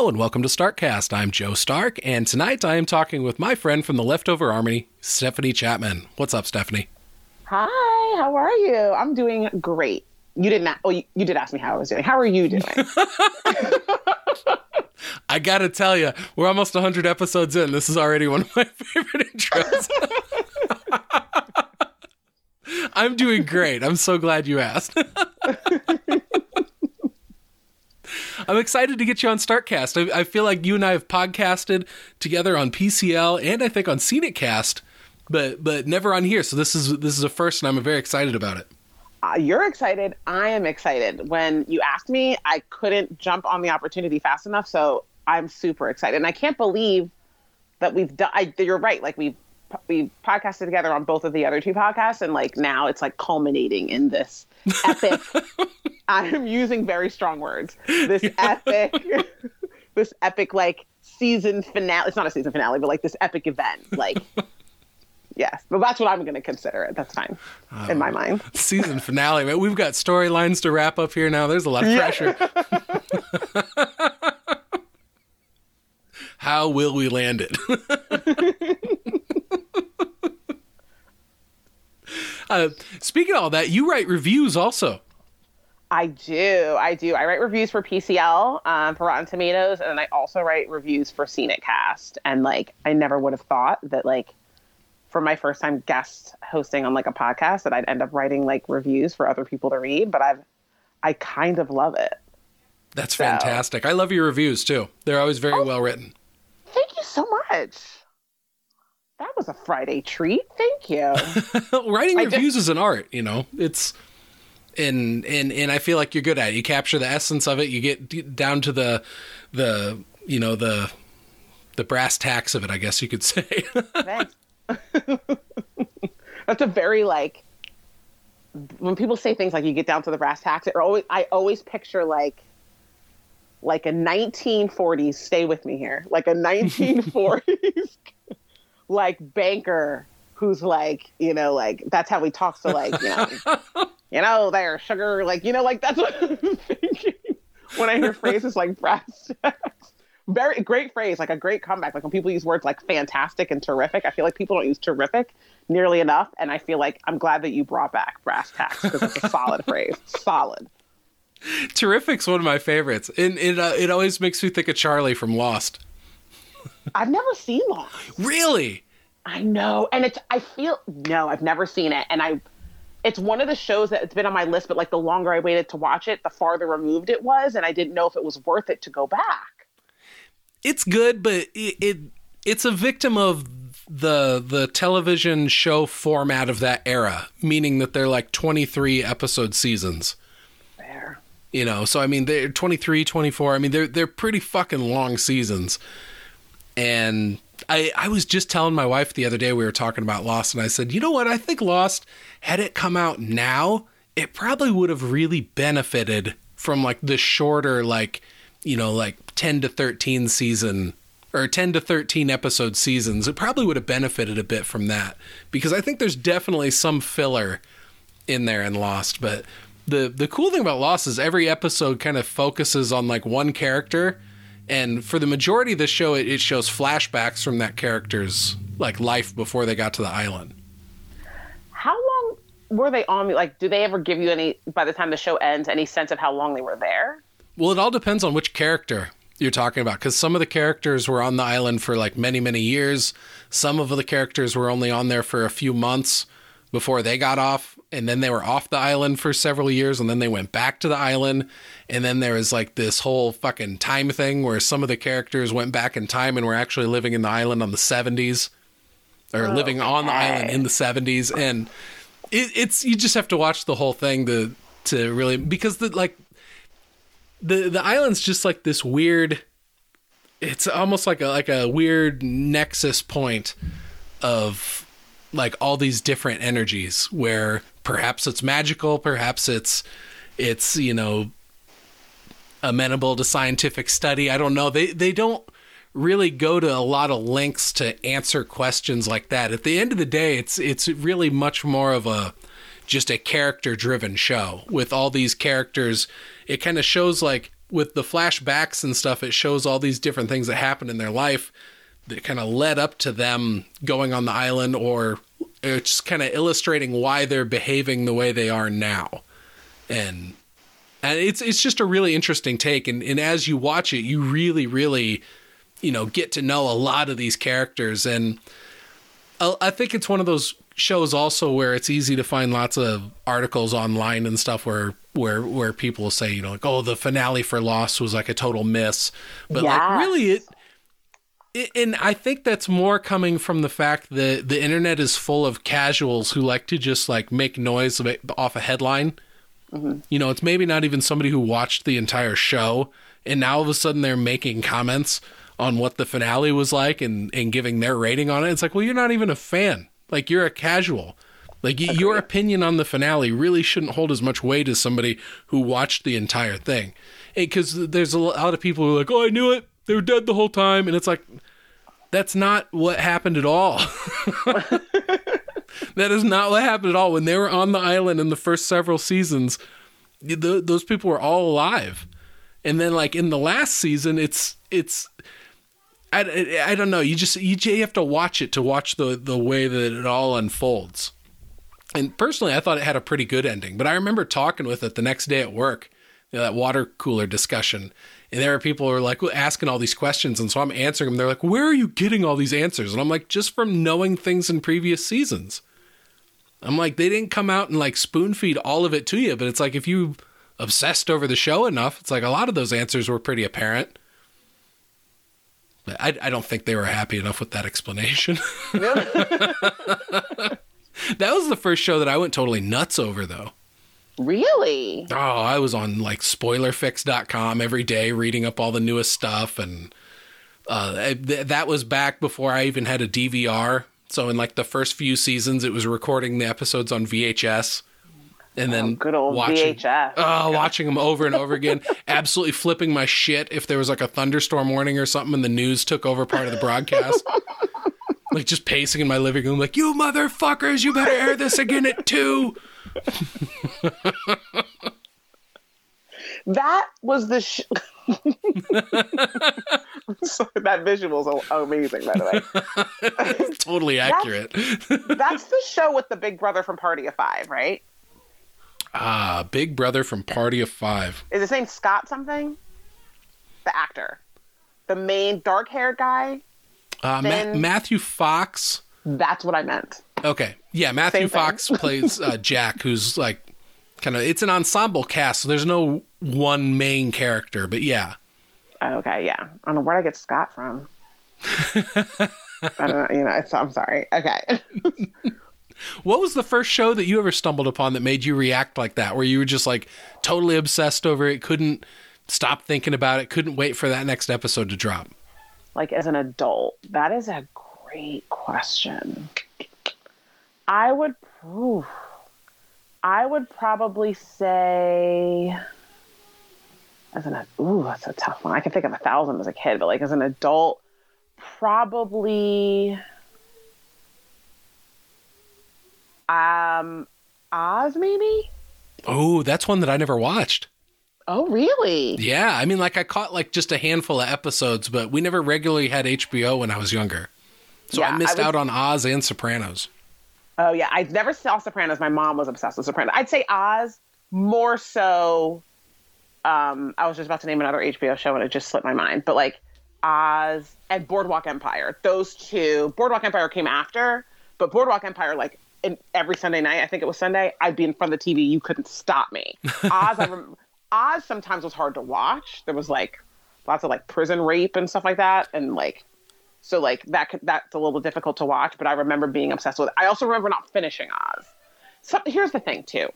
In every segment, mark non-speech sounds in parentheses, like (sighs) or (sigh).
Hello and welcome to Starkcast. I'm Joe Stark, and tonight I am talking with my friend from the Leftover Army, Stephanie Chapman. What's up, Stephanie? Hi, how are you? I'm doing great. You did not. Oh, you, you did ask me how I was doing. How are you doing? (laughs) I gotta tell you, we're almost 100 episodes in. This is already one of my (laughs) favorite intros. (laughs) I'm doing great. I'm so glad you asked. I'm excited to get you on Starkcast. I, I, feel like you and I have podcasted together on PCL and I think on Cast, but but never on here. So this is this is a first, and I'm very excited about it. Uh, you're excited. I am excited. When you asked me, I couldn't jump on the opportunity fast enough, so I'm super excited, and I can't believe that we've done. You're right. Like we've we podcasted together on both of the other two podcasts, and like now it's like culminating in this epic. (laughs) I'm using very strong words. This epic, (laughs) this epic like season finale. It's not a season finale, but like this epic event. Like, (laughs) yes, but that's what I'm going to consider it. That's fine in my oh. mind. Season finale. Man, we've got storylines to wrap up here now. There's a lot of pressure. Yeah. How will we land it? Uh, speaking of all that, you write reviews also. I do. I do. I write reviews for PCL, um, for Rotten Tomatoes, and then I also write reviews for Scenic Cast. And like, I never would have thought that like, for my first time guest hosting on like a podcast, that I'd end up writing like reviews for other people to read. But I've, I kind of love it. That's so. fantastic. I love your reviews too. They're always very oh, well written. Thank you so much. That was a Friday treat. Thank you. (laughs) Writing I reviews is an art, you know. It's and and and I feel like you're good at it. You capture the essence of it. You get down to the the you know the the brass tacks of it. I guess you could (laughs) say. (laughs) That's a very like when people say things like you get down to the brass tacks. It always I always picture like like a 1940s. Stay with me here. Like a 1940s like banker who's like, you know, like that's how he talks to like, you know, (laughs) you know, there, sugar, like, you know, like that's what I'm thinking when I hear phrases like brass tacks. Very great phrase, like a great comeback. Like when people use words like fantastic and terrific, I feel like people don't use terrific nearly enough. And I feel like I'm glad that you brought back brass tacks because it's a solid phrase. Solid. Terrific's one of my favorites. And it, uh, it always makes me think of Charlie from Lost. I've never seen Lost. Really? I know, and it's. I feel no, I've never seen it, and I. It's one of the shows that it's been on my list, but like the longer I waited to watch it, the farther removed it was, and I didn't know if it was worth it to go back. It's good, but it, it it's a victim of the the television show format of that era, meaning that they're like 23 episode seasons. Fair. You know, so I mean they're 23, 24. I mean they're they're pretty fucking long seasons and I, I was just telling my wife the other day we were talking about Lost, and I said, you know what? I think Lost, had it come out now, it probably would have really benefited from like the shorter, like, you know, like 10 to 13 season or 10 to 13 episode seasons. It probably would have benefited a bit from that because I think there's definitely some filler in there in Lost. But the, the cool thing about Lost is every episode kind of focuses on like one character and for the majority of the show it, it shows flashbacks from that character's like life before they got to the island. How long were they on? Like do they ever give you any by the time the show ends any sense of how long they were there? Well it all depends on which character you're talking about because some of the characters were on the island for like many many years. Some of the characters were only on there for a few months before they got off and then they were off the island for several years and then they went back to the island and then there was like this whole fucking time thing where some of the characters went back in time and were actually living in the island on the 70s or oh, living on the island in the 70s and it, it's you just have to watch the whole thing to to really because the like the the island's just like this weird it's almost like a like a weird nexus point of like all these different energies where perhaps it's magical, perhaps it's it's you know amenable to scientific study. I don't know. They they don't really go to a lot of lengths to answer questions like that. At the end of the day, it's it's really much more of a just a character driven show with all these characters. It kind of shows like with the flashbacks and stuff, it shows all these different things that happened in their life that kind of led up to them going on the island, or it's kind of illustrating why they're behaving the way they are now, and and it's it's just a really interesting take. And and as you watch it, you really really you know get to know a lot of these characters and uh, I think it's one of those shows also where it's easy to find lots of articles online and stuff where where where people say you know like oh the finale for Lost was like a total miss, but like really it. And I think that's more coming from the fact that the internet is full of casuals who like to just like make noise off a headline. Mm-hmm. You know, it's maybe not even somebody who watched the entire show, and now all of a sudden they're making comments on what the finale was like and, and giving their rating on it. It's like, well, you're not even a fan. Like you're a casual. Like your opinion on the finale really shouldn't hold as much weight as somebody who watched the entire thing. Because there's a lot of people who are like, "Oh, I knew it. They were dead the whole time," and it's like, that's not what happened at all. (laughs) that is not what happened at all. When they were on the island in the first several seasons, the, those people were all alive, and then like in the last season, it's it's I, I don't know. You just you have to watch it to watch the the way that it all unfolds. And personally, I thought it had a pretty good ending. But I remember talking with it the next day at work, you know, that water cooler discussion, and there are people who are like asking all these questions, and so I'm answering them. They're like, "Where are you getting all these answers?" And I'm like, "Just from knowing things in previous seasons." I'm like, they didn't come out and like spoon feed all of it to you, but it's like if you obsessed over the show enough, it's like a lot of those answers were pretty apparent. I, I don't think they were happy enough with that explanation. (laughs) that was the first show that I went totally nuts over, though. Really? Oh, I was on like spoilerfix.com every day reading up all the newest stuff. And uh, th- that was back before I even had a DVR. So, in like the first few seasons, it was recording the episodes on VHS and then oh, good old watching, VHS. Oh, watching them over and over again, (laughs) absolutely flipping my shit if there was like a thunderstorm warning or something and the news took over part of the broadcast. (laughs) like just pacing in my living room, like you motherfuckers, you better air this again at two. That was the. Sh- Sorry, that visual is amazing, by the way. totally accurate. That's, that's the show with the big brother from Party of Five, right? Ah, Big Brother from Party of Five. Is his name Scott something? The actor, the main dark-haired guy. Uh, Ma- Matthew Fox. That's what I meant. Okay, yeah, Matthew Fox plays uh, (laughs) Jack, who's like kind of. It's an ensemble cast, so there's no one main character, but yeah. Okay, yeah. I don't know where I get Scott from. I don't know. You know, I'm sorry. Okay. (laughs) What was the first show that you ever stumbled upon that made you react like that, where you were just like totally obsessed over it, couldn't stop thinking about it, couldn't wait for that next episode to drop? Like as an adult, that is a great question. I would, oof, I would probably say, as an ooh, that's a tough one. I can think of a thousand as a kid, but like as an adult, probably Um, Oz, maybe. Oh, that's one that I never watched. Oh, really? Yeah, I mean, like I caught like just a handful of episodes, but we never regularly had HBO when I was younger, so yeah, I missed I was... out on Oz and Sopranos. Oh yeah, I never saw Sopranos. My mom was obsessed with Sopranos. I'd say Oz more so. Um, I was just about to name another HBO show and it just slipped my mind, but like Oz and Boardwalk Empire, those two. Boardwalk Empire came after, but Boardwalk Empire like every Sunday night, I think it was Sunday, I'd be in front of the TV. You couldn't stop me. (laughs) Oz, I rem- Oz sometimes was hard to watch. There was like lots of like prison rape and stuff like that, and like so like that that's a little difficult to watch. But I remember being obsessed with it. I also remember not finishing Oz. So here's the thing too,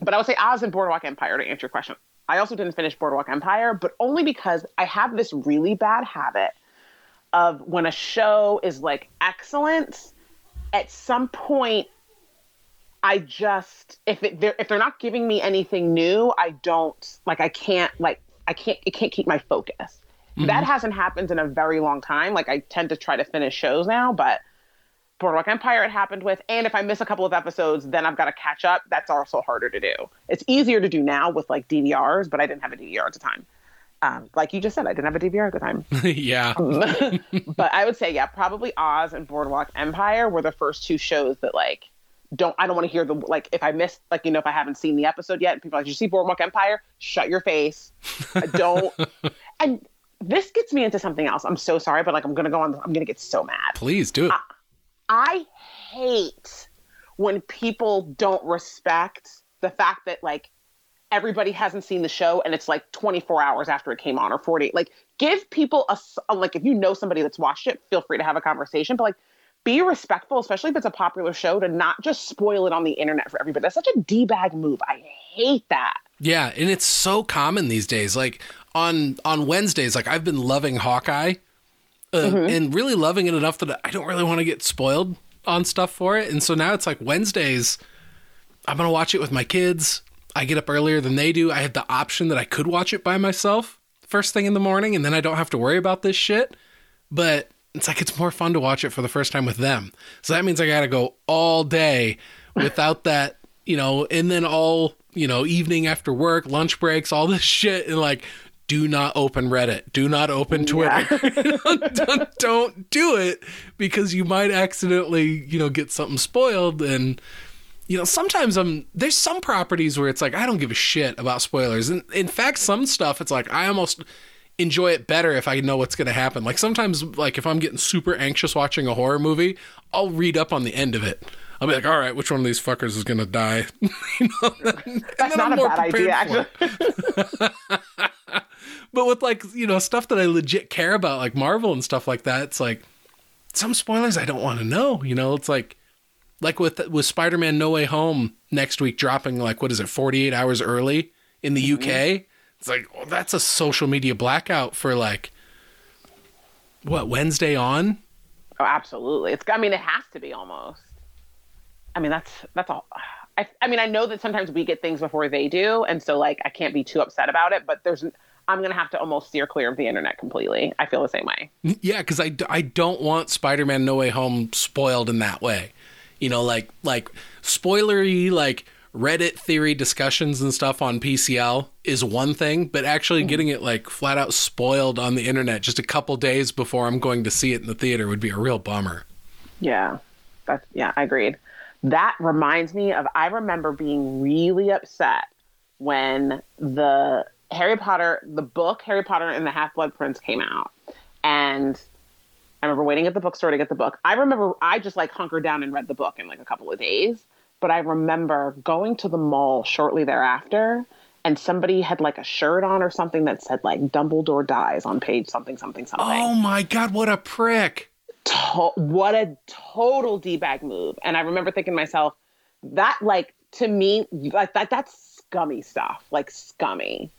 but I would say Oz and Boardwalk Empire to answer your question. I also didn't finish Boardwalk Empire, but only because I have this really bad habit of when a show is like excellent at some point I just if it they're, if they're not giving me anything new, I don't like I can't like I can't it can't keep my focus. Mm-hmm. That hasn't happened in a very long time. Like I tend to try to finish shows now, but Boardwalk Empire it happened with, and if I miss a couple of episodes, then I've got to catch up. That's also harder to do. It's easier to do now with like DVRs, but I didn't have a DVR at the time. Um, like you just said, I didn't have a DVR at the time. (laughs) yeah. (laughs) but I would say, yeah, probably Oz and Boardwalk Empire were the first two shows that like don't I don't want to hear the like if I missed like you know if I haven't seen the episode yet and people are like you see Boardwalk Empire shut your face I don't (laughs) and this gets me into something else I'm so sorry but like I'm gonna go on I'm gonna get so mad Please do it. I, I hate when people don't respect the fact that like everybody hasn't seen the show and it's like 24 hours after it came on or 40 like give people a, a like if you know somebody that's watched it feel free to have a conversation but like be respectful, especially if it's a popular show, to not just spoil it on the internet for everybody. That's such a d bag move. I hate that. Yeah, and it's so common these days. Like on on Wednesdays, like I've been loving Hawkeye, uh, mm-hmm. and really loving it enough that I don't really want to get spoiled on stuff for it. And so now it's like Wednesdays. I'm gonna watch it with my kids. I get up earlier than they do. I have the option that I could watch it by myself first thing in the morning, and then I don't have to worry about this shit. But it's like it's more fun to watch it for the first time with them. So that means I got to go all day (laughs) without that, you know, and then all, you know, evening after work, lunch breaks, all this (laughs) shit and like do not open Reddit. Do not open Twitter. Yeah. (laughs) don't, don't do it because you might accidentally, you know, get something spoiled and you know, sometimes I'm there's some properties where it's like I don't give a shit about spoilers. And in fact, some stuff it's like I almost enjoy it better if I know what's going to happen. Like sometimes, like if I'm getting super anxious watching a horror movie, I'll read up on the end of it. I'll be like, all right, which one of these fuckers is going to die? (laughs) you know, That's not I'm a bad idea, actually. (laughs) but with like, you know, stuff that I legit care about, like Marvel and stuff like that, it's like some spoilers I don't want to know. You know, it's like, like with with Spider Man No Way Home next week dropping like what is it, 48 hours early in the mm-hmm. UK it's like well, that's a social media blackout for like what Wednesday on. Oh, absolutely. It's. I mean, it has to be almost. I mean, that's that's all. I, I mean, I know that sometimes we get things before they do, and so like I can't be too upset about it. But there's, I'm gonna have to almost steer clear of the internet completely. I feel the same way. Yeah, because I, I don't want Spider-Man No Way Home spoiled in that way. You know, like like spoilery like Reddit theory discussions and stuff on PCL is one thing, but actually mm-hmm. getting it like flat out spoiled on the internet just a couple days before I'm going to see it in the theater would be a real bummer. Yeah. That's yeah, I agreed. That reminds me of I remember being really upset when the Harry Potter the book Harry Potter and the Half-Blood Prince came out. And I remember waiting at the bookstore to get the book. I remember I just like hunkered down and read the book in like a couple of days but I remember going to the mall shortly thereafter and somebody had like a shirt on or something that said like Dumbledore dies on page something something something. Oh my god, what a prick. To- what a total D-bag move. And I remember thinking to myself, that like to me like that that's scummy stuff. Like scummy.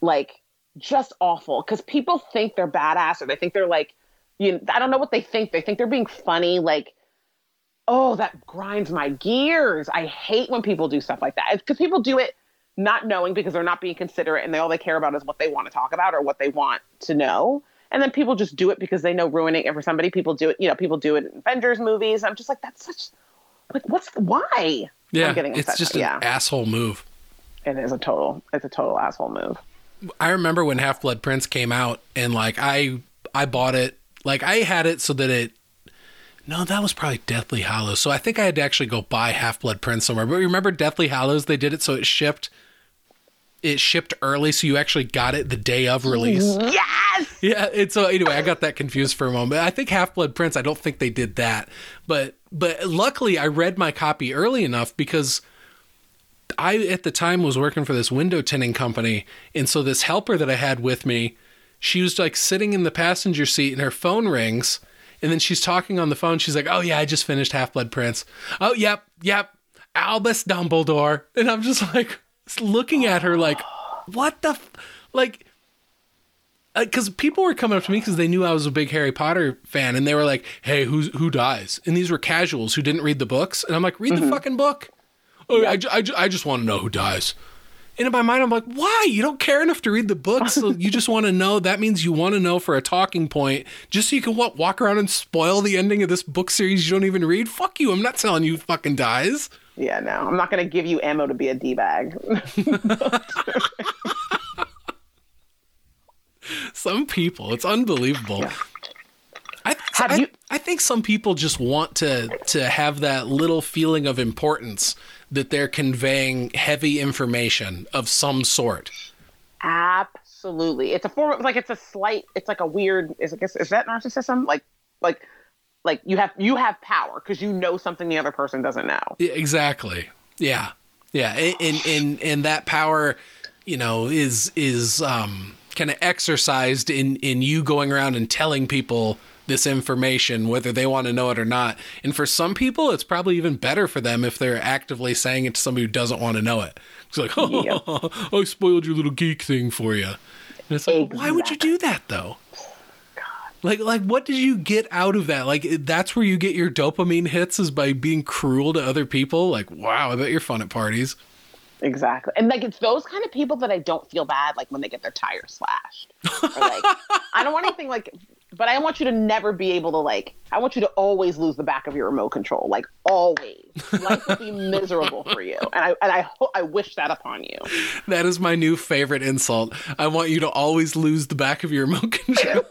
Like just awful cuz people think they're badass or they think they're like you know, I don't know what they think. They think they're being funny like oh, that grinds my gears. I hate when people do stuff like that because people do it not knowing because they're not being considerate and they all they care about is what they want to talk about or what they want to know. And then people just do it because they know ruining it for somebody. People do it, you know, people do it in Avengers movies. I'm just like, that's such like what's why? Yeah, it's just an yeah. asshole move. It is a total. It's a total asshole move. I remember when Half Blood Prince came out, and like I I bought it. Like I had it so that it no, that was probably Deathly Hallows. So I think I had to actually go buy Half Blood Prince somewhere. But remember Deathly Hallows? They did it so it shipped. It shipped early, so you actually got it the day of release. Mm-hmm. Yes. Yeah. And so anyway, I got that confused for a moment. I think Half Blood Prince. I don't think they did that, but but luckily I read my copy early enough because. I at the time was working for this window tinting company, and so this helper that I had with me, she was like sitting in the passenger seat, and her phone rings, and then she's talking on the phone. She's like, "Oh yeah, I just finished Half Blood Prince. Oh yep, yep, Albus Dumbledore." And I'm just like looking at her like, "What the f-? like?" Because uh, people were coming up to me because they knew I was a big Harry Potter fan, and they were like, "Hey, who who dies?" And these were casuals who didn't read the books, and I'm like, "Read mm-hmm. the fucking book." Oh, I, I, I just want to know who dies. And in my mind, I'm like, why? You don't care enough to read the book, so you just want to know. That means you want to know for a talking point, just so you can what walk around and spoil the ending of this book series you don't even read. Fuck you! I'm not telling you fucking dies. Yeah, no, I'm not going to give you ammo to be a d bag. (laughs) some people, it's unbelievable. I, Have I, you- I think some people just want to to have that little feeling of importance that they're conveying heavy information of some sort. Absolutely. It's a form of like it's a slight it's like a weird is I guess is that narcissism? Like like like you have you have power because you know something the other person doesn't know. Yeah, exactly. Yeah. Yeah. And and and that power, you know, is is um kind of exercised in in you going around and telling people this information whether they want to know it or not. And for some people it's probably even better for them if they're actively saying it to somebody who doesn't want to know it. It's like, (laughs) "Oh, I spoiled your little geek thing for you." And it's like, why would you do that though? Like, like, what did you get out of that? Like, that's where you get your dopamine hits is by being cruel to other people. Like, wow, I bet you're fun at parties. Exactly. And like it's those kind of people that I don't feel bad like when they get their tires slashed. Or, like I don't want anything like but I want you to never be able to like I want you to always lose the back of your remote control. Like always. Life will be (laughs) miserable for you. And I and I ho- I wish that upon you. That is my new favorite insult. I want you to always lose the back of your remote (laughs) control.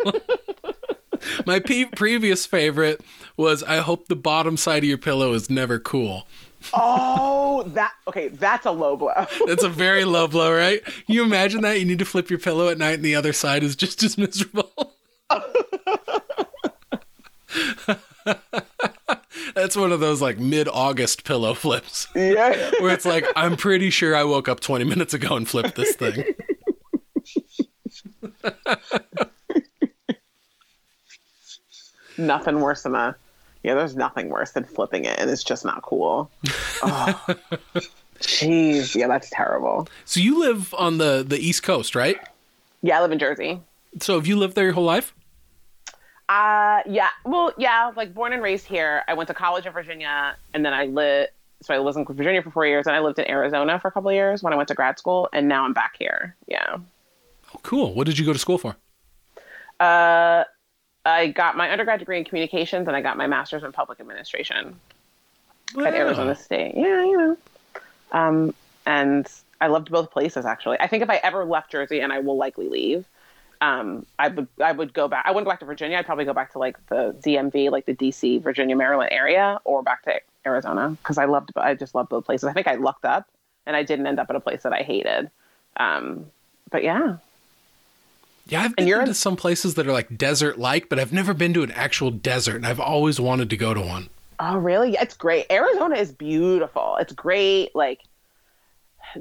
(laughs) my pe- previous favorite was I hope the bottom side of your pillow is never cool. Oh, that okay, that's a low blow. That's a very low blow, right? Can you imagine that? You need to flip your pillow at night and the other side is just as miserable. (laughs) That's one of those like mid August pillow flips yeah. (laughs) where it's like, I'm pretty sure I woke up 20 minutes ago and flipped this thing. (laughs) Nothing worse than a yeah, there's nothing worse than flipping it and it's just not cool. Oh. Jeez, yeah, that's terrible. So you live on the, the East Coast, right? Yeah, I live in Jersey. So have you lived there your whole life? Uh, yeah. Well, yeah. Like born and raised here. I went to college in Virginia, and then I lived. So I was in Virginia for four years, and I lived in Arizona for a couple of years when I went to grad school, and now I'm back here. Yeah. Oh, cool. What did you go to school for? Uh, I got my undergrad degree in communications, and I got my master's in public administration at Arizona State. Yeah, you know. Um, and I loved both places actually. I think if I ever left Jersey, and I will likely leave, um, I would I would go back. I wouldn't go back to Virginia. I'd probably go back to like the DMV, like the DC, Virginia, Maryland area, or back to Arizona because I loved. I just loved both places. I think I lucked up, and I didn't end up at a place that I hated. Um, but yeah, Yeah, I've been to some places that are like desert like, but I've never been to an actual desert, and I've always wanted to go to one. Oh, really? Yeah, it's great. Arizona is beautiful. It's great. Like,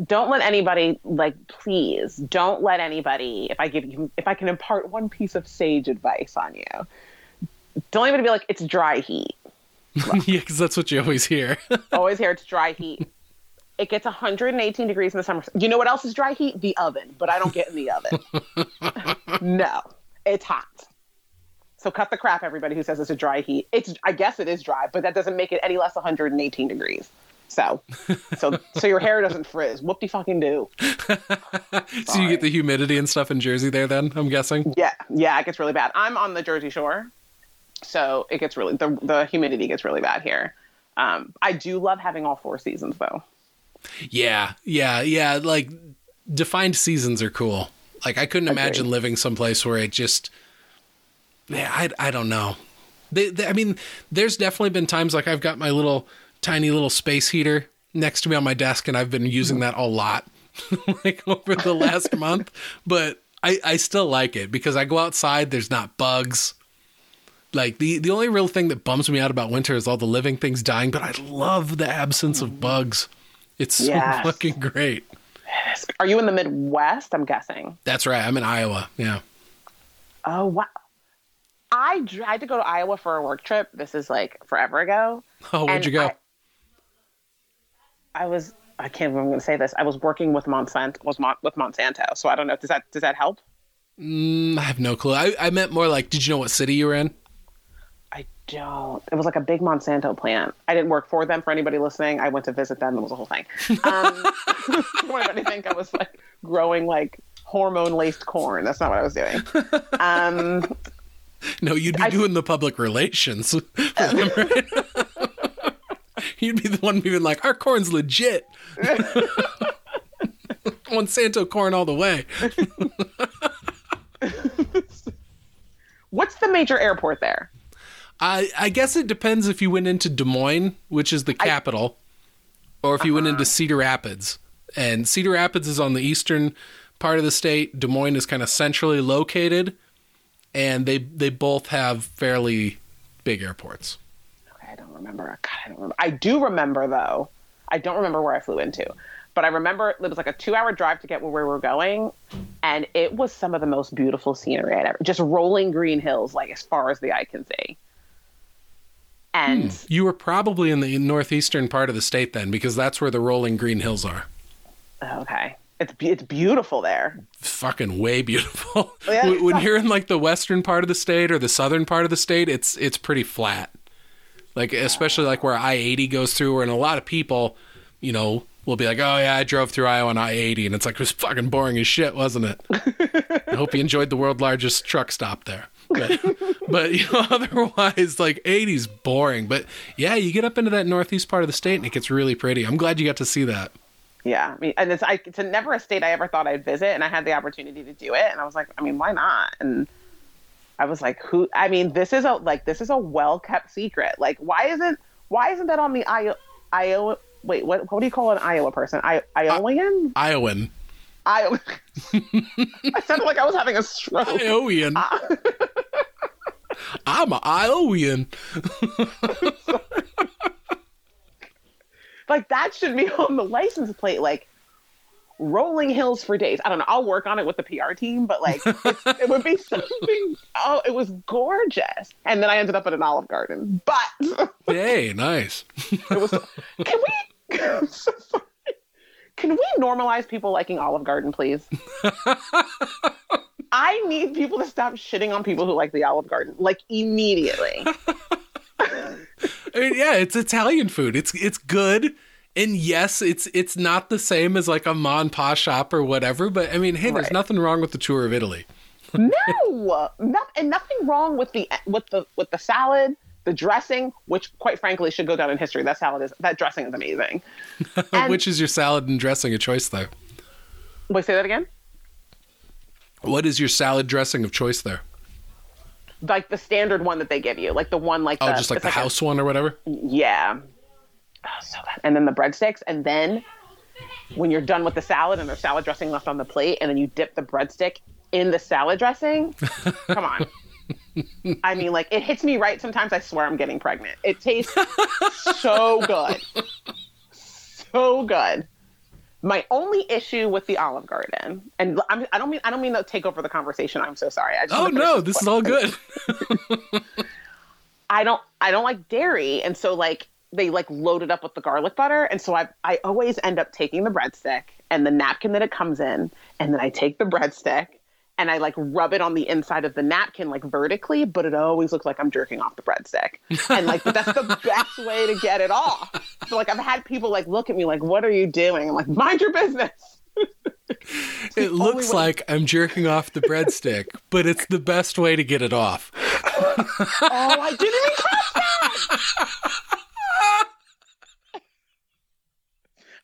don't let anybody, like, please don't let anybody, if I give you, if I can impart one piece of sage advice on you, don't let anybody be like, it's dry heat. (laughs) yeah, because that's what you always hear. (laughs) Always hear it's dry heat. It gets 118 degrees in the summer. You know what else is dry heat? The oven, but I don't get in the oven. (laughs) no, it's hot. So cut the crap, everybody who says it's a dry heat. It's, I guess it is dry, but that doesn't make it any less 118 degrees. So, so, so your hair doesn't frizz. Whoop de fucking do. (laughs) so you get the humidity and stuff in Jersey there, then I'm guessing. Yeah, yeah, it gets really bad. I'm on the Jersey Shore, so it gets really the the humidity gets really bad here. Um, I do love having all four seasons though. Yeah, yeah, yeah. Like defined seasons are cool. Like I couldn't imagine living someplace where it just. Yeah, I, I don't know. They, they, I mean, there's definitely been times like I've got my little tiny little space heater next to me on my desk, and I've been using that a lot, (laughs) like over the last (laughs) month. But I, I still like it because I go outside. There's not bugs. Like the the only real thing that bums me out about winter is all the living things dying. But I love the absence of mm-hmm. bugs. It's so Yes. fucking great. Are you in the Midwest? I'm guessing. That's right. I'm in Iowa. Yeah. Oh wow. I tried to go to Iowa for a work trip. This is like forever ago. Oh, where'd you go? I, I was I can't even I'm going to say this. I was working with Monsanto was Mon, with Monsanto. So I don't know. Does that does that help? Mm, I have no clue. I, I meant more like, did you know what city you were in? I don't. It was like a big Monsanto plant. I didn't work for them. For anybody listening, I went to visit them. It was a whole thing. Um, (laughs) I think I was like growing like hormone laced corn. That's not what I was doing. Um, (laughs) No, you'd be I- doing the public relations. (laughs) for them, right? you'd be the one being like, our corn's legit. (laughs) Monsanto corn all the way. (laughs) What's the major airport there? I I guess it depends if you went into Des Moines, which is the capital, or if you went into uh-huh. Cedar Rapids. And Cedar Rapids is on the eastern part of the state. Des Moines is kind of centrally located, and they they both have fairly big airports. Okay, I don't remember. God, I don't remember. I do remember though. I don't remember where I flew into, but I remember it was like a two-hour drive to get where we were going, and it was some of the most beautiful scenery I'd ever. Just rolling green hills, like as far as the eye can see. And hmm. You were probably in the northeastern part of the state then, because that's where the rolling green hills are. okay, it's it's beautiful there. Fucking way beautiful. (laughs) Yeah. when when you're in like the western part of the state or the southern part of the state, it's it's pretty flat. Like especially like where I eighty goes through, and a lot of people, you know, will be like, "Oh yeah, I drove through Iowa on I eighty, and it's like it was fucking boring as shit, wasn't it?" (laughs) I hope you enjoyed the world largest truck stop there. But, (laughs) but you know, (laughs) otherwise, like 80's boring. But yeah, you get up into that northeast part of the state, and it gets really pretty. I'm glad you got to see that. Yeah, I mean, and it's I, it's a, never a state I ever thought I'd visit, and I had the opportunity to do it, and I was like, I mean, why not? And I was like, who? I mean, this is a like this is a well kept secret. Like, why isn't why isn't that on the Iowa? Iowa wait, what what do you call an Iowa person? I, Iowan? Iowan. Iowa. (laughs) I sounded like I was having a stroke. Iowan. Ah. (laughs) I'm a Iowan. (laughs) Like that should be on the license plate. Like rolling hills for days. I don't know. I'll work on it with the PR team, but like it would be (laughs) something. Oh, it was gorgeous. And then I ended up at an Olive Garden. But (laughs) Hey, nice. it was. Can we? I'm so sorry. Can we normalize people liking Olive Garden, please? (laughs) I need people to stop shitting on people who like the Olive Garden, like immediately. I mean, yeah, it's Italian food. It's it's good. And yes, it's it's not the same as like a ma and pa shop or whatever, but I mean, hey, there's Right. nothing wrong with the tour of Italy. no, not, and nothing wrong with the with the with the salad, the dressing, which quite frankly should go down in history. That salad is that dressing is amazing. (laughs) And- Which is your salad and dressing a choice there? Wait, say that again. What is your salad dressing of choice there? Like the standard one that they give you, like the one like Oh, the, just like the a- house one or whatever? yeah. Oh, so good. And then the breadsticks, and then when you're done with the salad and there's salad dressing left on the plate, and then you dip the breadstick in the salad dressing. (laughs) Come on. I mean, like it hits me right. Sometimes I swear I'm getting pregnant. It tastes so good, so good. My only issue with the Olive Garden, and I'm, I don't mean I don't mean to take over the conversation. I'm so sorry. I just Oh no, this is all good. (laughs) (laughs) I don't I don't like dairy, and so like they like load it up with the garlic butter, and so I I always end up taking the breadstick and the napkin that it comes in, and then I take the breadstick and I like rub it on the inside of the napkin like vertically, but it always looks like I'm jerking off the breadstick, (laughs) and like that's the best way to get it off. So like I've had people like look at me like, "What are you doing?" I'm like, "Mind your business." (laughs) It looks way- like I'm jerking off the breadstick, but it's the best way to get it off. (laughs) Oh, I didn't even catch that.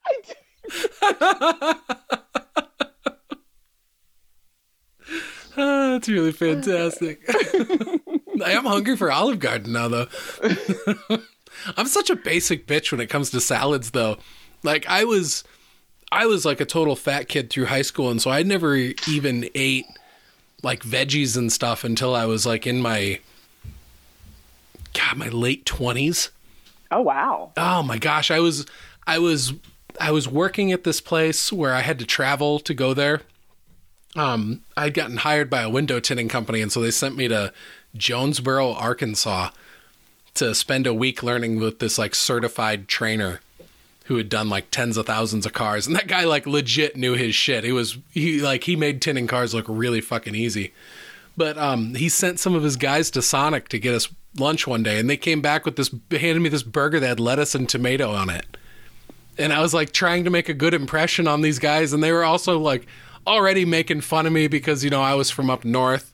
I did. Ah, that's really fantastic. (laughs) I am hungry for Olive Garden now, though. (laughs) I'm such a basic bitch when it comes to salads, though. Like I was, I was like a total fat kid through high school, and so I never even ate like veggies and stuff until I was like in my, God, my late twenties. Oh wow. Oh my gosh, I was I was I was working at this place where I had to travel to go there. Um, I'd gotten hired by a window tinting company, and so they sent me to Jonesboro, Arkansas, to spend a week learning with this like certified trainer who had done like tens of thousands of cars. And that guy like legit knew his shit. He was he like he made tinting cars look really fucking easy. But um, he sent some of his guys to Sonic to get us lunch one day, and they came back with this, handed me this burger that had lettuce and tomato on it. And I was like trying to make a good impression on these guys, and they were also like already making fun of me because you know I was from up north.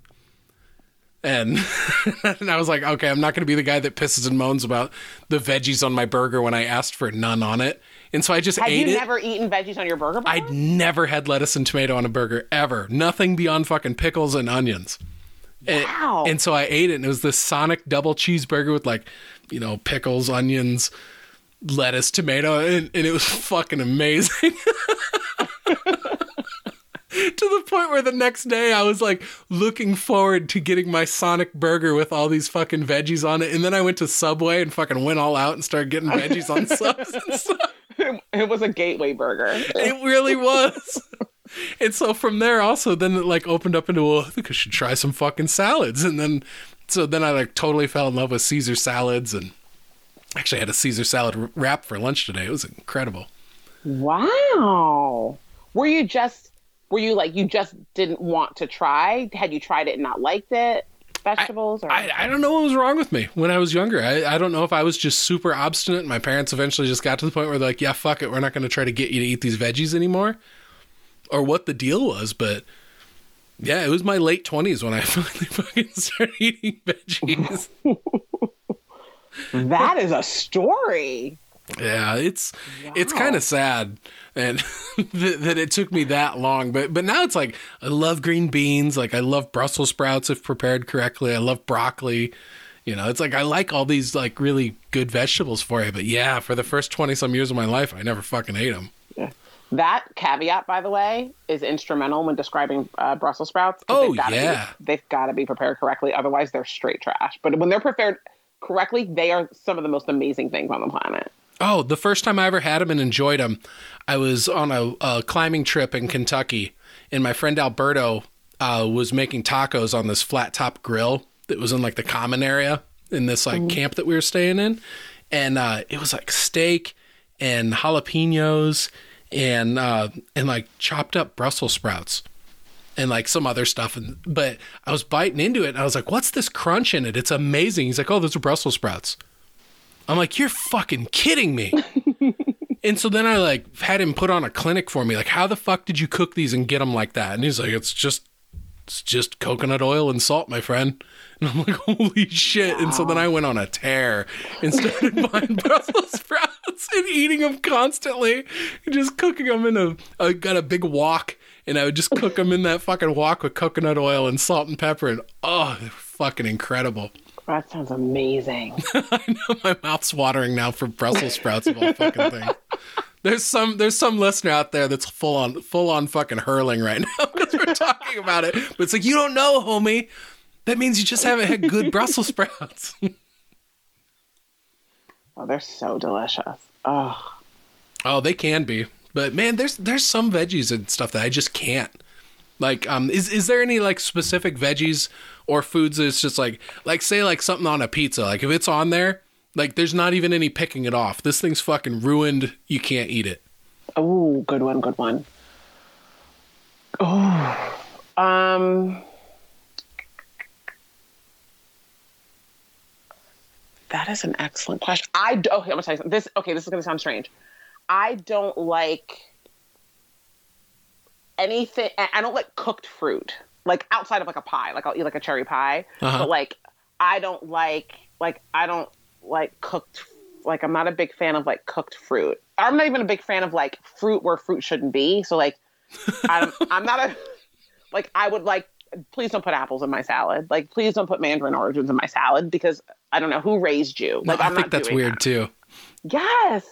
And, (laughs) and I was like, okay, I'm not going to be the guy that pisses and moans about the veggies on my burger when I asked for none on it. And so I just Have ate you it. never eaten veggies on your burger? Before? I'd never had lettuce and tomato on a burger ever. Nothing beyond fucking pickles and onions. And, Wow. and so I ate it, and it was this Sonic double cheeseburger with like, you know, pickles, onions, lettuce, tomato, and, and it was fucking amazing. (laughs) to the point where the next day I was like looking forward to getting my Sonic burger with all these fucking veggies on it. And then I went to Subway and fucking went all out and started getting veggies on (laughs) subs and stuff. it was a gateway burger. It really was. And so from there also then it like opened up into well, I think I should try some fucking salads. And then so then I like totally fell in love with Caesar salads and actually had a Caesar salad wrap for lunch today. It was incredible. Wow. Were you just were you like you just didn't want to try? Had you tried it and not liked it? Vegetables or I, I don't know what was wrong with me when I was younger. I, I don't know if I was just super obstinate. My parents eventually just got to the point where they're like, yeah, fuck it. We're not going to try to get you to eat these veggies anymore or what the deal was. But yeah, it was my late 20s when I (laughs) finally fucking started eating veggies. (laughs) that is a story. yeah, it's it's kind of sad and (laughs) that, that it took me that long. But but now it's like I love green beans. Like I love Brussels sprouts if prepared correctly. I love broccoli. You know, it's like I like all these like really good vegetables for you. But yeah, for the first twenty some years of my life, I never fucking ate them. Yeah. That caveat, by the way, is instrumental when describing uh, Brussels sprouts. Oh, they've gotta yeah. be, they've got to be prepared correctly. Otherwise, they're straight trash. But when they're prepared correctly, they are some of the most amazing things on the planet. Oh, the first time I ever had them and enjoyed them, I was on a, a climbing trip in Kentucky, and my friend Alberto uh, was making tacos on this flat top grill that was in like the common area in this like camp that we were staying in, and uh, it was like steak and jalapenos and uh, and like chopped up Brussels sprouts and like some other stuff. And but I was biting into it, and I was like, "What's this crunch in it? It's amazing." He's like, "Oh, those are Brussels sprouts." I'm like, "You're fucking kidding me." (laughs) and so then I like had him put on a clinic for me. Like, how the fuck did you cook these and get them like that? And he's like, "It's just." It's just coconut oil and salt, my friend. And I'm like, (laughs) holy shit. And so then I went on a tear and started (laughs) buying Brussels sprouts and eating them constantly. And just cooking them in a, I got a big wok and I would just cook them in that fucking wok with coconut oil and salt and pepper. And oh, they're fucking incredible. (laughs) That sounds amazing. (laughs) I know my mouth's watering now for Brussels sprouts of all fucking things. (laughs) There's some there's some listener out there that's full on full on fucking hurling right now because we're talking about it. But it's like you don't know, homie. That means you just haven't had good Brussels sprouts. oh, they're so delicious. Oh, oh, they can be, but man, there's there's some veggies and stuff that I just can't. Like, um, is is there any like specific veggies or foods that's just like like say like something on a pizza? Like if it's on there, like there's not even any picking it off. This thing's fucking ruined. You can't eat it. oh, good one, good one. Oh, um, that is an excellent question. I okay, I'm gonna tell you something. This okay, this is gonna sound strange. I don't like anything. I I don't like cooked fruit, like outside of like a pie. Like I'll eat like a cherry pie, Uh-huh. but like I don't like like I don't like cooked. Like I'm not a big fan of like cooked fruit. I'm not even a big fan of like fruit where fruit shouldn't be. So like I'm (laughs) I'm not a like I would like please don't put apples in my salad. Like please don't put mandarin oranges in my salad because I don't know who raised you. Like I I'm think that's weird that. too. Yes,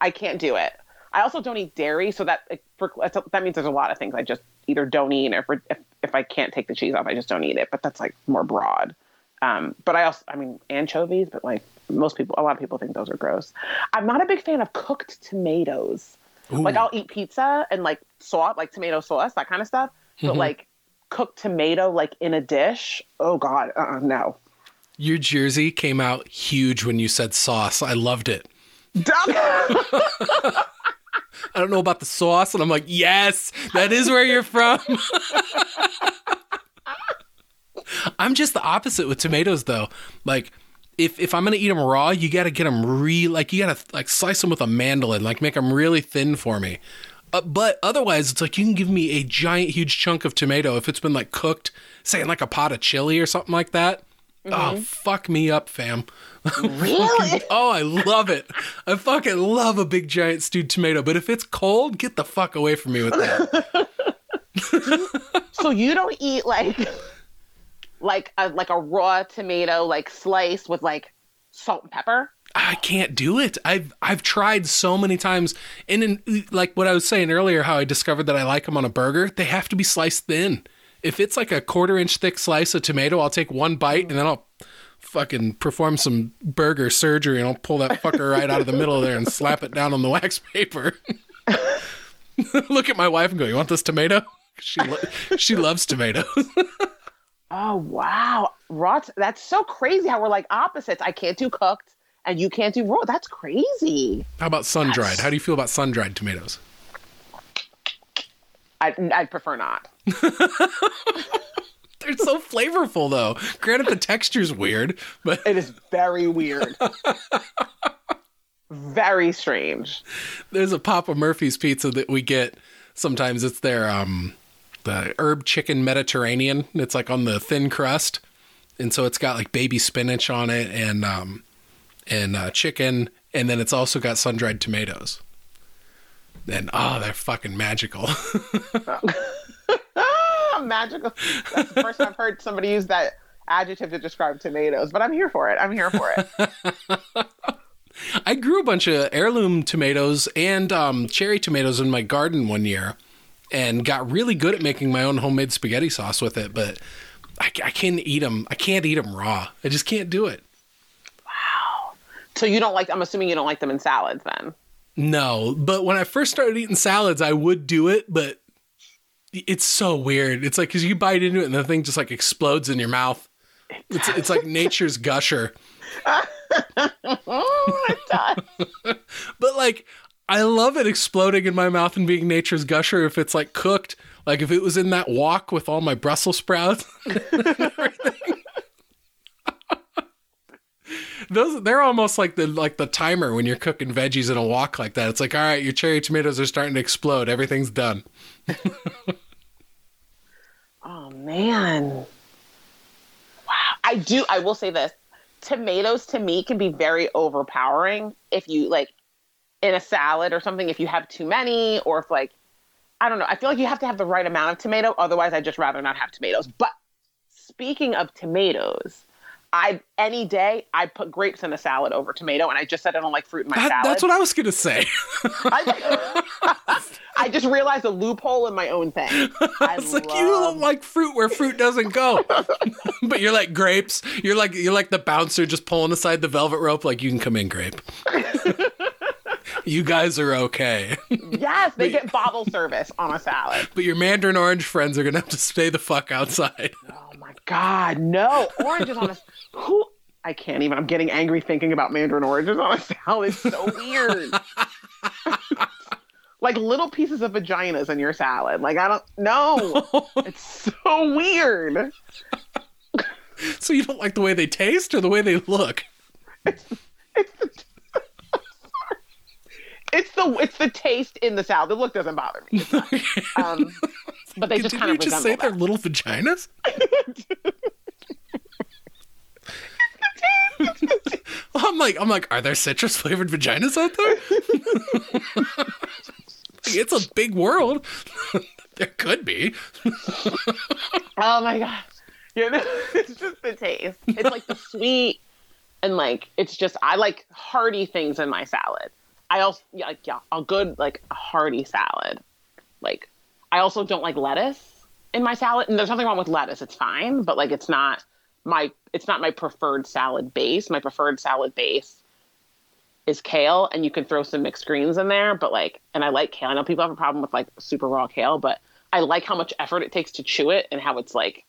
I can't do it. I also don't eat dairy, so that for, that means there's a lot of things I just either don't eat, or if, if if I can't take the cheese off, I just don't eat it. But that's like more broad. Um, but I also, I mean, anchovies, but like most people, a lot of people think those are gross. I'm not a big fan of cooked tomatoes. Like I'll eat pizza and like sauce, like tomato sauce, that kind of stuff. But Mhm. like cooked tomato, like in a dish, oh god, uh, no. Your jersey came out huge when you said sauce. I loved it. (laughs) I don't know about the sauce, and I'm like, yes, that is where you're from. (laughs) I'm just the opposite with tomatoes, though. Like, if if I'm gonna eat them raw, you gotta get them re like you gotta like slice them with a mandolin, like make them really thin for me. Uh, but otherwise, it's like you can give me a giant, huge chunk of tomato if it's been like cooked, say in like a pot of chili or something like that. Oh, mm-hmm. fuck me up, fam. really? (laughs) Oh, I love it. I fucking love a big giant stewed tomato. But if it's cold, get the fuck away from me with that. (laughs) so you don't eat like like a like a raw tomato like sliced with like salt and pepper. I can't do it. I've I've tried so many times, and in, like what I was saying earlier, how I discovered that I like them on a burger. They have to be sliced thin. If it's like a quarter inch thick slice of tomato, I'll take one bite and then I'll fucking perform some burger surgery and I'll pull that fucker right out of the middle of there and slap it down on the wax paper. (laughs) Look at my wife and go, "You want this tomato?" She lo- she loves tomatoes. (laughs) Oh wow, raw. T- that's so crazy how we're like opposites. I can't do cooked, and you can't do raw. That's crazy. How about sun dried? How do you feel about sun dried tomatoes? I I prefer not. (laughs) They're so flavorful though. Granted, the texture's weird, but It is very weird. very strange. there's a Papa Murphy's pizza that we get. Sometimes it's their um the herb chicken Mediterranean. It's like on the thin crust, and so it's got like baby spinach on it and um and uh, chicken, and then it's also got sun dried tomatoes. And oh, they're fucking magical. (laughs) (laughs) Magical. That's the first time I've heard somebody use that adjective to describe tomatoes, but I'm here for it. I'm here for it. (laughs) I grew a bunch of heirloom tomatoes and um, cherry tomatoes in my garden one year, and got really good at making my own homemade spaghetti sauce with it. But I, I can't eat them. I can't eat them raw. I just can't do it. Wow. So you don't like? I'm assuming you don't like them in salads, then. No, but when I first started eating salads, I would do it, but it's so weird. It's like because you bite into it and the thing just like explodes in your mouth. It's it's like nature's gusher. Oh. But like, I love it exploding in my mouth and being nature's gusher if it's like cooked. Like if it was in that wok with all my Brussels sprouts. (laughs) Those they're almost like the like the timer when you're cooking veggies in a wok like that. It's like, all right, your cherry tomatoes are starting to explode. Everything's done. (laughs) Oh man. Wow. I do I will say this. Tomatoes to me can be very overpowering if you like in a salad or something if you have too many or if like I don't know. I feel like you have to have the right amount of tomato otherwise I'd just rather not have tomatoes. But speaking of tomatoes, I any day I put grapes in a salad over tomato and I just said I don't like fruit in my That- salad. that's what I was gonna say. I, (laughs) I just realized a loophole in my own thing. I (laughs) It's like you don't like fruit where fruit doesn't go. (laughs) but you're like grapes. You're like you're like the bouncer just pulling aside the velvet rope like you can come in, grape. you guys are okay. Yes, they get bottle service on a salad. but your mandarin orange friends are gonna have to stay the fuck outside. Oh, God, no oranges on a who? I can't even. I'm getting angry thinking about mandarin oranges on a salad. It's so weird. (laughs) like little pieces of vaginas in your salad. Like I don't know. (laughs) It's so weird. so you don't like the way they taste or the way they look? It's the it's the it's the taste in the salad. The look doesn't bother me. (laughs) Um, but they just Did kind you of just say resemble they're little vaginas? (laughs) (laughs) I'm like, I'm like, are there citrus flavored vaginas out there? It's a big world. there could be. Oh my god. You know, it's just the taste. It's like the sweet and like it's just I like hearty things in my salad. I also yeah, like yeah, a good like a hearty salad. Like I also don't like lettuce in my salad. And there's nothing wrong with lettuce. It's fine, but like it's not my it's not my preferred salad base. My preferred salad base is kale and you can throw some mixed greens in there, but like and I like kale. I know people have a problem with like super raw kale, but I like how much effort it takes to chew it and how it's like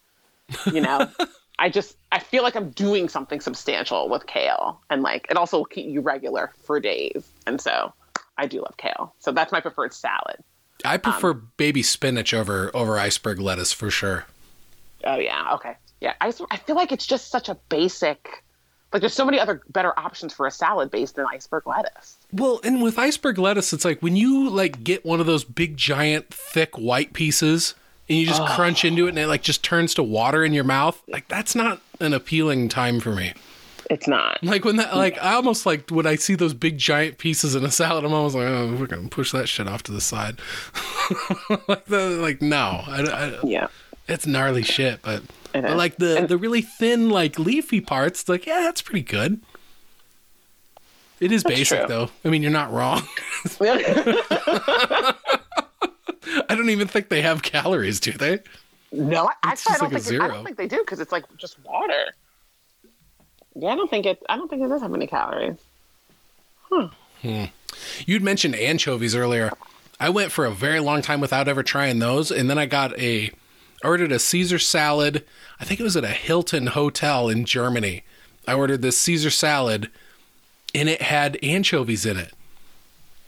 you know (laughs) i just i feel like i'm doing something substantial with kale. And like it also will keep you regular for days. And so i do love kale. So that's my preferred salad. I um, prefer baby spinach over over iceberg lettuce for sure. oh yeah. Okay. Yeah. I I feel like it's just such a basic like there's so many other better options for a salad based than iceberg lettuce. Well, and with iceberg lettuce, it's like when you like get one of those big giant thick white pieces and you just ah. crunch into it and it like just turns to water in your mouth. Like that's not an appealing time for me. it's not Like when that like I almost like when I see those big giant pieces in a salad, I'm almost like, oh, we're gonna push that shit off to the side. (laughs) like the like no, I, I, yeah it's gnarly shit, but But like the And- the really thin, like leafy parts, like yeah, that's pretty good. It is basic true. though. I mean, you're not wrong. (laughs) (laughs) I don't even think they have calories, do they? no, I, actually, I just don't like think it- I don't think they do because it's like just water. Yeah, I don't think it. I don't think it does have any calories. Hmm. You'd mentioned anchovies earlier. I went for a very long time without ever trying those, and then I got a ordered a Caesar salad. I think it was at a Hilton hotel in Germany. I ordered this Caesar salad, and it had anchovies in it.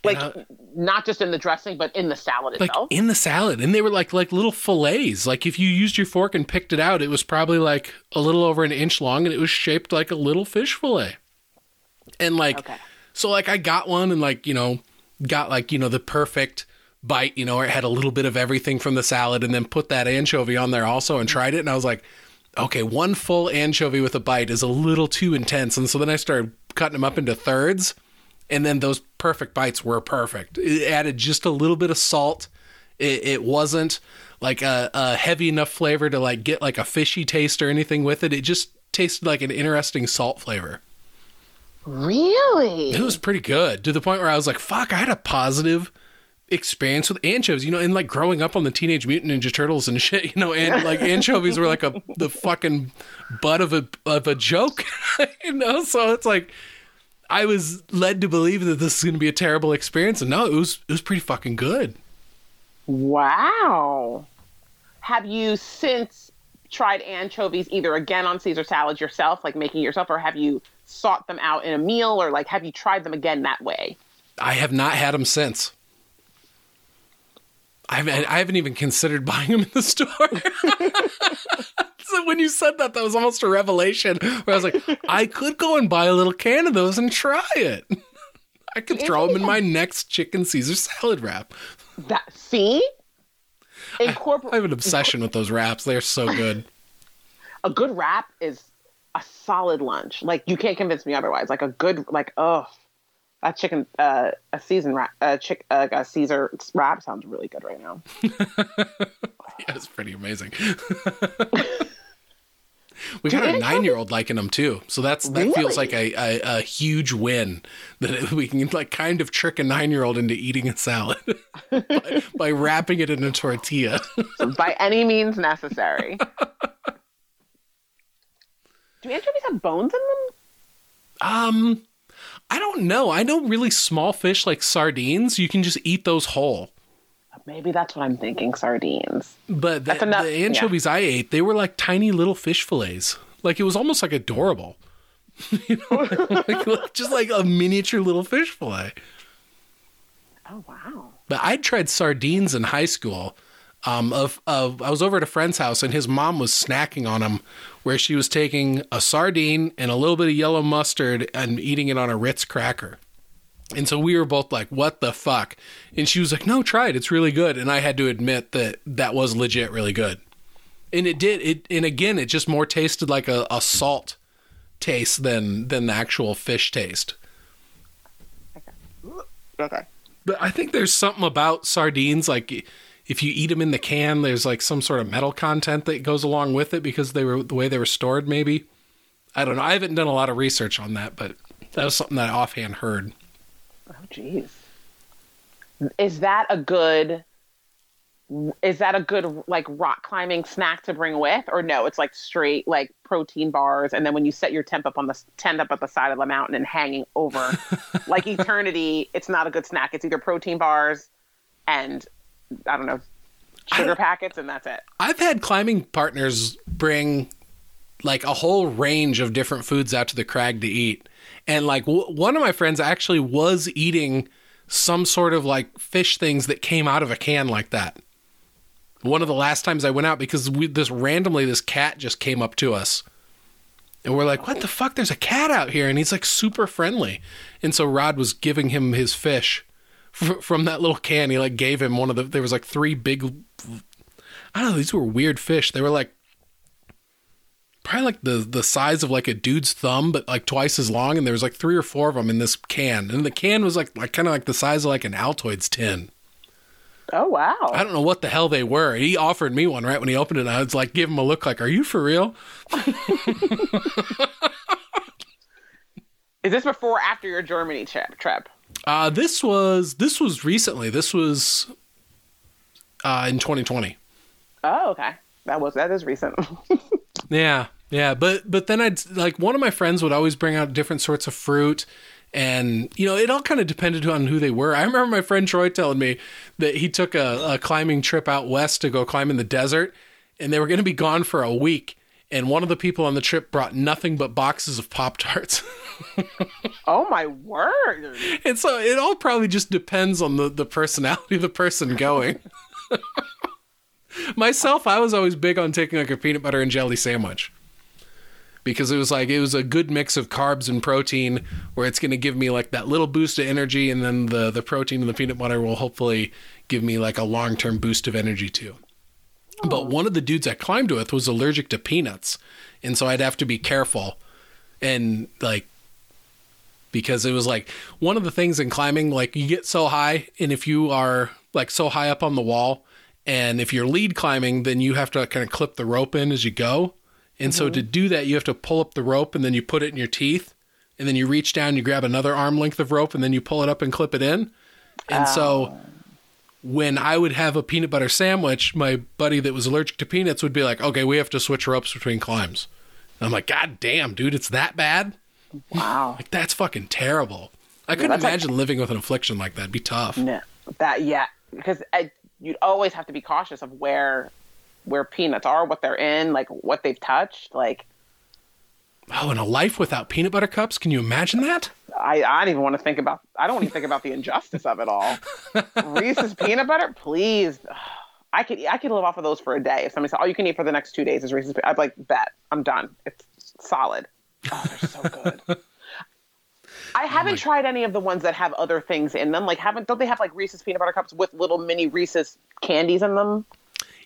Like uh, not just in the dressing, but in the salad like itself. in the salad. And they were like like little fillets. Like if you used your fork and picked it out it was probably like a little over an inch long and it was shaped like a little fish fillet. And like Okay. so like i got one and like you know got like you know the perfect bite you know where it had a little bit of everything from the salad and then put that anchovy on there also and tried it and i was like okay one full anchovy with a bite is a little too intense. And so then i started cutting them up into thirds and then those perfect bites were perfect. It added just a little bit of salt. It, it wasn't like a, a heavy enough flavor to like get like a fishy taste or anything with it. It just tasted like an interesting salt flavor. really? It was pretty good to the point where I was like, "Fuck!" I had a positive experience with anchovies. You know, and like growing up on the Teenage Mutant Ninja Turtles and (laughs) shit. You know, and like (laughs) anchovies were like a the fucking butt of a of a joke. (laughs) you know, so it's like I was led to believe that this is going to be a terrible experience, and no, it was it was pretty fucking good. Wow. Have you since tried anchovies either again on Caesar salad yourself, like making yourself, or have you sought them out in a meal, or like have you tried them again that way? I have not had them since. I haven't, I haven't even considered (laughs) buying them in the store. (laughs) so (laughs) when you said that, that was almost a revelation. Where I was like, (laughs) I could go and buy a little can of those and try it. (laughs) I could throw them in my next chicken Caesar salad wrap. That see, Incorporate. I have an obsession with those wraps. They're so good. a good wrap is a solid lunch. Like you can't convince me otherwise. Like a good like oh, that chicken uh, a season wrap uh, chick uh, a Caesar wrap sounds really good right now. Yeah, it's pretty amazing. We got a nine-year-old liking them too, so that's that Really? feels like a, a, a huge win that we can like kind of trick a nine-year-old into eating a salad (laughs) by, by wrapping it in a tortilla. (laughs) by any means necessary. (laughs) Do anchovies have bones in them? um, I don't know. I know really small fish like sardines. You can just eat those whole. Maybe that's what I'm thinking. Sardines. But the, enough- the anchovies I ate, they were like tiny little fish fillets. Like it was almost like adorable. (laughs) you know, (laughs) like, just like a miniature little fish fillet. Oh wow. But I'd tried sardines in high school. Um, of, of I was over at a friend's house and his mom was snacking on them, where she was taking a sardine and a little bit of yellow mustard and eating it on a Ritz cracker. And so we were both like, "What the fuck?" And she was like, "No, try it. It's really good." And I had to admit that that was legit really good. And it did it. And again, it just more tasted like a, a salt taste than than the actual fish taste. Okay. But I think there's something about sardines, like if you eat them in the can, there's like some sort of metal content that goes along with it because they were the way they were stored. Maybe I don't know. I haven't done a lot of research on that, but that was something that I offhand heard. Oh jeez. Is that a good? Is that a good like rock climbing snack to bring with, or no? It's like straight like protein bars, and then when you set your tent up on the tent up at the side of the mountain and hanging over, (laughs) like eternity, it's not a good snack. It's either protein bars and I don't know sugar packets, and that's it. I've had climbing partners bring like a whole range of different foods out to the crag to eat. And like w- one of my friends actually was eating some sort of like fish things that came out of a can like that. One of the last times I went out because we this randomly this cat just came up to us. And we're like, "What the fuck? There's a cat out here." And he's like super friendly. And so Rod was giving him his fish f- from that little can. He like gave him one of the there was like three big I don't know, these were weird fish. They were like probably like the the size of like a dude's thumb, but like twice as long. And there was like three or four of them in this can, and the can was like like kind of like the size of like an Altoids tin. Oh wow! I don't know what the hell they were. He offered me one right when he opened it. I was like, give him a look like, are you for real? (laughs) Is this before or after your Germany trip? Trip. Uh, this was this was recently. This was uh, in 2020. Oh, okay. That was that is recent. (laughs) Yeah, yeah, but but then I'd like one of my friends would always bring out different sorts of fruit, and you know it all kind of depended on who they were. I remember my friend Troy telling me that he took a, a climbing trip out west to go climb in the desert, and they were going to be gone for a week. And one of the people on the trip brought nothing but boxes of Pop Tarts. (laughs) oh my word! and so it all probably just depends on the, the personality of the person going. (laughs) Myself, I was always big on taking like a peanut butter and jelly sandwich because it was like it was a good mix of carbs and protein where it's going to give me like that little boost of energy and then the the protein and the peanut butter will hopefully give me like a long-term boost of energy too. But oh. one of the dudes I climbed with was allergic to peanuts. And so I'd have to be careful and like because it was like one of the things in climbing like you get so high and if you are like so high up on the wall and if you're lead climbing then you have to kind of clip the rope in as you go and so mm-hmm. to do that you have to pull up the rope and then you put it in your teeth and then you reach down you grab another arm length of rope and then you pull it up and clip it in and so when I would have a peanut butter sandwich, my buddy that was allergic to peanuts would be like, "Okay, we have to switch ropes between climbs." And I'm like, "God damn, dude, it's that bad? Wow. Like that's fucking terrible." I couldn't that's like- imagine living with an affliction like that. It'd be tough. No, that yeah, because I, you'd always have to be cautious of where where peanuts are, what they're in, like what they've touched. Like Oh, and a life without peanut butter cups? Can you imagine that? I, I don't even want to think about. I don't even think about the injustice of it all. (laughs) Reese's peanut butter, please. I could I could live off of those for a day. If somebody said, "All you can eat for the next two days is Reese's," I'd like bet. I'm done. It's solid. Oh, they're so good. (laughs) I oh haven't tried any of the ones that have other things in them. Like, haven't don't they have like Reese's peanut butter cups with little mini Reese's candies in them?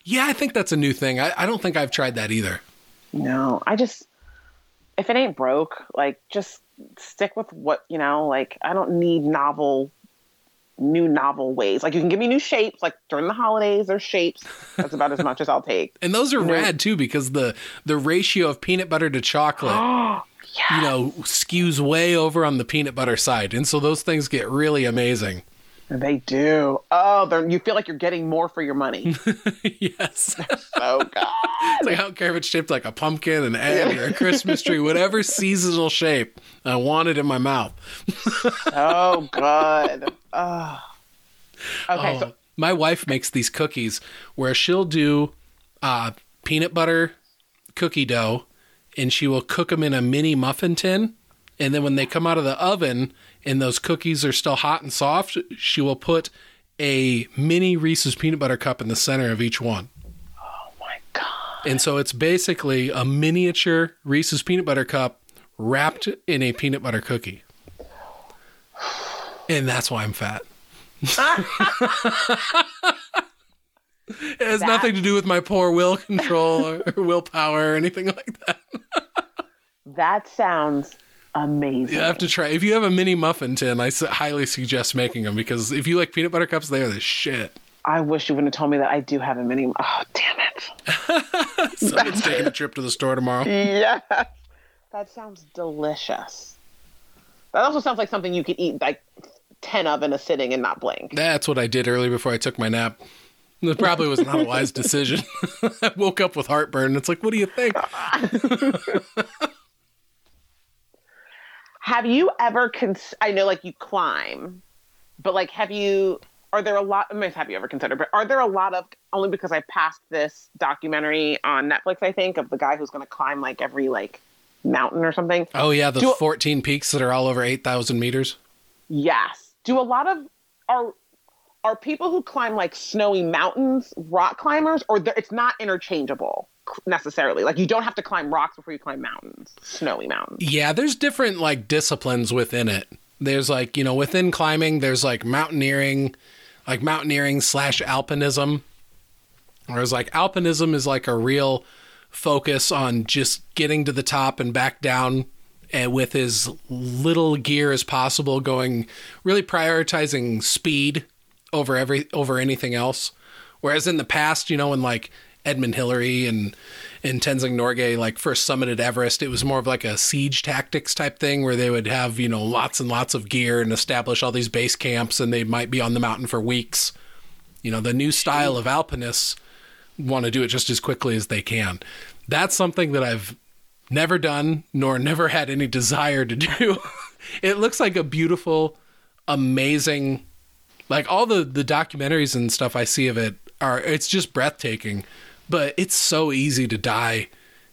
Yeah, I think that's a new thing. I, I don't think I've tried that either. No, I just if it ain't broke, like just stick with what you know. Like I don't need novel, new novel ways. Like you can give me new shapes. Like during the holidays, there's shapes. That's about as much as I'll take. (laughs) And those are rad too because the the ratio of peanut butter to chocolate, (gasps) you know, skews way over on the peanut butter side. And so those things get really amazing. They do. Oh, they're, you feel like you're getting more for your money. (laughs) yes. so (laughs) good. It's like I don't care if it's shaped like a pumpkin, an egg, or a Christmas tree, whatever (laughs) seasonal shape. I want it in my mouth. So good. Oh. Okay, Oh, so my wife makes these cookies where she'll do uh, peanut butter cookie dough and she will cook them in a mini muffin tin. And then when they come out of the oven and those cookies are still hot and soft, she will put a mini Reese's peanut butter cup in the center of each one. oh my god. And so it's basically a miniature Reese's peanut butter cup wrapped in a peanut butter cookie. And that's why I'm fat. (laughs) it has nothing to do with my poor will control or, or (laughs) willpower or anything like that. That sounds amazing. You have to try. If you have a mini muffin tin, I highly suggest making them because if you like peanut butter cups, they are the shit. I wish you wouldn't have told me that I do have a mini. Oh, damn it. (laughs) Someone's (laughs) taking a trip to the store tomorrow. Yes. That sounds delicious. That also sounds like something you could eat like 10 of in a sitting and not blink. That's what I did early before I took my nap. It probably was not a wise (laughs) decision. I woke up with heartburn. It's like, what do you think? Have you ever, cons- I know like you climb, but like have you, are there a lot, I mean, have you ever considered, but are there a lot of, only because I passed this documentary on Netflix, I think, of the guy who's going to climb like every like mountain or something? Oh yeah, the Do- 14 peaks that are all over 8,000 meters. Yes. Do a lot of are are people who climb like snowy mountains rock climbers, or it's not interchangeable necessarily? Like you don't have to climb rocks before you climb mountains, snowy mountains. Yeah, there's different like disciplines within it. There's like, you know, within climbing, there's like mountaineering, like mountaineering slash alpinism. Whereas like alpinism is like a real focus on just getting to the top and back down and with as little gear as possible, going really prioritizing speed over every over anything else. Whereas in the past, you know, when like Edmund Hillary and and Tenzing Norgay like first summited Everest, it was more of like a siege tactics type thing where they would have you know lots and lots of gear and establish all these base camps, and they might be on the mountain for weeks. You know, the new style of alpinists want to do it just as quickly as they can. That's something that I've never done nor never had any (laughs) desire to do. it looks like a beautiful, amazing like all the the documentaries and stuff I see of it are it's just breathtaking, but it's so easy to die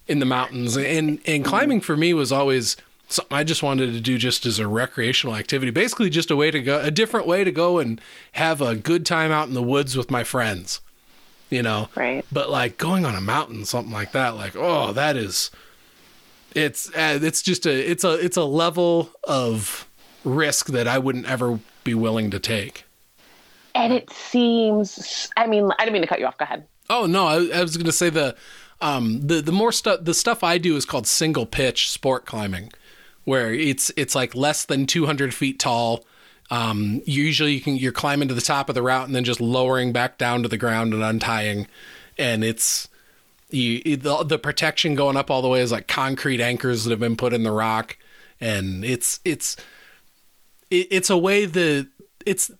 in the mountains. And and climbing for me was always something I just wanted to do just as a recreational activity. Basically just a way to go a different way to go and have a good time out in the woods with my friends. You know. Right. But like going on a mountain something like that like oh that is it's uh, it's just a it's a it's a level of risk that I wouldn't ever be willing to take. And it seems, I mean, I didn't mean to cut you off. Go ahead. Oh no, I, I was going to say the um, the the more stuff the stuff I do is called single pitch sport climbing, where it's it's like less than 200 feet tall. Um, usually you can you're climbing to the top of the route and then just lowering back down to the ground and untying, and it's you the, the protection going up all the way is like concrete anchors that have been put in the rock, and it's it's it, it's a way that it's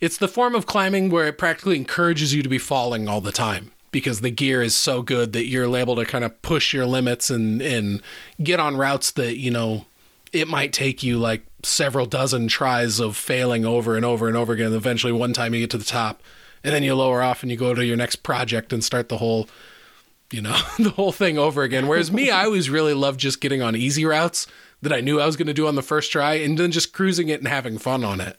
it's the form of climbing where it practically encourages you to be falling all the time because the gear is so good that you're able to kind of push your limits and and get on routes that you know it might take you like several dozen tries of failing over and over and over again. Eventually, one time you get to the top, and then you lower off and you go to your next project and start the whole, you know, (laughs) the whole thing over again. Whereas me, I always really loved just getting on easy routes that I knew I was going to do on the first try, and then just cruising it and having fun on it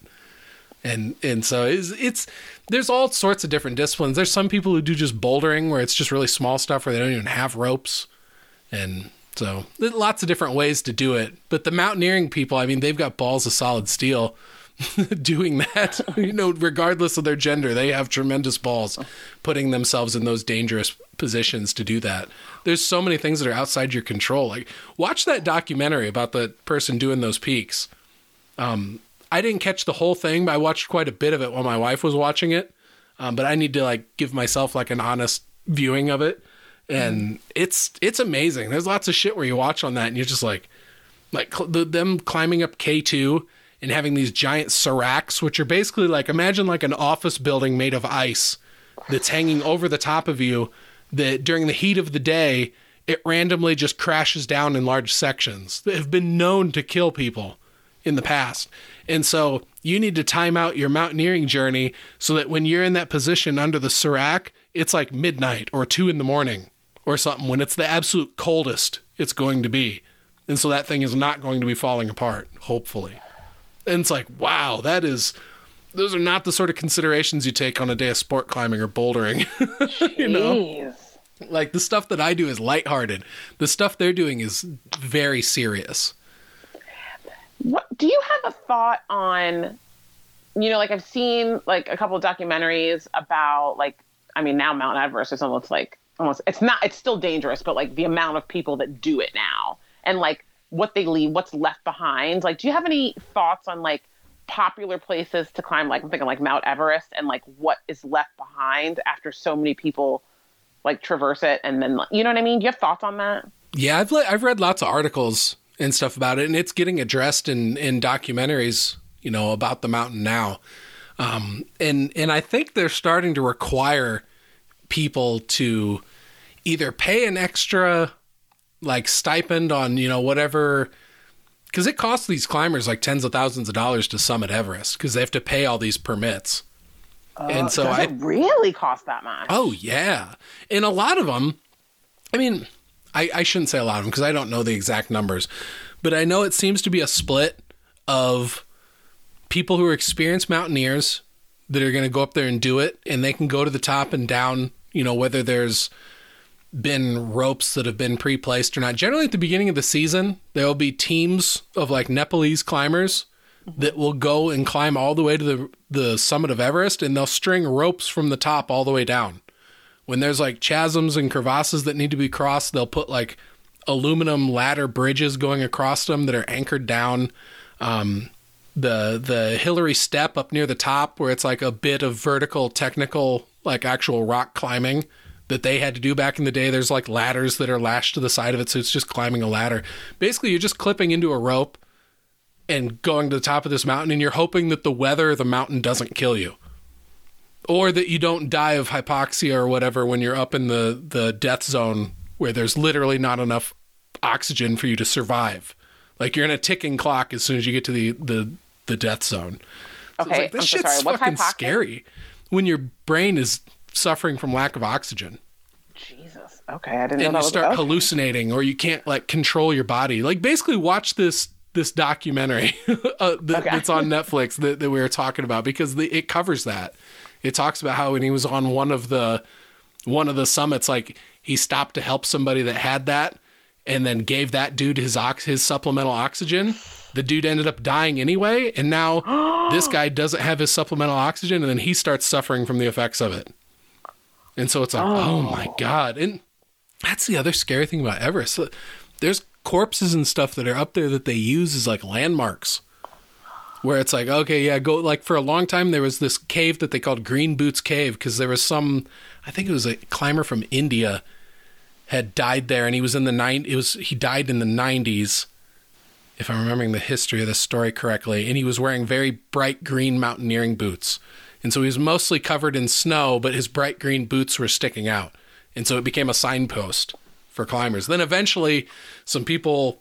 and and so it's, it's there's all sorts of different disciplines. There's some people who do just bouldering where it's just really small stuff where they don't even have ropes, and so lots of different ways to do it. But the mountaineering people, I mean, they've got balls of solid steel. (laughs) doing that, (laughs) you know, regardless of their gender, they have tremendous balls putting themselves in those dangerous positions to do that. There's so many things that are outside your control. Like watch that documentary about the person doing those peaks. Um, I didn't catch the whole thing, but I watched quite a bit of it while my wife was watching it. Um, but I need to like give myself like an honest viewing of it, and it's it's amazing. There's lots of shit where you watch on that, and you're just like, like cl- the, them climbing up K two and having these giant seracs, which are basically like imagine like an office building made of ice that's hanging over the top of you. That during the heat of the day, it randomly just crashes down in large sections that have been known to kill people in the past. And so you need to time out your mountaineering journey so that when you're in that position under the Serac, it's like midnight or two in the morning or something when it's the absolute coldest it's going to be. And so that thing is not going to be falling apart, hopefully. And it's like, wow, that is those are not the sort of considerations you take on a day of sport climbing or bouldering. (laughs) you know? Like the stuff that I do is lighthearted. The stuff they're doing is very serious. What do you have a thought on? You know, like I've seen like a couple of documentaries about like I mean now Mount Everest is almost like almost it's not it's still dangerous, but like the amount of people that do it now and like what they leave, what's left behind. Like, do you have any thoughts on like popular places to climb? Like I'm thinking like Mount Everest and like what is left behind after so many people like traverse it and then you know what I mean? Do you have thoughts on that? Yeah, I've le- I've read lots of articles and stuff about it, and it's getting addressed in in documentaries, you know, about the mountain now. Um, and and I think they're starting to require people to either pay an extra like stipend on you know whatever because it costs these climbers like tens of thousands of dollars to summit Everest because they have to pay all these permits. Uh, and so I really cost that much. Oh yeah, and a lot of them. I mean, I, I shouldn't say a lot of them because I don't know the exact numbers, but I know it seems to be a split of people who are experienced mountaineers that are going to go up there and do it, and they can go to the top and down. You know whether there's been ropes that have been pre-placed or not. Generally, at the beginning of the season, there will be teams of like Nepalese climbers that will go and climb all the way to the the summit of Everest, and they'll string ropes from the top all the way down when there's like chasms and crevasses that need to be crossed, they'll put like aluminum ladder bridges going across them that are anchored down. Um, the the Hillary step up near the top where it's like a bit of vertical technical like actual rock climbing that they had to do back in the day. There's like ladders that are lashed to the side of it, so it's just climbing a ladder. Basically, you're just clipping into a rope and going to the top of this mountain, and you're hoping that the weather the mountain doesn't kill you. Or that you don't die of hypoxia or whatever when you're up in the, the death zone where there's literally not enough oxygen for you to survive. Like you're in a ticking clock as soon as you get to the, the, the death zone. So Okay, like, this I'm so shit's. What's fucking hypoxia? scary when your brain is suffering from lack of oxygen Jesus. Okay, I didn't know and that you was start okay. hallucinating or you can't like control your body. Like basically watch this this documentary (laughs) uh, that, Okay. that's on Netflix that, that we were talking about because the, it covers that. It talks about how when he was on one of the one of the summits, like he stopped to help somebody that had that, and then gave that dude his ox his supplemental oxygen. The dude ended up dying anyway, and now (gasps) this guy doesn't have his supplemental oxygen, and then he starts suffering from the effects of it. And so it's like, oh, oh, my god! And that's the other scary thing about Everest. There's corpses and stuff that are up there that they use as like landmarks. Where it's like, okay, yeah, go like for a long time there was this cave that they called Green Boots Cave because there was some I think it was a climber from India had died there and he was in the nine it was he died in the 90s if I'm remembering the history of this story correctly and he was wearing very bright green mountaineering boots. And so he was mostly covered in snow, but his bright green boots were sticking out. And so it became a signpost for climbers. Then eventually some people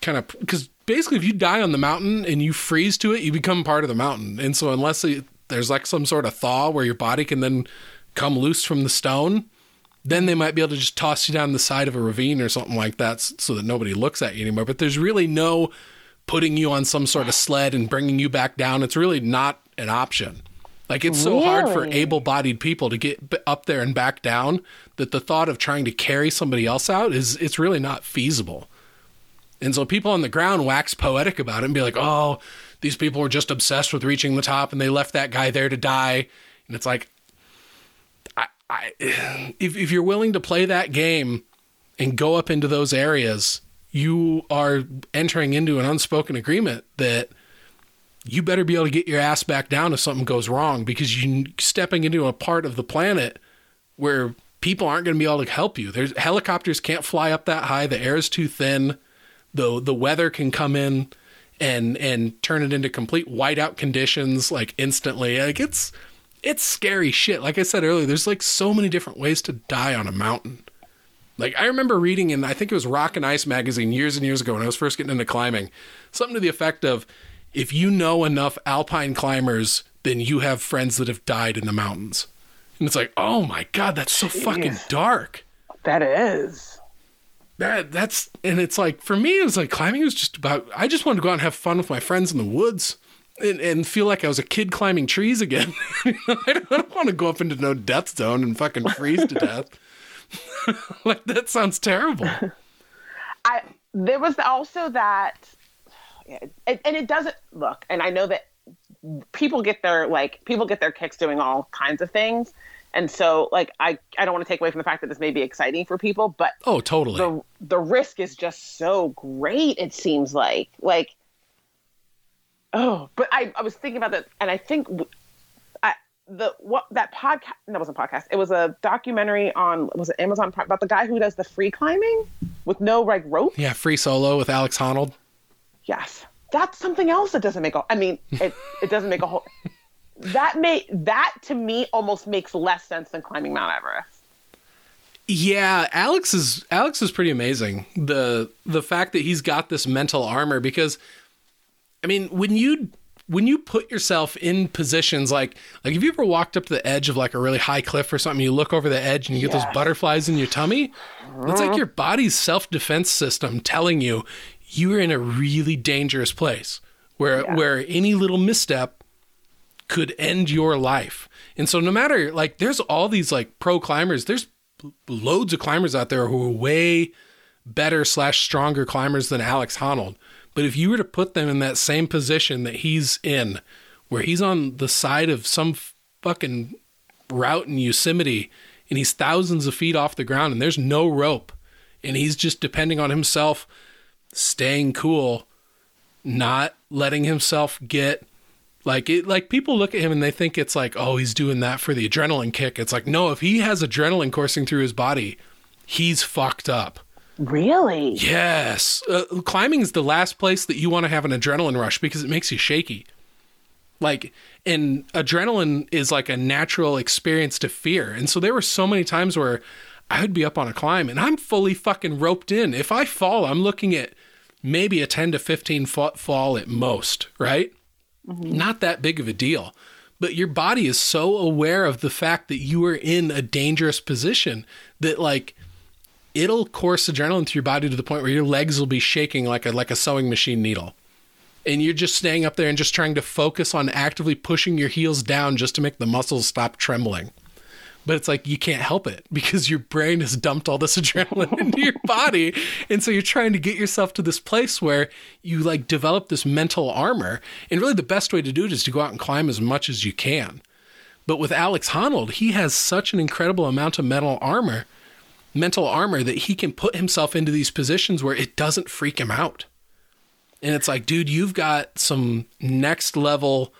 kind of because basically if you die on the mountain and you freeze to it, you become part of the mountain. And so unless it, there's like some sort of thaw where your body can then come loose from the stone, then they might be able to just toss you down the side of a ravine or something like that so that nobody looks at you anymore. But there's really no putting you on some sort of sled and bringing you back down. It's really not an option. Like it's so hard for able-bodied people to get up there and back down that the thought of trying to carry somebody else out is it's really not feasible. And so people on the ground wax poetic about it and be like, "Oh, these people were just obsessed with reaching the top and they left that guy there to die." And it's like I, I (sighs) if if you're willing to play that game and go up into those areas, you are entering into an unspoken agreement that you better be able to get your ass back down if something goes wrong because you're stepping into a part of the planet where people aren't going to be able to help you. There's helicopters can't fly up that high. The air is too thin. The the weather can come in and and turn it into complete whiteout conditions like instantly. Like it's it's scary shit. Like I said earlier, there's like so many different ways to die on a mountain. Like I remember reading in I think it was Rock and Ice magazine years and years ago when I was first getting into climbing, something to the effect of if you know enough alpine climbers, then you have friends that have died in the mountains. And it's like, "Oh my god, that's so fucking dark." That is. That that's and it's like for me it was like climbing was just about I just wanted to go out and have fun with my friends in the woods. And, and feel like I was a kid climbing trees again. (laughs) I, don't, I don't want to go up into no death zone and fucking freeze to death. (laughs) like that sounds terrible. (laughs) I there was also that, and, and it doesn't look. And I know that people get their like people get their kicks doing all kinds of things, and so like I I don't want to take away from the fact that this may be exciting for people, but Oh, totally. the the risk is just so great. It seems like like oh, but I I was thinking about that, and I think I the what that podcast that wasn't a podcast. It was a documentary on was it Amazon Prime about the guy who does the free climbing with no like rope. yeah, free solo with Alex Honnold. Yes, that's something else that doesn't make a. I mean, it it doesn't make a whole. That may that to me almost makes less sense than climbing Mount Everest. Yeah, Alex is Alex is pretty amazing. The the fact that he's got this mental armor because I mean, when you when you put yourself in positions like like if you ever walked up to the edge of like a really high cliff or something, you look over the edge and you get those butterflies in your tummy, it's like mm-hmm. your body's self-defense system telling you you are in a really dangerous place where Yeah. where any little misstep could end your life. And so no matter like there's all these like pro climbers, there's loads of climbers out there who are way better slash stronger climbers than Alex Honnold. But if you were to put them in that same position that he's in, where he's on the side of some fucking route in Yosemite and he's thousands of feet off the ground and there's no rope and he's just depending on himself staying cool not letting himself get like it like people look at him and they think it's like oh he's doing that for the adrenaline kick. It's like no if he has adrenaline coursing through his body he's fucked up. Really? yes. Uh, climbing is the last place that you want to have an adrenaline rush because it makes you shaky. Like and adrenaline is like a natural experience to fear. And so there were so many times where i would be up on a climb and i'm fully fucking roped in. If i fall i'm looking at maybe a 10 to 15 foot fall at most right Mm-hmm. not that big of a deal. But your body is so aware of the fact that you are in a dangerous position that like it'll course adrenaline through your body to the point where your legs will be shaking like a like a sewing machine needle. And you're just staying up there and just trying to focus on actively pushing your heels down just to make the muscles stop trembling. But it's like you can't help it (laughs) because your brain has dumped all this (laughs) adrenaline into your body. And so you're trying to get yourself to this place where you like develop this mental armor. And really the best way to do it is to go out and climb as much as you can. But with Alex Honnold, he has such an incredible amount of mental armor, mental armor that he can put himself into these positions where it doesn't freak him out and it's like dude you've got some next level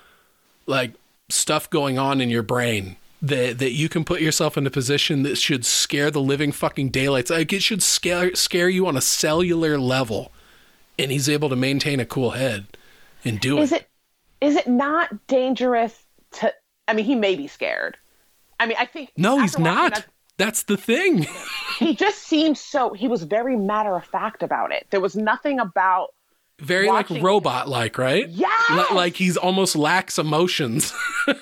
like stuff going on in your brain that that you can put yourself in a position that should scare the living fucking daylights. Like it should scare scare you on a cellular level. And he's able to maintain a cool head and do Is it. it is it not dangerous to I mean he may be scared. I mean I think no he's not. that, that's the thing. (laughs) He just seemed so he was very matter of fact about it. There was nothing about very Watching- like robot like right Yes! Li- like he's almost lacks emotions (laughs)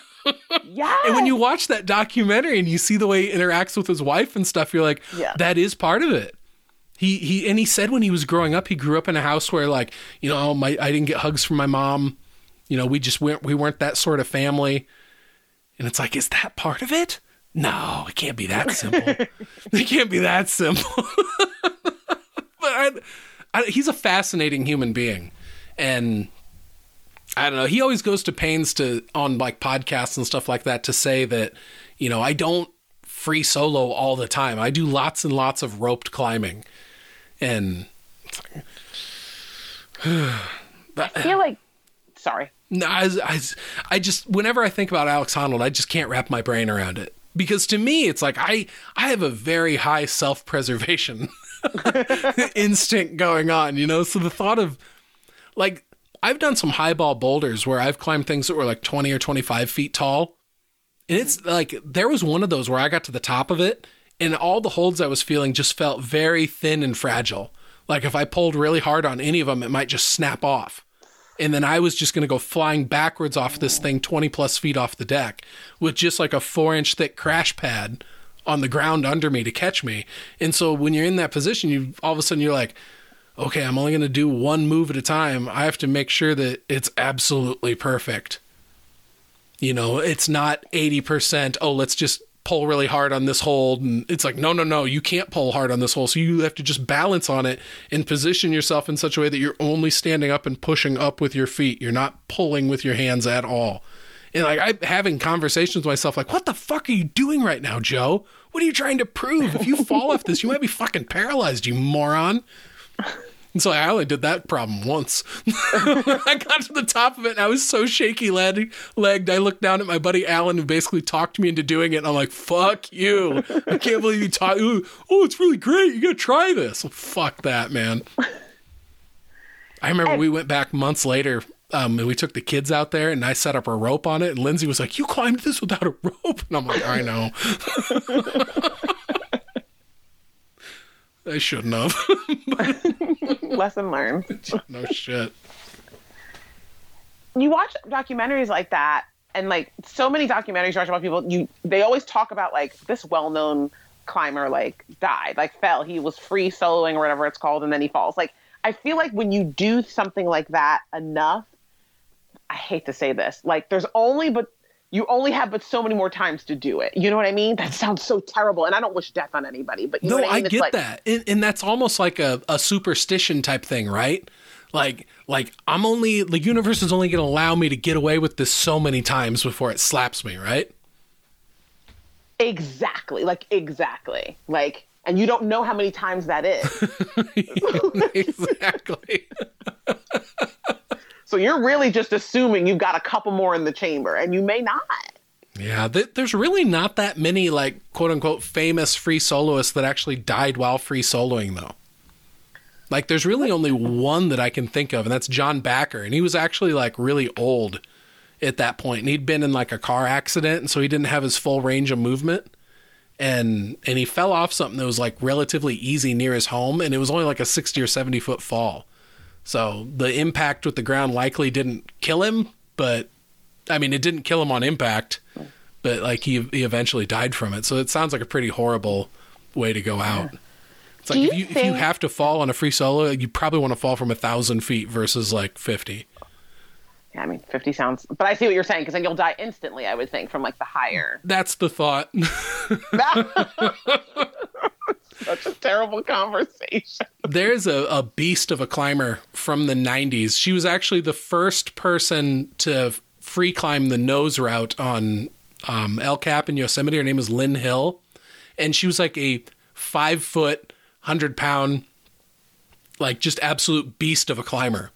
yeah. And when you watch that documentary and you see the way he interacts with his wife and stuff, you're like, Yeah. that is part of it. He he and he said when he was growing up, he grew up in a house where like, you know, my I didn't get hugs from my mom. You know, we just weren't we weren't that sort of family. And it's like, is that part of it? No, it can't be that simple. (laughs) it can't be that simple. (laughs) but I, I, he's a fascinating human being, and I don't know. He always goes to pains to on like podcasts and stuff like that to say that, you know, I don't free solo all the time. I do lots and lots of roped climbing. And (sighs) I feel like sorry. no, I, I, I just whenever I think about Alex Honnold, I just can't wrap my brain around it. Because to me, it's like I I have a very high self preservation (laughs) instinct going on, you know. So the thought of like I've done some highball boulders where I've climbed things that were like twenty or twenty five feet tall, and it's like there was one of those where I got to the top of it, and all the holds I was feeling just felt very thin and fragile. Like if I pulled really hard on any of them, it might just snap off and then I was just going to go flying backwards off this thing 20 plus feet off the deck with just like a four inch thick crash pad on the ground under me to catch me. And so when you're in that position, you all of a sudden you're like, okay, I'm only going to do one move at a time. I have to make sure that it's absolutely perfect. You know, it's not 80%, oh, let's just pull really hard on this hold. And it's like, no, no, no, you can't pull hard on this hole. So you have to just balance on it and position yourself in such a way that you're only standing up and pushing up with your feet. You're not pulling with your hands at all. And like I'm having conversations with myself, like, what the fuck are you doing right now, Joe? What are you trying to prove? If you fall off this, you might be fucking paralyzed, you moron. And so I only did that problem once. (laughs) I got to the top of it and I was so shaky legged. legged. I looked down at my buddy Alan who basically talked me into doing it. And I'm like, fuck you. I can't believe you taught Oh, it's really great. You got to try this. Fuck that, man. I remember we went back months later um, and we took the kids out there and I set up a rope on it. And Lindsay was like, You climbed this without a rope? And I'm like, I know. (laughs) I shouldn't have. (laughs) (laughs) Lesson learned. (laughs) no shit. you watch documentaries like that and like so many documentaries you watch about people you they always talk about like this well-known climber like died like fell he was free soloing or whatever it's called and then he falls like i feel like when you do something like that enough i hate to say this like there's only but you only have but so many more times to do it you know what i mean that sounds so terrible and i don't wish death on anybody but you No, I I, mean? It's get like, that, and, and that's almost like a, a superstition type thing, right? Like, like I'm only the universe is only going to allow me to get away with this so many times before it slaps me, right? exactly like exactly like and you don't know how many times that is (laughs) exactly. (laughs) So you're really just assuming you've got a couple more in the chamber, and you may not. Yeah, th- there's really not that many like quote unquote famous free soloists that actually died while free soloing though. Like there's really only one that I can think of and that's John Bachar and he was actually like really old at that point and he'd been in like a car accident and so he didn't have his full range of movement and and he fell off something that was like relatively easy near his home and it was only like a 60 or 70 foot fall. So the impact with the ground likely didn't kill him, but I mean, it didn't kill him on impact, but like he he eventually died from it. So it sounds like a pretty horrible way to go out. It's like Do if you you if you have to fall on a free solo, you probably want to fall from a thousand feet versus like fifty. Yeah, I mean, 50 sounds, but I see what you're saying because then you'll die instantly, I would think, from like the higher. That's the thought. (laughs) (laughs) Such a terrible conversation. There's a, a beast of a climber from the 90s. She was actually the first person to free climb the nose route on um, El Cap in Yosemite. Her name is Lynn Hill. And she was like a five foot, 100 pound, like just absolute beast of a climber.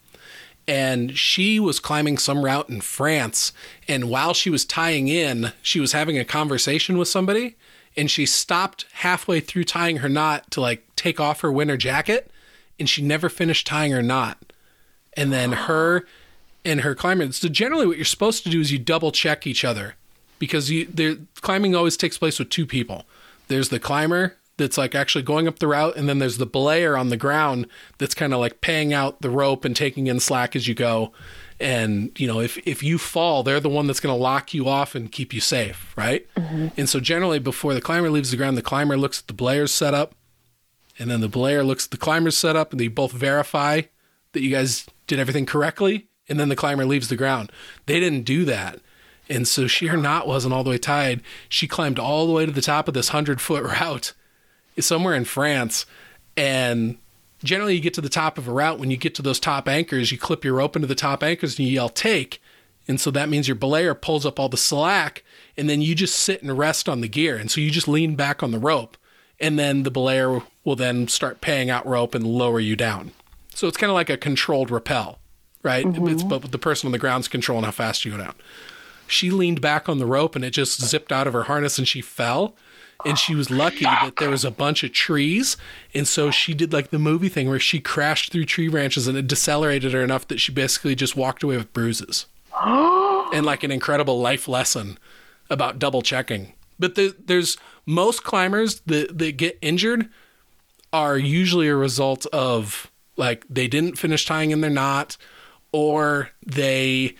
And she was climbing some route in France. And while she was tying in, she was having a conversation with somebody. And she stopped halfway through tying her knot to like take off her winter jacket. And she never finished tying her knot. And then her and her climber. So generally, what you're supposed to do is you double check each other because you there climbing always takes place with two people. There's the climber that's like actually going up the route, and then there's the belayer on the ground that's kind of like paying out the rope and taking in slack as you go. And you know, if if you fall, they're the one that's going to lock you off and keep you safe, right? Mm-hmm. And so generally, before the climber leaves the ground, the climber looks at the belayer's setup, and then the belayer looks at the climber's setup, and they both verify that you guys did everything correctly, and then the climber leaves the ground. They didn't do that. And so she her knot wasn't all the way tied. She climbed all the way to the top of this hundred foot (laughs) route somewhere in France. And generally you get to the top of a route, when you get to those top anchors, you clip your rope into the top anchors and you yell take. And so that means your belayer pulls up all the slack and then you just sit and rest on the gear. And so you just lean back on the rope. And then the belayer will then start paying out rope and lower you down. So it's kind of like a controlled rappel, right? It's mm-hmm. but the person on the ground's controlling how fast you go down. She leaned back on the rope and it just zipped out of her harness and she fell. And she was lucky that there was a bunch of trees. And so she did like the movie thing where she crashed through tree branches and it decelerated her enough that she basically just walked away with bruises. (gasps) and like an incredible life lesson about double checking. But the, there's most climbers that, that get injured are usually a result of like they didn't finish tying in their knot or they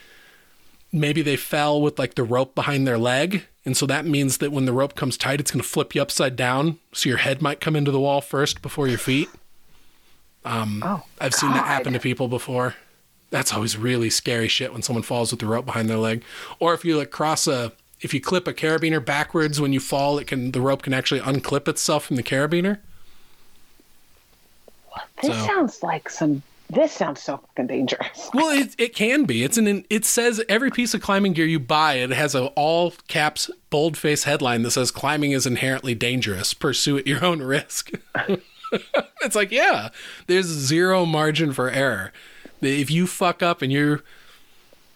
maybe they fell with like the rope behind their leg and so that means that when the rope comes tight it's going to flip you upside down so your head might come into the wall first before your feet. Um, oh, i've seen that happen to people before. That's always really scary shit when someone falls with the rope behind their leg. Or if you like cross a if you clip a carabiner backwards when you fall it can the rope can actually unclip itself from the carabiner. This So- sounds like some. This sounds so fucking dangerous. Well, it, it can be. It's an it says every piece of climbing gear you buy it has a all caps bold face headline that says climbing is inherently dangerous. Pursue at your own risk. (laughs) it's like yeah, there's zero margin for error. If you fuck up and you're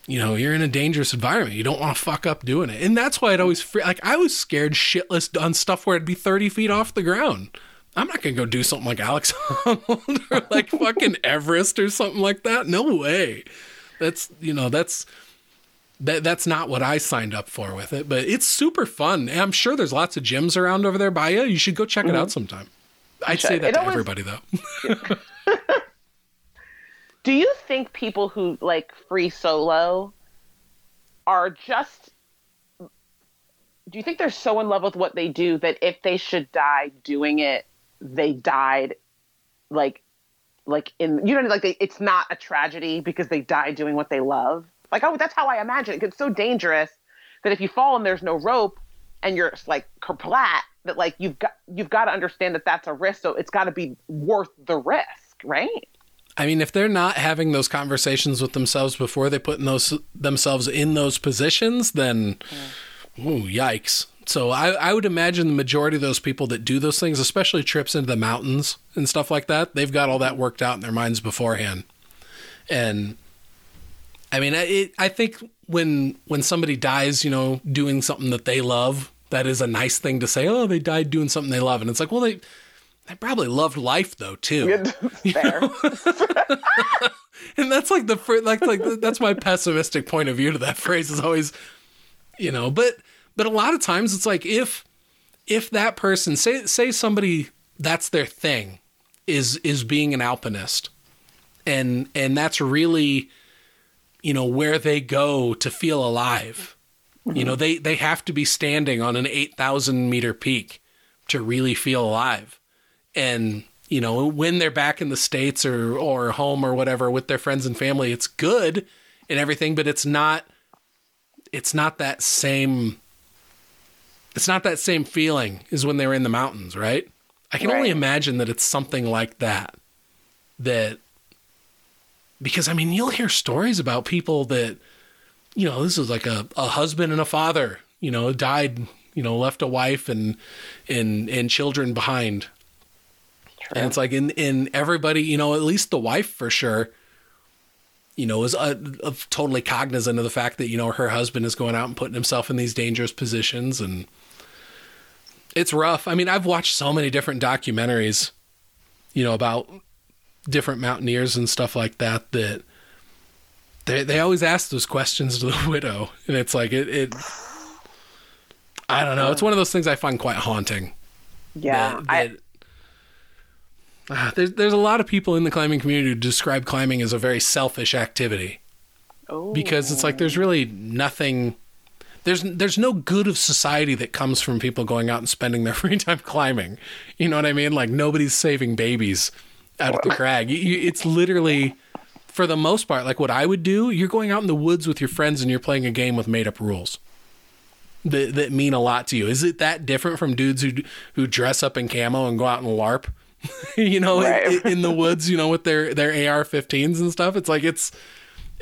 you know you're in a dangerous environment, you don't want to fuck up doing it. And that's why it always like I was scared shitless on stuff where it'd be 30 feet off the ground. I'm not gonna go do something like Alex (laughs) Honnold or like fucking Everest or something like that. No way. That's you know that's that that's not what I signed up for with it. But it's super fun. And I'm sure there's lots of gyms around over there by you. You should go check it out mm-hmm. sometime. I'd say that It to always- everybody though. (laughs) Do you think people who like free solo are just do you think they're so in love with what they do that if they should die doing it, they died like like in you know like they, it's not a tragedy because they died doing what they love. Like oh that's how I imagine it. It's so dangerous that if you fall and there's no rope and you're like kerplat that like you've got you've got to understand that that's a risk so it's got to be worth the risk, right? I mean, if they're not having those conversations with themselves before they put in those themselves in those positions, then mm. ooh, yikes. So I, I would imagine the majority of those people that do those things, especially trips into the mountains and stuff like that, they've got all that worked out in their minds beforehand. And I mean, it, I think when when somebody dies, you know, doing something that they love, that is a nice thing to say. Oh, they died doing something they love, and it's like, well, they they probably loved life though too. (laughs) Fair. (laughs) and that's like the first, like like that's my pessimistic point of view to that phrase is always, you know, but but a lot of times it's like if if that person say say somebody that's their thing is is being an alpinist and and that's really you know where they go to feel alive mm-hmm. you know they they have to be standing on an 8000 meter peak to really feel alive and you know when they're back in the states or or home or whatever with their friends and family it's good and everything but it's not it's not that same it's not that same feeling as when they were in the mountains right i can right. only imagine that it's something like that that because i mean you'll hear stories about people that you know this is like a, a husband and a father you know died you know left a wife and and and children behind True. And it's like in in everybody, you know, at least the wife for sure, you know, is uh, totally cognizant of the fact that you know her husband is going out and putting himself in these dangerous positions, and it's rough. I mean, I've watched so many different documentaries, you know, about different mountaineers and stuff like that that they they always ask those questions to the (laughs) widow, and it's like it. it I don't know. It's one of those things I find quite haunting. Yeah, that, that I uh, there's there's a lot of people in the climbing community who describe climbing as a very selfish activity. Oh. Because it's like there's really nothing there's there's no good of society that comes from people going out and spending their (laughs) free time climbing. You know what I mean? Like nobody's saving babies out of the (laughs) crag. It's literally for the most part like what I would do, you're going out in the woods with your friends and you're playing a game with made up rules. That, that mean a lot to you. Is it that different from dudes who who dress up in camo and go out and LARP? (laughs) you know, right. in, in, the woods, you know, with their their AR-15s and stuff. It's like it's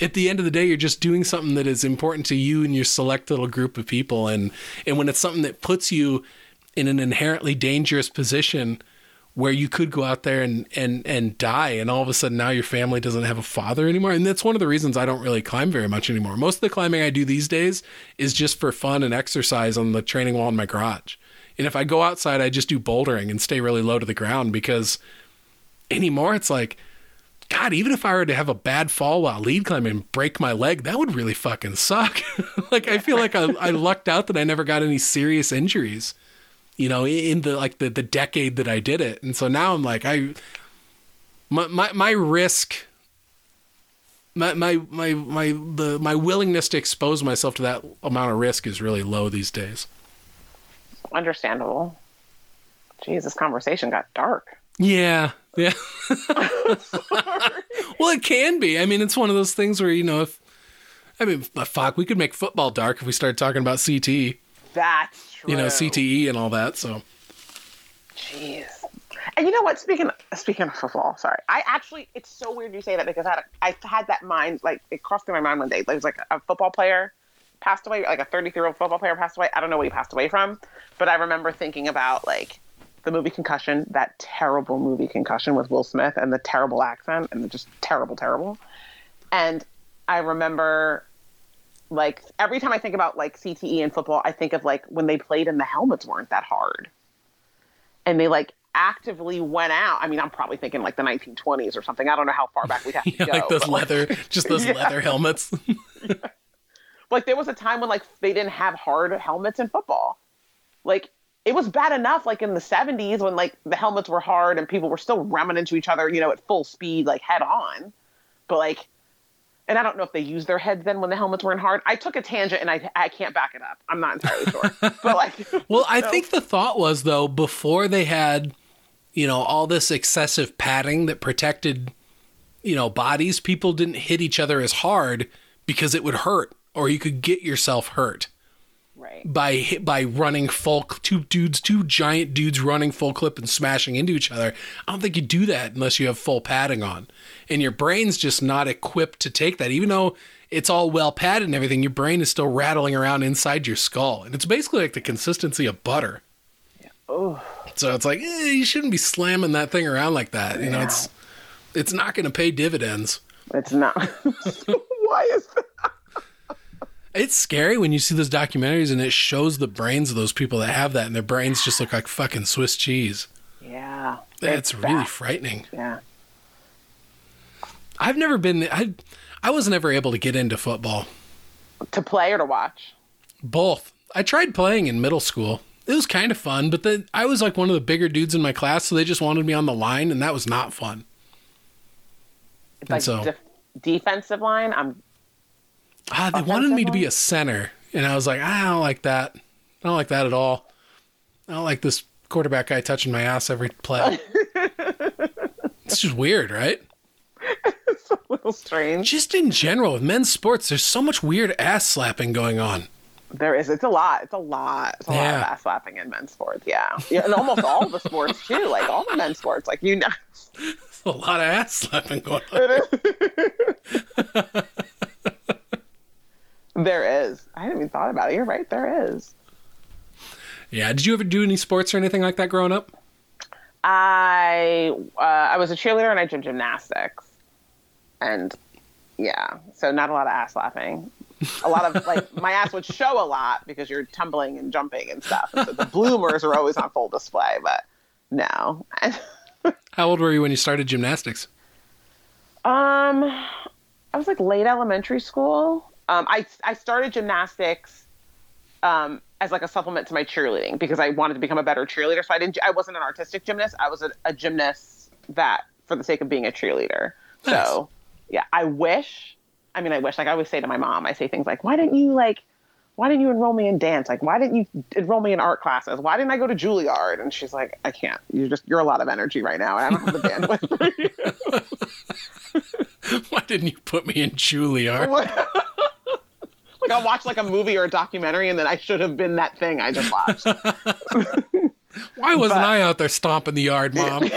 at the end of the day, you're just doing something that is important to you and your select little group of people, and and when it's something that puts you in an inherently dangerous position where you could go out there and and and die and all of a sudden now your family doesn't have a father anymore and that's one of the reasons I don't really climb very much anymore. Most of the climbing I do these days is just for fun and exercise on the training wall in my garage. And if I go outside, I just do bouldering and stay really low to the ground because anymore it's like, God, even if I were to have a bad fall while lead climbing and break my leg, that would really fucking suck. (laughs) like I feel like I, I lucked out that I never got any serious injuries, you know, in the like the the decade that I did it. And so now I'm like I my my, my risk my my my my the my willingness to expose myself to that amount of risk is really low these days understandable. Jeez, this conversation got dark. Yeah, yeah. (laughs) well, it can be. I mean, it's one of those things where you know, if I mean, fuck, we could make football dark if we started talking about CTE. That's true. You know, CTE and all that. So. Jeez. And you know what? Speaking speaking of football, sorry, I actually it's so weird you say that because I had a, I had that mind like it crossed through my mind one day. There was like a football player passed away, like a 33 year old football player passed away. I don't know what he passed away from, but I remember thinking about like the movie Concussion, that terrible movie Concussion with Will Smith and the terrible accent and just terrible, terrible. And I remember like every time I think about like CTE and football, I think of like when they played and the helmets weren't that hard. And they like actively went out. I mean, I'm probably thinking like the 1920s or something. I don't know how far back we have (laughs) to yeah, go. Like those leather, like, just those (laughs) yeah. leather helmets. yeah. (laughs) Like there was a time when like they didn't have hard helmets in football. Like it was bad enough like in the 70s when like the helmets were hard and people were still ramming into each other, you know, at full speed like head on. But like and I don't know if they used their heads then when the helmets weren't hard. I took a tangent and I I can't back it up. I'm not entirely sure. (laughs) but like (laughs) Well, I think the thought was though before they had you know all this excessive padding that protected you know bodies, people didn't hit each other as hard because it would hurt or you could get yourself hurt right. by by running full two dudes two giant dudes running full clip and smashing into each other. I don't think you do that unless you have full padding on. And your brain's just not equipped to take that. Even though it's all well padded and everything your brain is still rattling around inside your skull. And it's basically like the consistency of butter. Yeah. oh so it's like eh, you shouldn't be slamming that thing around like that. You know it's it's not going to pay dividends. It's not. (laughs) Why is that? It's scary when you see those documentaries and it shows the brains of those people that have that, and their brains just look like fucking Swiss cheese. Yeah. That's really bad. frightening. Yeah. I've never been. I I was never able to get into football. To play or to watch? Both. I tried playing in middle school. It was kind of fun, but then I was like one of the bigger dudes in my class, so they just wanted me on the line, and that was not fun. It's And like so- def- defensive line. I'm Ah, they wanted me to be a center, and I was like, I don't like that. I don't like that at all. I don't like this quarterback guy touching my ass every play. (laughs) it's just weird, right? it's a little strange. Just in general, with men's sports, there's so much weird ass slapping going on. There is. It's a lot. It's a lot. It's a lot of ass slapping in men's sports. Yeah. yeah. And almost all the sports too. Like all the men's sports. Like you know. (laughs) There's a lot of ass slapping going on. (laughs) There is. I hadn't even thought about it. You're right. There is. Yeah. Did you ever do any sports or anything like that growing up? I uh, I was a cheerleader and I did gymnastics, and yeah, so not a lot of ass laughing. A lot of like (laughs) my ass would show a lot because you're tumbling and jumping and stuff. And so the bloomers are always on full display, but no. (laughs) How old were you when you started gymnastics? Um, I was like late elementary school. Um, I I started gymnastics um, as like a supplement to my cheerleading because I wanted to become a better cheerleader. So I didn't. I wasn't an artistic gymnast. I was a, a gymnast that for the sake of being a cheerleader. Nice. So yeah, I wish. I mean, I wish. Like I always say to my mom, I say things like, "Why didn't you like?" Why didn't you enroll me in dance? Like, why didn't you enroll me in art classes? Why didn't I go to Juilliard? And she's like, I can't. You just, you're a lot of energy right now, and I don't have the bandwidth for you. (laughs) Why didn't you put me in Juilliard? (laughs) (laughs) like I'll watch like a movie or a documentary, and then I should have been that thing I just watched. (laughs) Why wasn't But- I out there stomping the yard, mom? (laughs)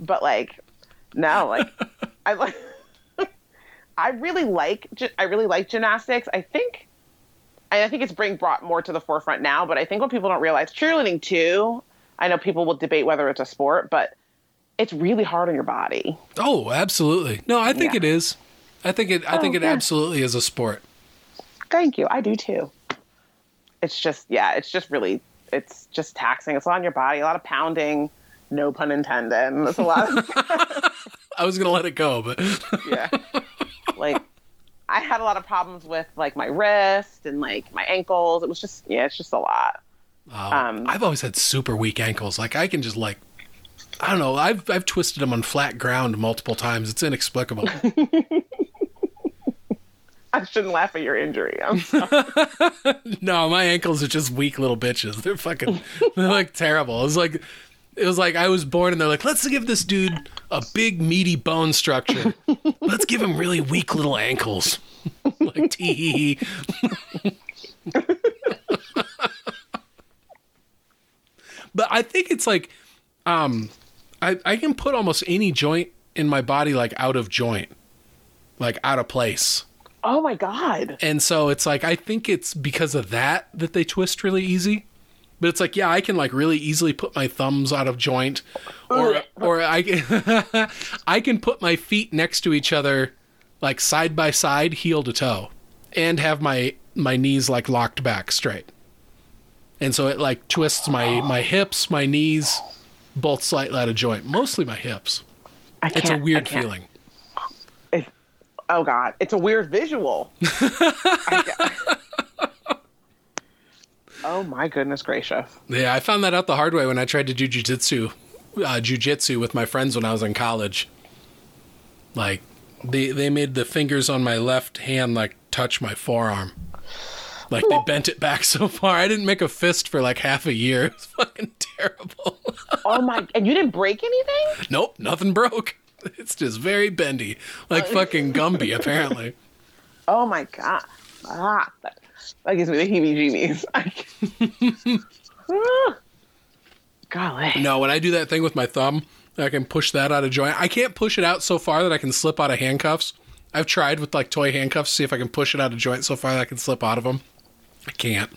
but like, no, like I like. I really like I really like gymnastics. I think, and I think it's being brought more to the forefront now. But I think what people don't realize, cheerleading too. I know people will debate whether it's a sport, but it's really hard on your body. oh, absolutely. No, I think Yeah. it is. I think it. I think it yeah. absolutely is a sport. Thank you. I do too. It's just, yeah, it's just really, it's just taxing. It's a lot on your body, a lot of pounding. No pun intended. It's a lot. Of, (laughs) (laughs) I was gonna let it go, but yeah. (laughs) Like, I had a lot of problems with like my wrist and like my ankles. It was just, yeah, it's just a lot. Oh, Um, I've always had super weak ankles. Like I can just like, I don't know. I've I've twisted them on flat ground multiple times. It's inexplicable. (laughs) I shouldn't laugh at your injury. (laughs) No, my ankles are just weak little bitches. They're fucking. (laughs) They're like terrible. It was like. It was like I was born, and they're like, "Let's give this dude a big, meaty bone structure. Let's give him really weak little ankles." like tee. but I think it's like, um, I I can put almost any joint in my body like out of joint, like out of place. Oh my God. And so it's like I think it's because of that that they twist really easy. But it's like, yeah, I can like really easily put my thumbs out of joint, or or I can, (laughs) I can put my feet next to each other, like side by side, heel to toe, and have my my knees like locked back straight. And so it like twists my my hips, my knees, both slightly out of joint, mostly my hips. It's a weird feeling. Oh God. It's a weird visual. (laughs) Oh my goodness gracious. Yeah, I found that out the hard way when I tried to do jujitsu, uh, jujitsu with my friends when I was in college. Like, they they made the fingers on my left hand like touch my forearm. Like they bent it back (laughs) so far. I didn't make a fist for like half a year. (laughs) It was fucking terrible. Oh my! And you didn't break anything? nope, nothing broke. (laughs) It's just very bendy, like fucking Gumby apparently. (laughs) Oh my god! Ah, that, that gives me the heebie-jeebies. Ah. (laughs) Golly. No, when I do that thing with my thumb, I can push that out of joint. I can't push it out so far that I can slip out of handcuffs. I've tried with like toy handcuffs, see if I can push it out of joint so far that I can slip out of them. I can't.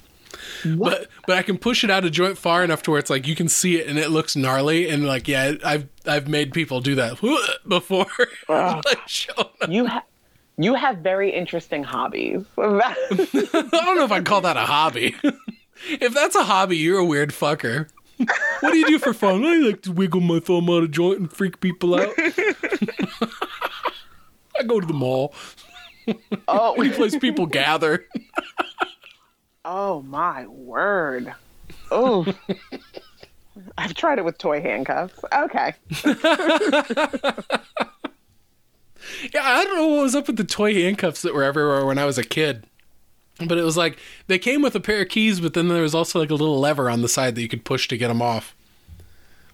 But but I can push it out a joint far enough to where it's like you can see it and it looks gnarly and like yeah I've I've made people do that (laughs) before. (laughs) like. You have you have very interesting hobbies. (laughs) I don't know if I'd call that a hobby. if that's a hobby, you're a weird fucker. what do you do for fun? I like to wiggle my thumb out of joint and freak people out. I go to the mall. oh, Any place people gather. Oh my word. Oh. (laughs) I've tried it with toy handcuffs. Okay. (laughs) Yeah, I don't know what was up with the toy handcuffs that were everywhere when I was a kid. But it was like they came with a pair of keys, but then there was also like a little lever on the side that you could push to get them off.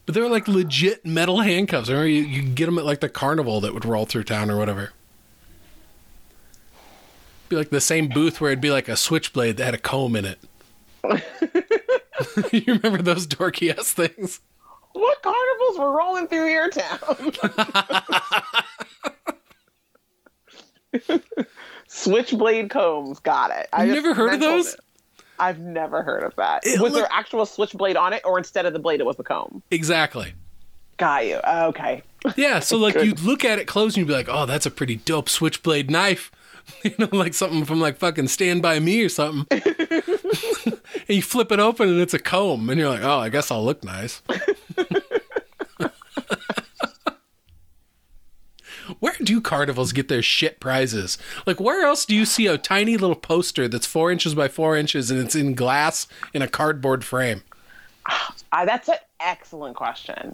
But they were like legit metal handcuffs. Remember, you, you could get them at like the carnival that would roll through town or whatever. Be like the same booth where it'd be like a switchblade that had a comb in it. (laughs) you remember those dorky ass things? What carnivals were rolling through your town? (laughs) Switchblade combs, got it. I never heard of those? it. I've never heard of that. It was look- there actual switchblade on it, or instead of the blade, it was the comb? Exactly. Got you. Okay. Yeah, so (laughs) like you'd look at it close and you'd be like, "Oh, that's a pretty dope switchblade knife," (laughs) you know, like something from like fucking Stand by Me or something. (laughs) and you flip it open and it's a comb, and you're like, "Oh, I guess I'll look nice." (laughs) Where do carnivals get their shit prizes? Like, where else do you see a tiny little poster that's four inches by four inches and it's in glass in a cardboard frame? Uh, that's an excellent question.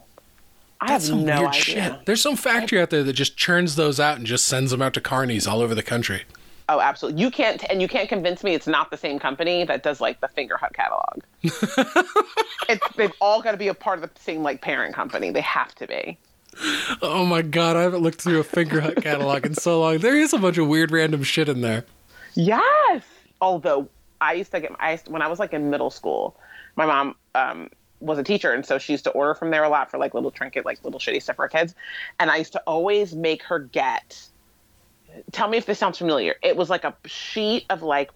I That's have some no weird idea. shit. There's some factory out there that just churns those out and just sends them out to carnies all over the country. Oh, absolutely. You can't, and you can't convince me it's not the same company that does like the Fingerhut catalog. (laughs) it's, they've all got to be a part of the same like parent company. They have to be. Oh my god, I haven't looked through a Fingerhut catalog in so long. There is a bunch of weird random shit in there. Yes. Although I used to get, I used, when I was like in middle school, my mom um, was a teacher, and so she used to order from there a lot for like little trinket, like little shitty stuff for kids. And I used to always make her get. Tell me if this sounds familiar. It was like a sheet of like,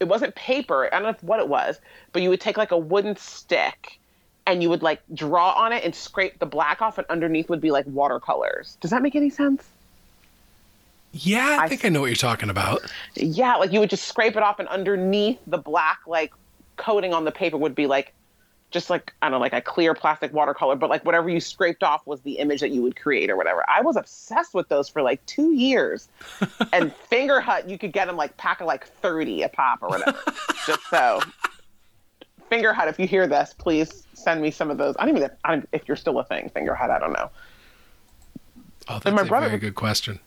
it wasn't paper. I don't know what it was, but you would take like a wooden stick. And you would like draw on it and scrape the black off, and underneath would be like watercolors. Does that make any sense? Yeah, I, I- think I know what you're talking about. Yeah, like you would just scrape it off, and underneath the black like coating on the paper would be like just like I don't know, like a clear plastic watercolor, but like whatever you scraped off was the image that you would create or whatever. I was obsessed with those for like two years. (laughs) and Fingerhut, you could get them like pack of like thirty a pop or whatever. (laughs) just so. Fingerhut, if you hear this, please send me some of those. I don't even don't, if you're still a thing. Fingerhut, I don't know. Oh, that's my a brother- very good question.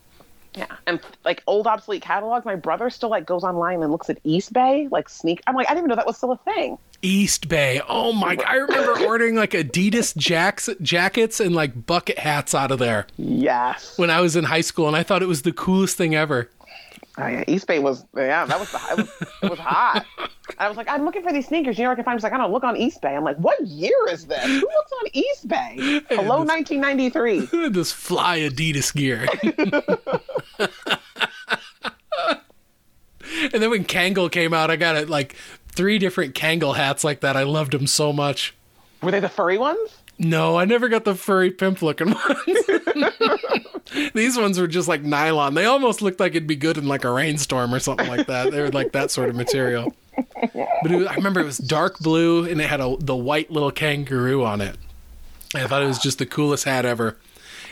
Yeah, and like old obsolete catalogs, my brother still like goes online and looks at Eastbay, like sneak. I'm like, I didn't even know that was still a thing. Eastbay. Oh my! God. I remember (laughs) ordering like Adidas jacks, jackets and like bucket hats out of there Yes. when I was in high school, and I thought it was the coolest thing ever. Oh yeah, Eastbay was yeah, that was the it was, it was hot. And (laughs) I was like, I'm looking for these sneakers. You know, where I can find. She's like, I don't look on Eastbay. I'm like, what year is this? Who looks on Eastbay? (laughs) Hello, 1993. this fly Adidas gear. (laughs) and then when Kangol came out, I got it like three different Kangol hats like that. I loved them so much. Were they the furry ones? No, I never got the furry pimp looking (laughs) ones. (laughs) These ones were just like nylon. They almost looked like it'd be good in like a rainstorm or something like that. They were like that sort of material. But it was, I remember it was dark blue and it had a, the white little kangaroo on it. And I thought it was just the coolest hat ever.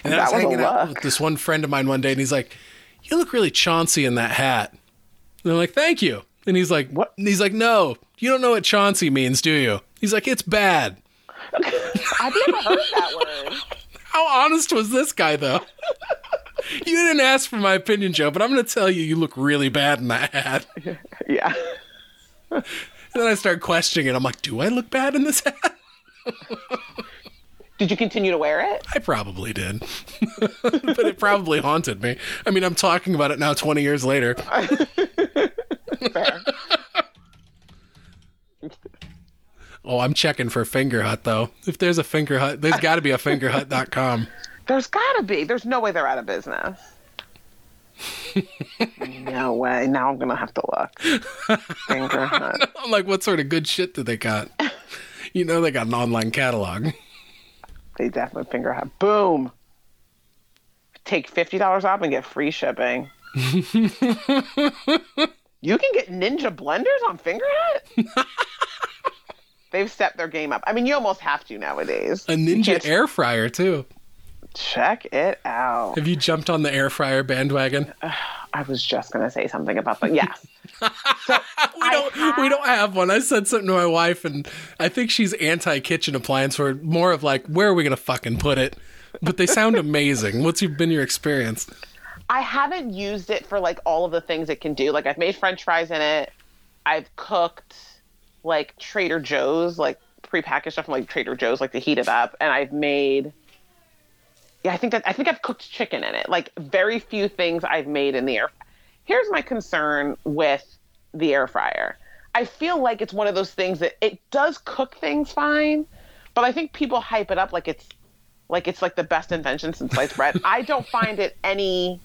And then I was That was hanging out with this one friend of mine one day and he's like, You look really Chauncey in that hat. And I'm like, Thank you. And he's like, What? And he's like, No, you don't know what Chauncey means, do you? He's like, It's bad. (laughs) I've never heard that word. How honest was this guy, though? you didn't ask for my opinion, Joe, but I'm going to tell you, you look really bad in that hat. And (laughs) Yeah. then I start questioning it. I'm like, do I look bad in this hat? (laughs) Did you continue to wear it? I probably did. (laughs) but it probably haunted me. I mean, I'm talking about it now 20 years later. (laughs) Fair. Oh, I'm checking for Fingerhut, though. If there's a Fingerhut, there's got to be a fingerhut.com. (laughs) There's gotta be. There's no way they're out of business. no way. Now I'm gonna have to look. Fingerhut. I'm like, what sort of good shit do they got? you know, they got an online catalog. They definitely Fingerhut. Boom. Take fifty dollars off and get free shipping. (laughs) you can get ninja blenders on Fingerhut? (laughs) They've stepped their game up. I mean, you almost have to nowadays. A Ninja air fryer too. Check it out. Have you jumped on the air fryer bandwagon? (sighs) I was just gonna say something about that. Yes. (laughs) So We don't. we don't have one. I said something to my wife, and I think she's anti kitchen appliance. Or more of like, where are we gonna fucking put it? But they sound (laughs) amazing. What's your- been your experience? I haven't used it for like all of the things it can do. Like I've made French fries in it. I've cooked like Trader Joe's, like prepackaged stuff from like Trader Joe's, like to heat it up. And I've made yeah, I think that I think I've cooked chicken in it. Like very few things I've made in the air. Here's my concern with the air fryer. I feel like it's one of those things that it does cook things fine, but I think people hype it up like it's like it's like the best invention since sliced bread. (laughs) I don't find it any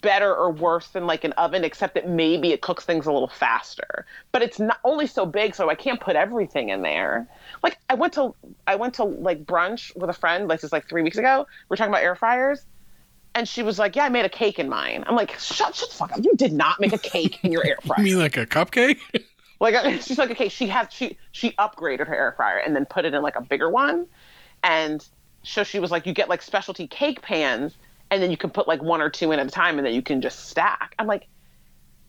better or worse than like an oven, except that maybe it cooks things a little faster. But it's not only so big, so I can't put everything in there. Like I went to I went to like brunch with a friend like this is like three weeks ago. We are talking about air fryers. And she was like, "Yeah, I made a cake in mine." I'm like, "Shut, shut the fuck up! You did not make a cake in your air fryer." (laughs) You mean like a cupcake? (laughs) Like (laughs) she's like, okay, she has she she upgraded her air fryer and then put it in like a bigger one, and so she was like, you get like specialty cake pans, and then you can put like one or two in at a time, and then you can just stack. I'm like,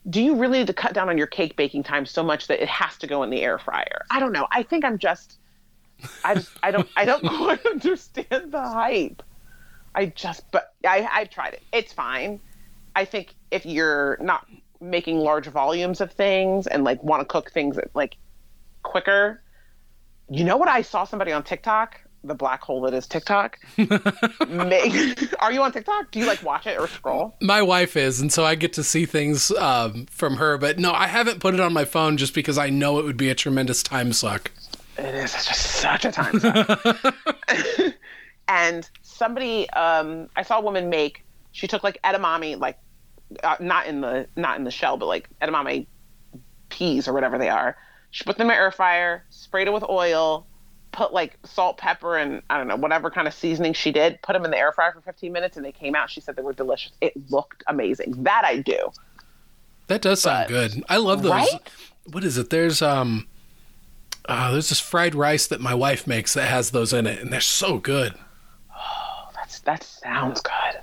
do you really need to cut down on your cake baking time so much that it has to go in the air fryer? I don't know. I think I'm just, I just I don't I don't (laughs) quite understand the hype. I just but I I've tried it. It's fine. I think if you're not making large volumes of things and like want to cook things like quicker, you know what I saw somebody on TikTok, the black hole that is TikTok. (laughs) make, (laughs) are you on TikTok? Do you like watch it or scroll? My wife is, and so I get to see things um, from her. But no, I haven't put it on my phone just because I know it would be a tremendous time suck. It is just such a time suck. (laughs) and somebody, um, I saw a woman make. She took like edamame, like uh, not in the not in the shell, but like edamame peas or whatever they are. She put them in the air fryer, sprayed it with oil, put like salt, pepper, and I don't know whatever kind of seasoning she did. Put them in the air fryer for 15 minutes, and they came out. She said they were delicious. It looked amazing. That I do. That does sound But- good. I love those. Right? What is it? There's um, uh, there's this fried rice that my wife makes that has those in it, and they're so good. Oh, that's that sounds good.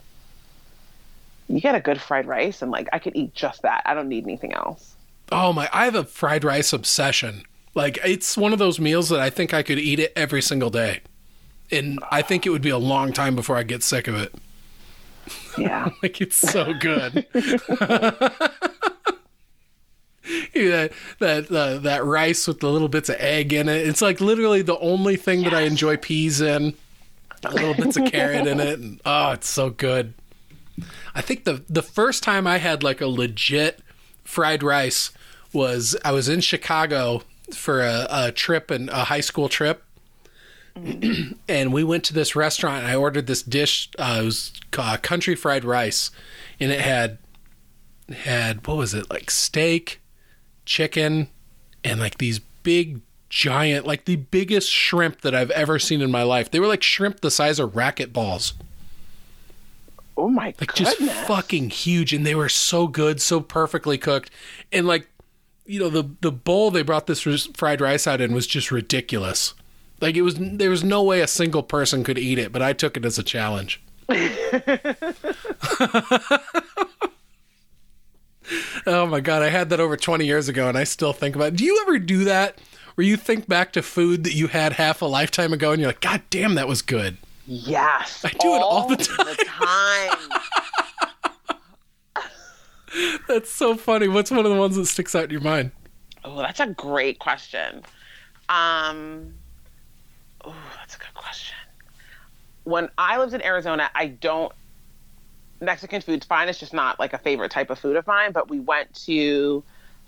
You get a good fried rice, and like I could eat just that. I don't need anything else. Oh my! I have a fried rice obsession. Like it's one of those meals that I think I could eat it every single day, and I think it would be a long time before I get sick of it. Yeah. (laughs) Like it's so good. (laughs) (laughs) That that, uh, that rice with the little bits of egg in it. It's like literally the only thing that I enjoy peas in. Little bits of carrot in it, and oh, it's so good. I think the the first time I had like a legit fried rice was I was in Chicago for a, a trip and a high school trip, (clears throat) and we went to this restaurant. and I ordered this dish. Uh, it was uh, country fried rice, and it had had what was it like steak, chicken, and like these big giant, like the biggest shrimp that I've ever seen in my life. They were like shrimp the size of racket balls, Oh my god. like goodness. just fucking huge, and they were so good, so perfectly cooked, and like you know the the bowl they brought this fried rice out in was just ridiculous. Like it was, there was no way a single person could eat it, but I took it as a challenge. (laughs) oh my god, I had that over 20 years ago and I still think about it. Do you ever do that where you think back to food that you had half a lifetime ago and you're like, God damn, that was good? Yes. I do it all the time. (laughs) That's so funny. What's one of the ones that sticks out in your mind? oh, that's a great question. Um, oh, that's a good question. When I lived in Arizona, I don't. Mexican food's fine. It's just not like a favorite type of food of mine. But we went to,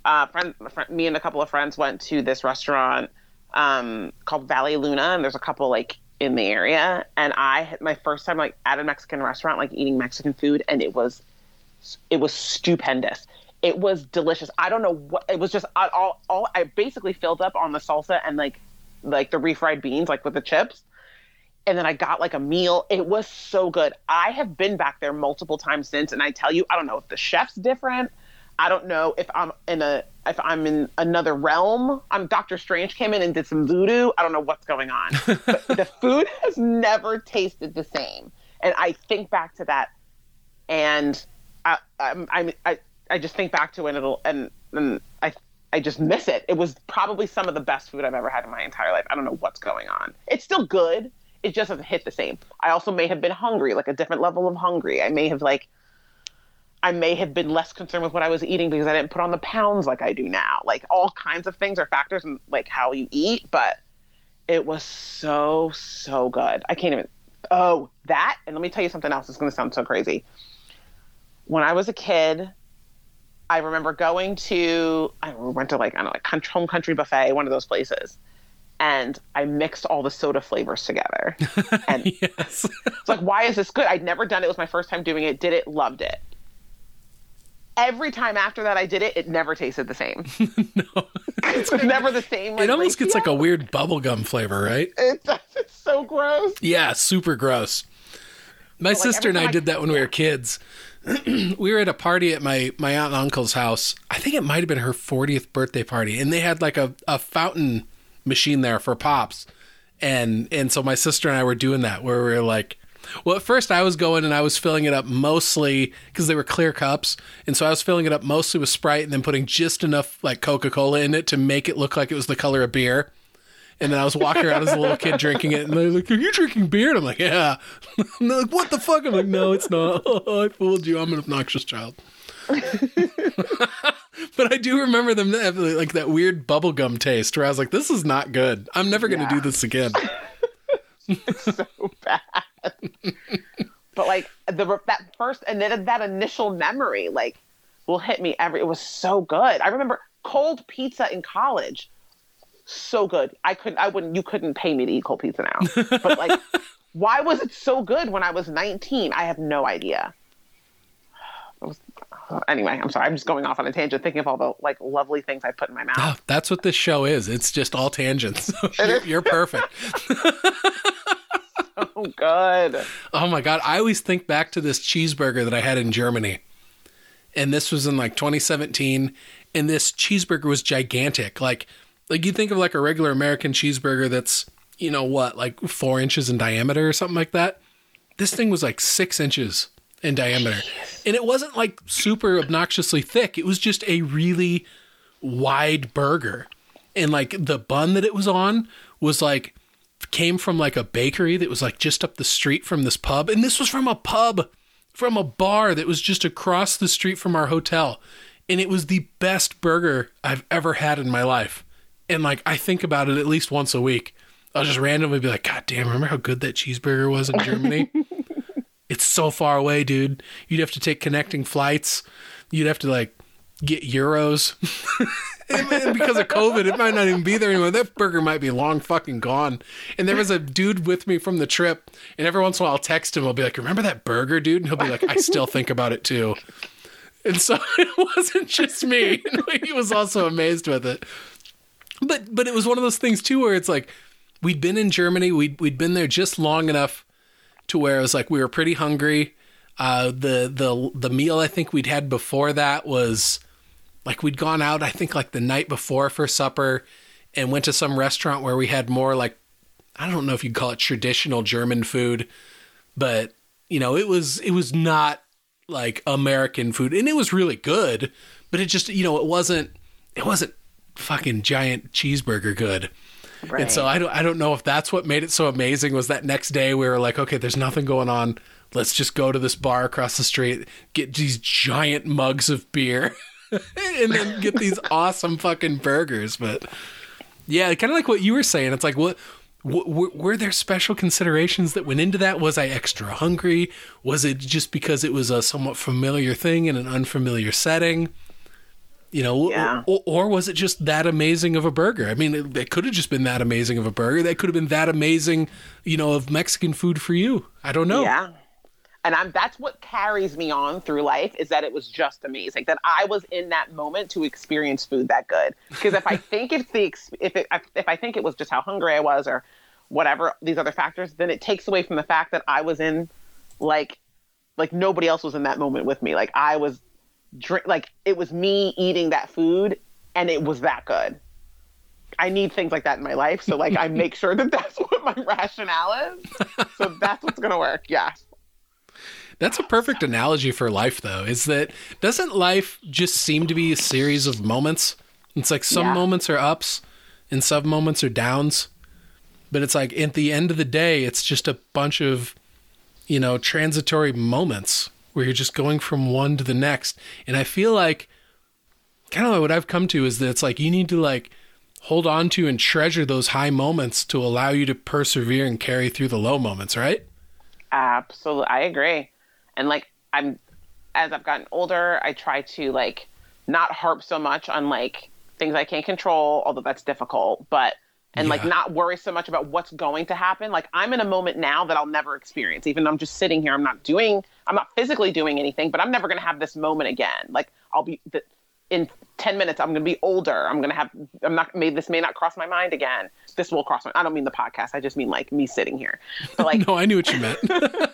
uh, friend, friend, me and a couple of friends went to this restaurant um, called Valle Luna, and there's a couple like in the area. And I my first time like at a Mexican restaurant, like eating Mexican food, and it was it was stupendous. It was delicious. I don't know what it was. Just I, all all I basically filled up on the salsa and like like the refried beans, like with the chips. And then I got like a meal. It was so good. I have been back there multiple times since, and I tell you, I don't know if the chef's different. I don't know if I'm in a if I'm in another realm. I'm Doctor Strange came in and did some voodoo. I don't know what's going on. (laughs) but the food has never tasted the same. And I think back to that, and I I I I just think back to it, and it'll and and I I just miss it. It was probably some of the best food I've ever had in my entire life. I don't know what's going on. It's still good. It just doesn't hit the same. I also may have been hungry, like a different level of hungry. I may have like I may have been less concerned with what I was eating because I didn't put on the pounds like I do now. Like all kinds of things are factors in like how you eat, but it was so so good. I can't even. Oh, that and let me tell you something else. It's going to sound so crazy. When I was a kid, I remember going to I went to like I don't know like home country buffet, one of those places, and I mixed all the soda flavors together. (laughs) And yes. it's like, why is this good? I'd never done it. It was my first time doing it. Did it? Loved it every time after that I did it, it never tasted the same. (laughs) no, it's never the same. Like, it almost ratio. gets like a weird bubblegum flavor, right? It does. It's so gross. Yeah, super gross. My sister and I, I did that when we were kids. (clears throat) we were at a party at my my aunt and uncle's house. I think it might have been her 40th birthday party, and they had like a, a fountain machine there for pops. And and so my sister and I were doing that where we were like well, at first I was going and I was filling it up mostly because they were clear cups, and so I was filling it up mostly with Sprite and then putting just enough like Coca Cola in it to make it look like it was the color of beer. And then I was walking around as a little kid drinking it, and they're like, "Are you drinking beer?" And I'm like, "Yeah." (laughs) And they're like, "What the fuck?" I'm like, "No, it's not. (laughs) Oh, I fooled you. I'm an obnoxious child." (laughs) but I do remember them having like that weird bubblegum taste where I was like, "This is not good. I'm never going to yeah. do this again." it's so bad. but like the that first and then that initial memory like will hit me every. It was so good. I remember cold pizza in college. So good. I couldn't. I wouldn't. You couldn't pay me to eat cold pizza now. But like, (laughs) why was it so good when I was 19? I have no idea. Was, anyway, I'm sorry. I'm just going off on a tangent, thinking of all the like lovely things I put in my mouth. Oh, that's what this show is. It's just all tangents. (laughs) you're, you're perfect. (laughs) Oh, so good. Oh my god! I always think back to this cheeseburger that I had in Germany, and this was in like 2017, and this cheeseburger was gigantic. Like, like you think of like a regular American cheeseburger that's you know what, like four inches in diameter or something like that. This thing was like six inches in diameter, Jeez. and it wasn't like super obnoxiously thick. It was just a really wide burger, and like the bun that it was on was like came from like a bakery that was like just up the street from this pub. And this was from a pub, from a bar that was just across the street from our hotel. And it was the best burger I've ever had in my life. And like, I think about it at least once a week. I'll just randomly be like, God damn, remember how good that cheeseburger was in Germany? (laughs) it's so far away, dude. You'd have to take connecting flights. You'd have to like get euros. (laughs) And because of COVID, it might not even be there anymore. That burger might be long fucking gone. And there was a dude with me from the trip, and every once in a while I'll text him. I'll be like, "Remember that burger, dude?" And he'll be like, "I still think about it too." And so (laughs) it wasn't just me; he was also amazed with it. But but it was one of those things too, where it's like we'd been in Germany, we'd we'd been there just long enough to where it was like we were pretty hungry. Uh, the the the meal I think we'd had before that was like we'd gone out, I think like the night before for supper and went to some restaurant where we had more like I don't know if you'd call it traditional German food, but you know, it was it was not like American food and it was really good, but it just, you know, it wasn't it wasn't fucking giant cheeseburger good. Right. And so I don't I don't know if that's what made it so amazing was that next day we were like, okay, there's nothing going on. Let's just go to this bar across the street, get these giant mugs of beer. (laughs) and then get these (laughs) awesome fucking burgers. But yeah, kind of like what you were saying. It's like what. Were there special considerations that went into that? Was I extra hungry? Was it just because it was a somewhat familiar thing in an unfamiliar setting? You know, yeah. or, or, was it just that amazing of a burger? I mean, it, it could have just been that amazing of a burger. That could have been that amazing, you know, of Mexican food for you. I don't know. Yeah. and I'm that's what carries me on through life is that it was just amazing that I was in that moment to experience food that good. Because if I (laughs) think it's the if it if I think it was just how hungry I was or whatever these other factors, then it takes away from the fact that I was in like like nobody else was in that moment with me. Like I was drink like it was me eating that food and it was that good. I need things like that in my life, so like I (laughs) make sure that that's (laughs) what my rationale is. So that's what's gonna work. Yeah. That's a perfect analogy for life, though. Is that doesn't life just seem to be a series of moments? It's like some yeah. moments are ups and some moments are downs, but it's like at the end of the day, it's just a bunch of, you know, transitory moments where you're just going from one to the next. And I feel like kind of what I've come to is that it's like you need to like hold on to and treasure those high moments to allow you to persevere and carry through the low moments, right? Absolutely. I agree and like i'm as i've gotten older i try to like not harp so much on like things i can't control although that's difficult but and yeah. like not worry so much about what's going to happen like i'm in a moment now that i'll never experience even though i'm just sitting here i'm not doing i'm not physically doing anything but i'm never going to have this moment again like i'll be in 10 minutes i'm going to be older i'm going to have i'm not made this may not cross my mind again this will cross my i don't mean the podcast i just mean like me sitting here but like (laughs) no i knew what you meant (laughs)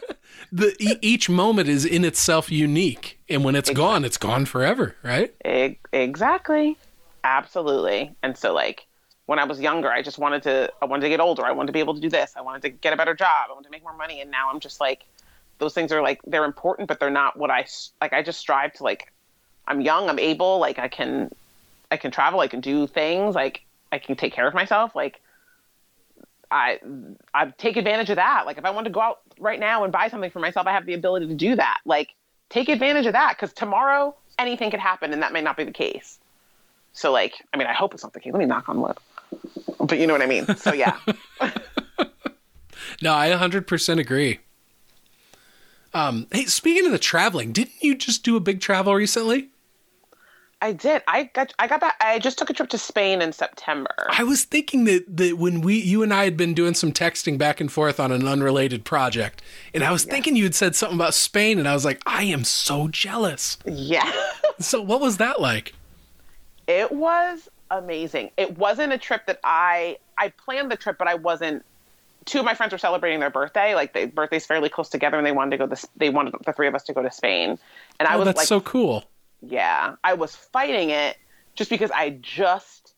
the e- each moment is in itself unique, and when it's exactly. gone, it's gone forever, right? E- exactly, absolutely. And so, like when I was younger, I just wanted to, I wanted to get older. I wanted to be able to do this. I wanted to get a better job. I wanted to make more money. And now I'm just like, those things are like they're important, but they're not what I like. I just strive to like, I'm young, I'm able, like I can, I can travel, I can do things, like I can take care of myself, like I I take advantage of that. Like if I want to go out right now and buy something for myself, I have the ability to do that. Like take advantage of that because tomorrow anything could happen and that may not be the case. So like, I mean, I hope it's not the case. Let me knock on wood. But you know what I mean. So yeah. (laughs) no, I 100% agree. Um, hey, speaking of the traveling, didn't you just do a big travel recently? I did. I got I got back. I just took a trip to Spain in September. I was thinking that that when we you and I had been doing some texting back and forth on an unrelated project, and I was yeah. thinking you had said something about Spain, and I was like, I am so jealous. Yeah. (laughs) so what was that like? It was amazing. It wasn't a trip that I I planned the trip, but I wasn't. Two of my friends were celebrating their birthday. Like the birthday's fairly close together, and they wanted to go. This they wanted the three of us to go to Spain, and I oh, was that's like, so cool yeah, I was fighting it just because I just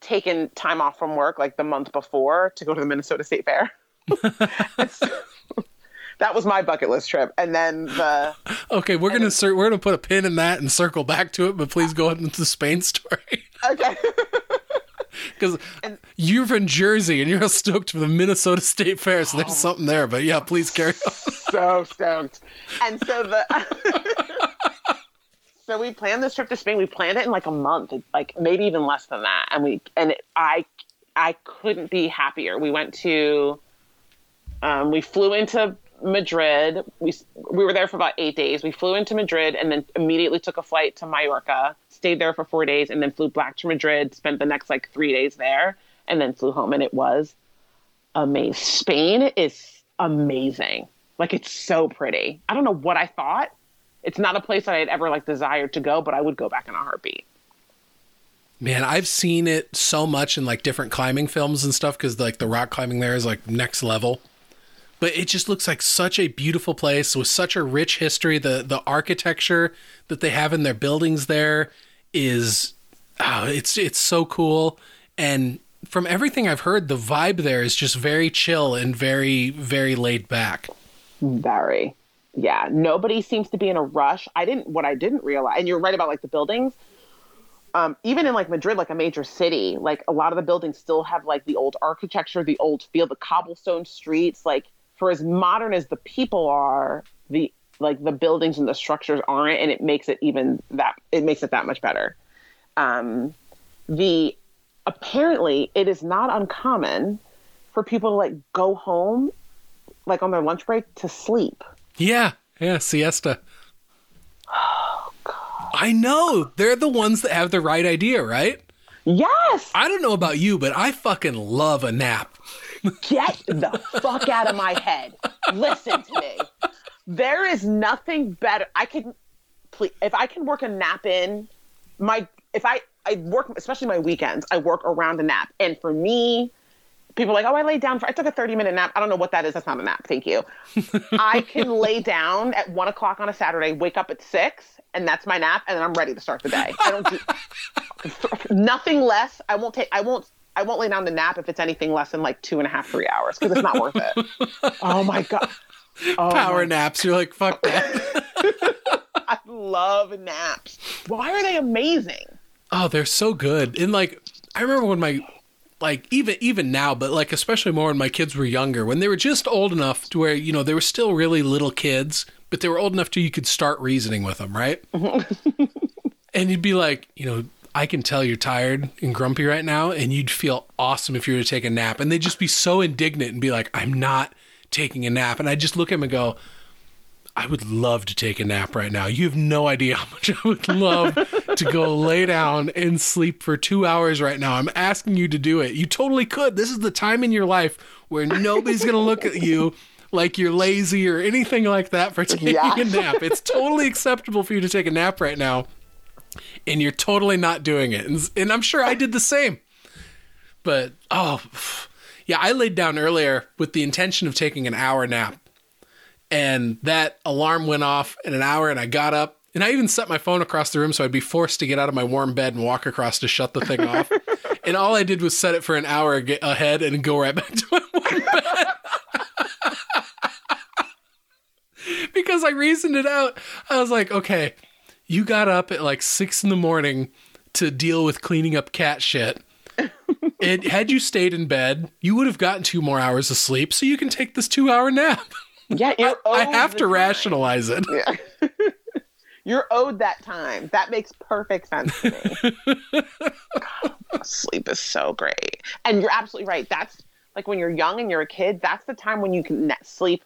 taken time off from work like the month before to go to the Minnesota State Fair. (laughs) (laughs) so, that was my bucket list trip, and then the. (laughs) Okay, we're gonna cir- we're gonna put a pin in that and circle back to it, but please go into the Spain story. (laughs) Okay. (laughs) Because you're from Jersey and you're stoked for the Minnesota State Fair, so there's oh, something there. But yeah, please carry on. So stoked, and so the so we planned this trip to Spain. We planned it in like a month, like maybe even less than that. And we and it, I I couldn't be happier. We went to um, we flew into Madrid. We we were there for about eight days. We flew into Madrid and then immediately took a flight to Mallorca. Stayed there for four days and then flew back to Madrid. Spent the next like three days there and then flew home. And it was amazing. Spain is amazing. Like it's so pretty. I don't know what I thought it's not a place that I'd ever like desired to go, but I would go back in a heartbeat. Man, I've seen it so much in like different climbing films and stuff because like the rock climbing there is like next level. But it just looks like such a beautiful place with such a rich history. The the architecture that they have in their buildings there is oh, it's it's so cool. And from everything I've heard, the vibe there is just very chill and very very laid back. Very yeah, nobody seems to be in a rush. I didn't what I didn't realize, and you're right about like the buildings. Um, even in like Madrid, like a major city, like a lot of the buildings still have like the old architecture, the old feel, the cobblestone streets. Like for as modern as the people are, the like the buildings and the structures aren't, and it makes it even that it makes it that much better. Um, the apparently it is not uncommon for people to like go home, like on their lunch break, to sleep yeah, yeah, siesta. (sighs) Oh, God. I know. They're the ones that have the right idea, right? Yes. I don't know about you, but I fucking love a nap. Get the fuck out of my head. Listen to me. there is nothing better. I can, please, if I can work a nap in, my if I I work especially my weekends, I work around a nap, and for me, people are like, oh, I laid down for I took a thirty minute nap. I don't know what that is. That's not a nap. Thank you. (laughs) I can lay down at one o'clock on a Saturday, wake up at six, and that's my nap, and then I'm ready to start the day. I don't do (laughs) nothing less. I won't take. I won't. I won't lay down to nap if it's anything less than like two and a half, three hours because it's not worth it. (laughs) Oh my god. Oh Power my- naps. You're like, fuck that. (laughs) I love naps. Why are they amazing? Oh, they're so good. And like I remember when my like even even now, but like especially more when my kids were younger, when they were just old enough to where, you know, they were still really little kids, but they were old enough to you could start reasoning with them, right? Mm-hmm. (laughs) and you'd be like, you know, I can tell you're tired and grumpy right now, and you'd feel awesome if you were to take a nap. And they'd just be so indignant and be like, I'm not taking a nap. And I'd just look at them and go, I would love to take a nap right now. You have no idea how much I would love to go lay down and sleep for two hours right now. I'm asking you to do it. You totally could. This is the time in your life where nobody's going to look at you like you're lazy or anything like that for taking Yeah. a nap. It's totally acceptable for you to take a nap right now. And you're totally not doing it. And, and I'm sure I did the same. But, oh, yeah, I laid down earlier with the intention of taking an hour nap and that alarm went off in an hour and I got up and I even set my phone across the room so I'd be forced to get out of my warm bed and walk across to shut the thing off. (laughs) and all I did was set it for an hour ag- ahead and go right back to my warm bed. (laughs) because I reasoned it out. I was like, okay, you got up at like six in the morning to deal with cleaning up cat shit. (laughs) and had you stayed in bed, you would have gotten two more hours of sleep, so you can take this two hour nap. (laughs) Yeah, you're I owed have to time. rationalize it. (laughs) You're owed that time. That makes perfect sense to me. God, sleep is so great. And you're absolutely right. That's like when you're young and you're a kid, that's the time when you can sleep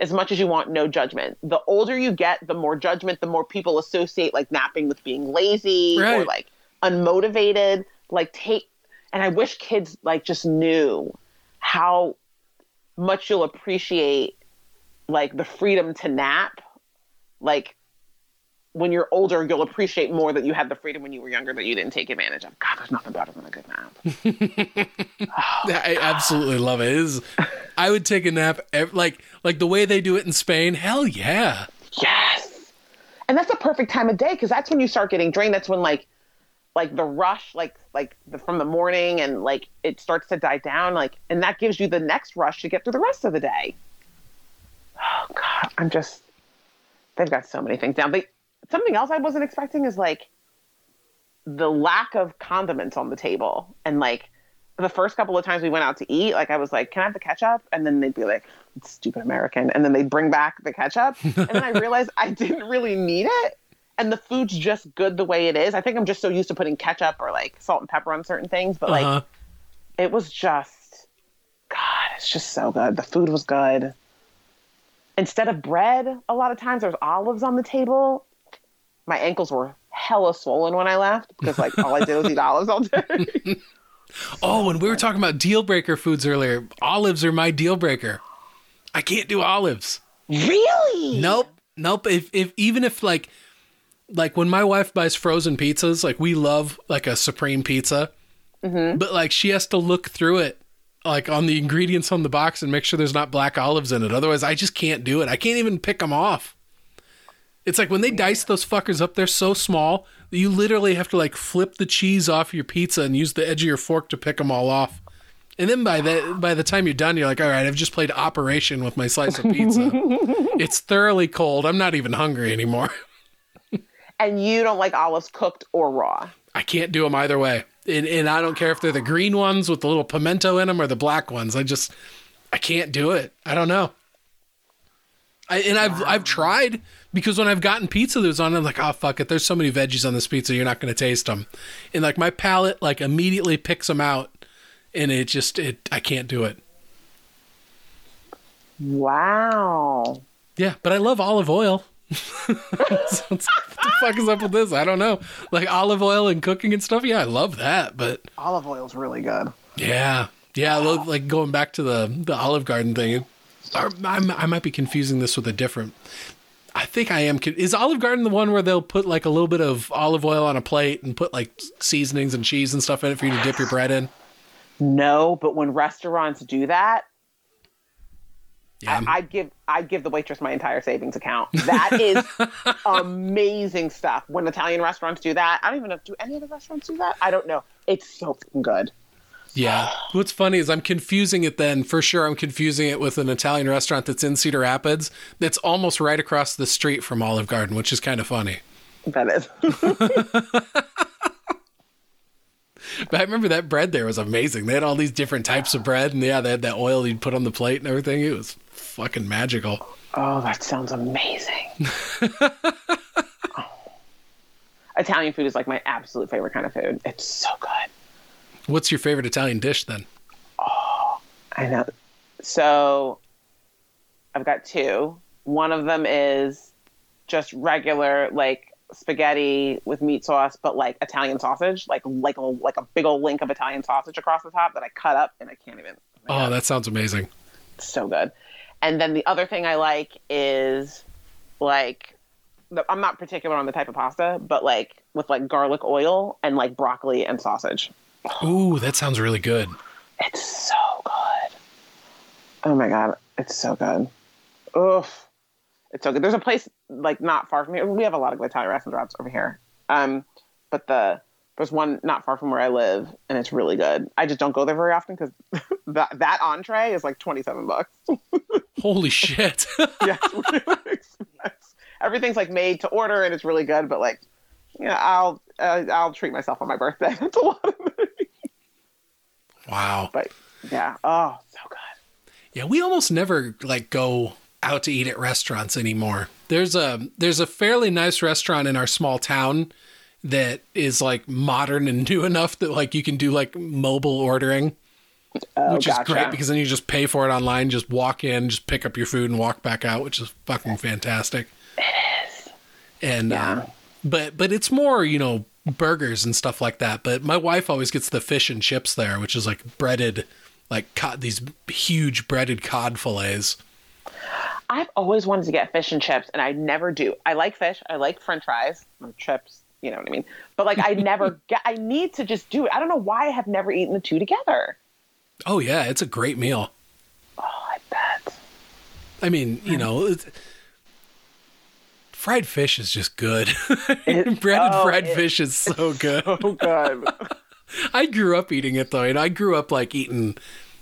as much as you want, no judgment. The older you get, the more judgment, the more people associate like napping with being lazy or like unmotivated. Like take and I wish kids like just knew how much you'll appreciate like the freedom to nap. Like when you're older, you'll appreciate more that you had the freedom when you were younger that you didn't take advantage of. God, there's nothing better than a good nap. (laughs) I absolutely love it. it is, I would take a nap ev- like like the way they do it in Spain. Hell yeah. Yes. And that's the perfect time of day because that's when you start getting drained. That's when like like the rush, like like the, from the morning and like it starts to die down. Like and that gives you the next rush to get through the rest of the day. Oh God, I'm just they've got so many things down. They something else I wasn't expecting is like the lack of condiments on the table and like the first couple of times we went out to eat, like I was like, "Can I have the ketchup?" And then they'd be like, "Stupid American," and then they'd bring back the ketchup, (laughs) and then I realized I didn't really need it, and the food's just good the way it is. I think I'm just so used to putting ketchup or like salt and pepper on certain things, but like Uh-huh. it was just, God, it's just so good. The food was good. Instead of bread, a lot of times there's olives on the table. My ankles were hella swollen when I left because like all I did was eat (laughs) olives all day. Oh, and we were talking about deal breaker foods earlier. Olives are my deal breaker. I can't do olives. really? Nope. Nope. If if even if like like when my wife buys frozen pizzas, like we love like a supreme pizza. Mm-hmm. But like she has to look through it like on the ingredients on the box and make sure there's not black olives in it. Otherwise, I just can't do it. I can't even pick them off. It's like when they dice those fuckers up, they're so small that you literally have to like flip the cheese off your pizza and use the edge of your fork to pick them all off. And then by the by the time you're done, you're like, all right, I've just played Operation with my slice of pizza. (laughs) it's thoroughly cold. I'm not even hungry anymore. (laughs) And you don't like olives cooked or raw. I can't do them either way. And, and I don't care if they're the green ones with the little pimento in them or the black ones. I just, I can't do it. I don't know. I, and I've I've tried because when I've gotten pizza that was on, I'm like, oh fuck it. There's so many veggies on this pizza, you're not going to taste them. And like my palate like immediately picks them out, and it just it I can't do it. Wow. Yeah, but I love olive oil. (laughs) so what the fuck is up with this? I don't know. Like olive oil and cooking and stuff. Yeah, I love that, but Olive oil's really good. Yeah, yeah. I love, like going back to the the Olive Garden thing. I'm, I might be confusing this with a different. I think I am. Is Olive Garden the one where they'll put like a little bit of olive oil on a plate and put like seasonings and cheese and stuff in it for you to dip your bread in? No, but when restaurants do that, Yeah, I, I'd give I'd give the waitress my entire savings account. That is (laughs) amazing stuff. When Italian restaurants do that, I don't even know. Do any of the restaurants do that? I don't know. It's so good. Yeah. What's funny is I'm confusing it then. For sure, I'm confusing it with an Italian restaurant that's in Cedar Rapids that's almost right across the street from Olive Garden, which is kind of funny. That is. (laughs) But I remember that bread there was amazing. They had all these different types of bread, and yeah, they had that oil you'd put on the plate and everything. It was fucking magical. oh, that sounds amazing. (laughs) Italian food is like my absolute favorite kind of food. It's so good. What's your favorite Italian dish then? Oh, I know. So I've got two. One of them is just regular like spaghetti with meat sauce, but like Italian sausage, like like a like a big old link of Italian sausage across the top that I cut up and I can't even. Oh, that sounds amazing. so good. And then the other thing I like is like I'm not particular on the type of pasta, but like with like garlic oil and like broccoli and sausage. Ooh, that sounds really good. It's so good. Oh my god, it's so good. Oof. It's so good. There's a place like not far from here. We have a lot of good Italian restaurants over here. Um, but the there's one not far from where I live, and it's really good. I just don't go there very often because (laughs) that that entree is like twenty seven bucks. (laughs) Holy shit. (laughs) yeah, really. Everything's like made to order, and it's really good. But like, yeah, I'll uh, I'll treat myself on my birthday. That's a lot of money. Wow. But yeah, oh, so good. Yeah, we almost never like go out to eat at restaurants anymore. There's a there's a fairly nice restaurant in our small town that is like modern and (laughs) new enough that like you can do like mobile ordering, Oh, which gotcha. is great because then you just pay for it online, just walk in, just pick up your food and walk back out, which is fucking fantastic. It is. And Yeah. uh, but but it's more, you know, burgers and stuff like that. But my wife always gets the fish and chips there, which is like breaded like cod, these huge breaded cod fillets. I've always wanted to get fish and chips, and I never do. I like fish. I like French fries or chips. You know what I mean? But like, I never (laughs) get. I need to just do it. I don't know why I have never eaten the two together. Oh yeah, it's a great meal. Oh, I bet. I mean, you know, fried fish is just good. (laughs) It- (laughs) Breaded oh, fried it- fish is so (laughs) good. Oh god. I grew up eating it though, and I grew up like eating,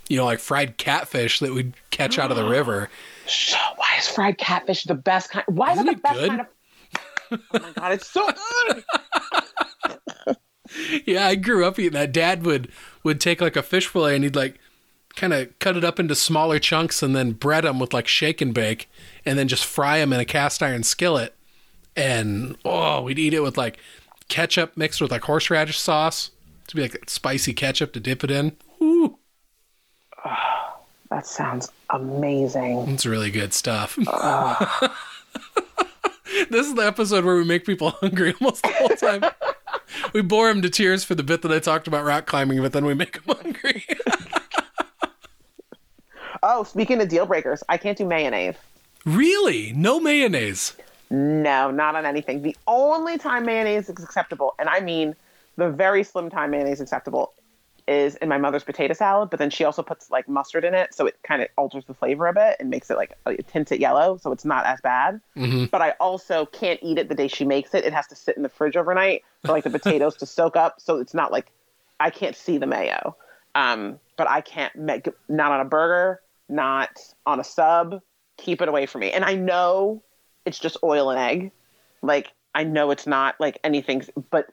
you know, like fried catfish that we'd catch out of the (gasps) river. So why is fried catfish the best kind? Why is Isn't it the best good? kind of? Oh my god, it's so good. Yeah, I grew up eating that. Dad would would take like a fish fillet and he'd like kind of cut it up into smaller chunks and then bread them with like shake and bake and then just fry them in a cast iron skillet. And oh, we'd eat it with like ketchup mixed with like horseradish sauce to be like spicy ketchup to dip it in. Ooh, (sighs) That sounds amazing. it's really good stuff. (laughs) this is the episode where we make people (laughs) hungry almost the whole time. we bore them to tears for the bit that I talked about rock climbing, but then we make them hungry. (laughs) Oh, speaking of deal breakers, I can't do mayonnaise. Really? No mayonnaise. No, not on anything. The only time mayonnaise is acceptable, and I mean the very slim time mayonnaise acceptable, is in my mother's potato salad. But then she also puts like mustard in it, so it kind of alters the flavor a bit and makes it like it tints it yellow, so it's not as bad. But I also can't eat it the day she makes it. It has to sit in the fridge overnight for like the (laughs) potatoes to soak up, so it's not like I can't see the mayo. Um, but I can't make not on a burger, not on a sub. Keep it away from me. And I know it's just oil and egg. Like I know it's not like anything, but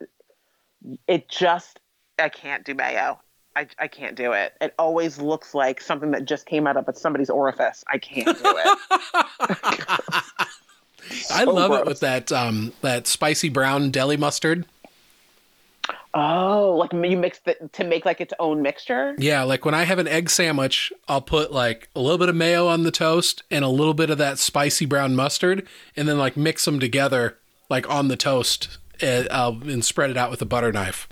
it just I can't do mayo. I, I can't do it. It always looks like something that just came out of somebody's orifice. I can't do it. (laughs) (laughs) I So love it with that um, that spicy brown deli mustard. Oh, like you mix the to make like its own mixture. Yeah, like when I have an egg sandwich, I'll put like a little bit of mayo on the toast and a little bit of that spicy brown mustard, and then like mix them together like on the toast and, uh, and spread it out with a butter knife.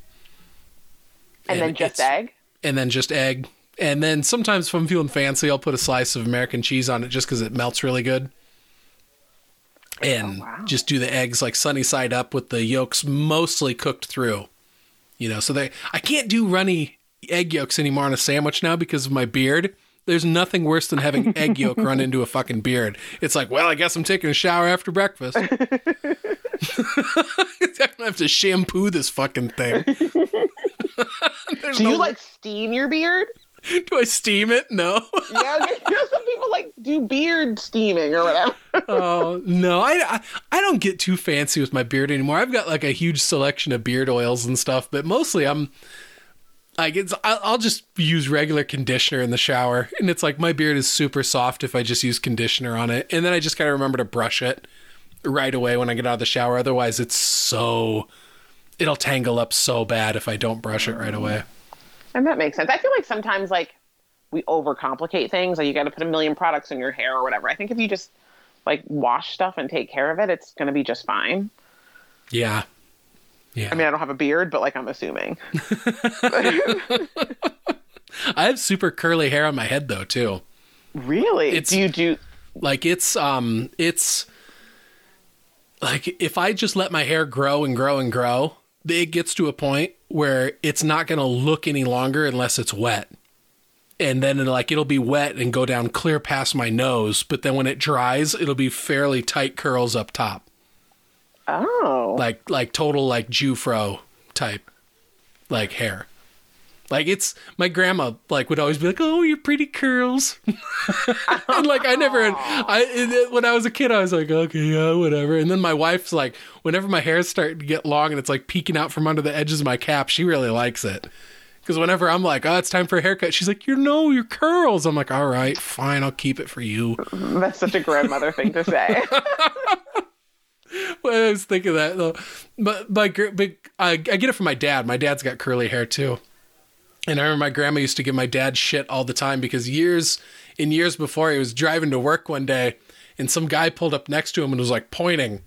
And, And then just egg. and then just egg, And then sometimes if I'm feeling fancy, I'll put a slice of American cheese on it just because it melts really good. And Oh, wow. just do the eggs like sunny side up with the yolks mostly cooked through. You know, so they I can't do runny egg yolks anymore on a sandwich now because of my beard. There's nothing worse than having (laughs) egg yolk run into a fucking beard. It's like, well, I guess I'm taking a shower after breakfast. (laughs) (laughs) I'm gonna have to shampoo this fucking thing. Do no- you like steam your beard? (laughs) Do I steam it? No. (laughs) Yeah, you know, some people like do beard steaming or whatever. (laughs) oh no, I, I I don't get too fancy with my beard anymore. I've got like a huge selection of beard oils and stuff, but mostly I'm. I get. I'll I'll just use regular conditioner in the shower, and it's like my beard is super soft if I just use conditioner on it, and then I just gotta remember to brush it right away when I get out of the shower. Otherwise, it's so it'll tangle up so bad if I don't brush it right away. And that makes sense. I feel like sometimes like we overcomplicate things. Like you got to put a million products in your hair or whatever. I think if you just like wash stuff and take care of it, it's going to be just fine. Yeah, yeah. I mean, I don't have a beard, but like I'm assuming. (laughs) I have super curly hair on my head though too. really? It's- do you do? Like it's um it's like if I just let my hair grow and grow and grow, it gets to a point where it's not going to look any longer unless it's wet. And then it'll, like it'll be wet and go down clear past my nose, but then when it dries, it'll be fairly tight curls up top. Oh, Like like total like Jewfro type like hair. Like it's my grandma like would always be like, "Oh, your pretty curls." (laughs) and like I never I when I was a kid I was like, "Okay, yeah, whatever." And then my wife's like, whenever my hair's starting to get long and it's like peeking out from under the edges of my cap, she really likes it. Cuz whenever I'm like, "Oh, it's time for a haircut." She's like, "You know, your curls." I'm like, "All right, fine, I'll keep it for you." (laughs) that's such a grandmother thing to say. (laughs) Well, I was thinking that though, but my I, I get it from my dad. My dad's got curly hair too, and I remember my grandma used to give my dad shit all the time because years in years before he was driving to work one day, and some guy pulled up next to him and was like pointing,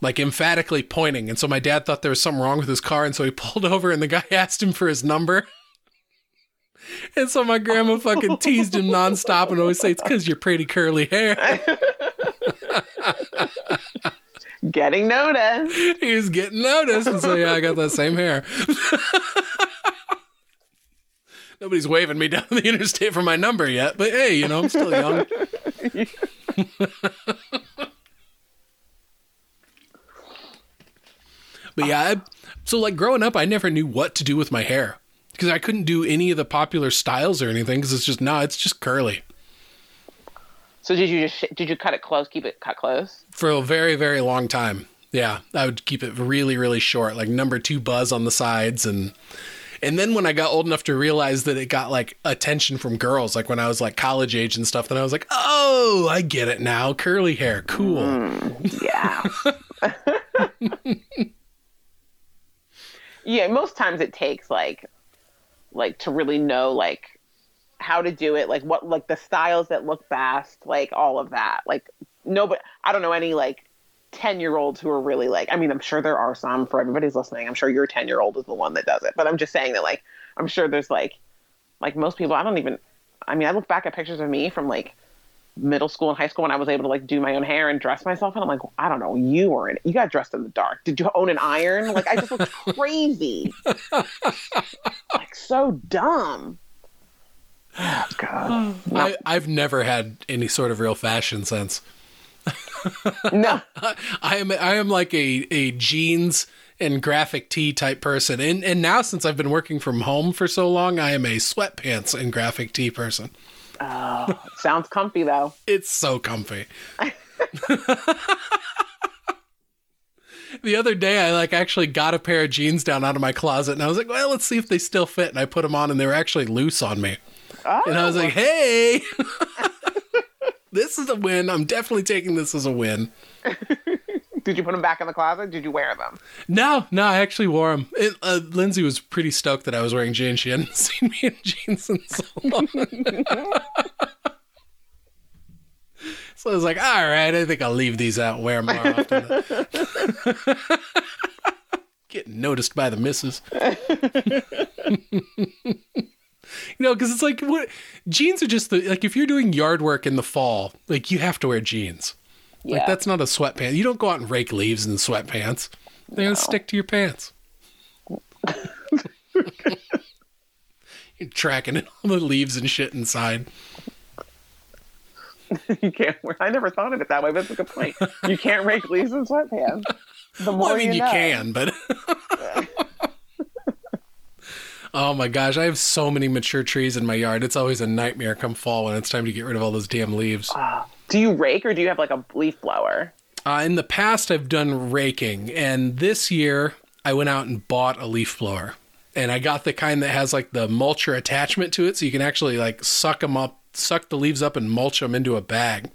like emphatically pointing, and so my dad thought there was something wrong with his car, and so he (laughs) pulled over, and the guy (laughs) asked him for his number. (laughs) And so my grandma fucking teased him nonstop and always say it's because you're pretty curly hair. Getting noticed. he was getting noticed. And so, yeah, I got that same hair. Nobody's waving me down (laughs) the interstate for my number yet, but hey, you know, I'm still young. (laughs) but yeah, I, so like growing up, I never knew what to do with my hair because I couldn't do any of the popular styles or anything because it's just, no, it's just curly So did you just sh- did you cut it close? Keep it cut close. for a very, very long time. Yeah, I would keep it really, really short, like number two buzz on the sides, and and then when I got old enough to realize that it got like attention from girls, like when I was like college age and stuff, then I was like, oh, I get it now, curly hair, cool. Mm, yeah. (laughs) yeah, most times it takes like like to really know like how to do it, like what like the styles that look best, like all of that. Like no but I don't know any like 10 year olds who are really like I mean I'm sure there are some for everybody's listening. I'm sure your 10 year old is the one that does it. But I'm just saying that like I'm sure there's like like most people I don't even I mean I look back at pictures of me from like middle school and high school when I was able to like do my own hair and dress myself and I'm like I don't know you were in you got dressed in the dark did you own an iron like I just looked (laughs) crazy like so dumb oh (sighs) god I, I've never had any sort of real fashion sense. No (laughs) I am I am like a, a jeans and graphic tee type person. And and now since I've been working from home for so long, I am a sweatpants and graphic tee person. Oh, sounds comfy though It's so comfy. (laughs) the other day I like actually got a pair of jeans down out of my closet and I was like, well, let's see if they still fit. And I put them on and they were actually loose on me. oh, And I was like, oh. hey, (laughs) this is a win. I'm definitely taking this as a win. (laughs) did you put them back in the closet did you wear them No, no, I actually wore them. It, uh, Lindsay was pretty stoked that I was wearing jeans. She hadn't (laughs) seen me in jeans in so long. (laughs) so I was like, all right, I think I'll leave these out and wear them more often. Getting noticed by the missus. You know, because it's like what jeans are just the like if you're doing yard work in the fall, like you have to wear jeans. Yeah. Like that's not a sweatpants. You don't go out and rake leaves in sweatpants. They're gonna stick to your pants. you're tracking all the leaves and shit inside. (laughs) you can't. wear- I never thought of it that way, but it's a good point. You can't rake leaves in sweatpants. The more Well, I mean, you, know. can, but. (laughs) oh my gosh, I have so many mature trees in my yard. It's always a nightmare come fall when it's time to get rid of all those damn leaves. Do you rake or do you have like a leaf blower? Uh, in the past, I've done raking, and this year I went out and bought a leaf blower. And I got the kind that has like the mulcher attachment to it, so you can actually like suck them up, suck the leaves up, and mulch them into a bag.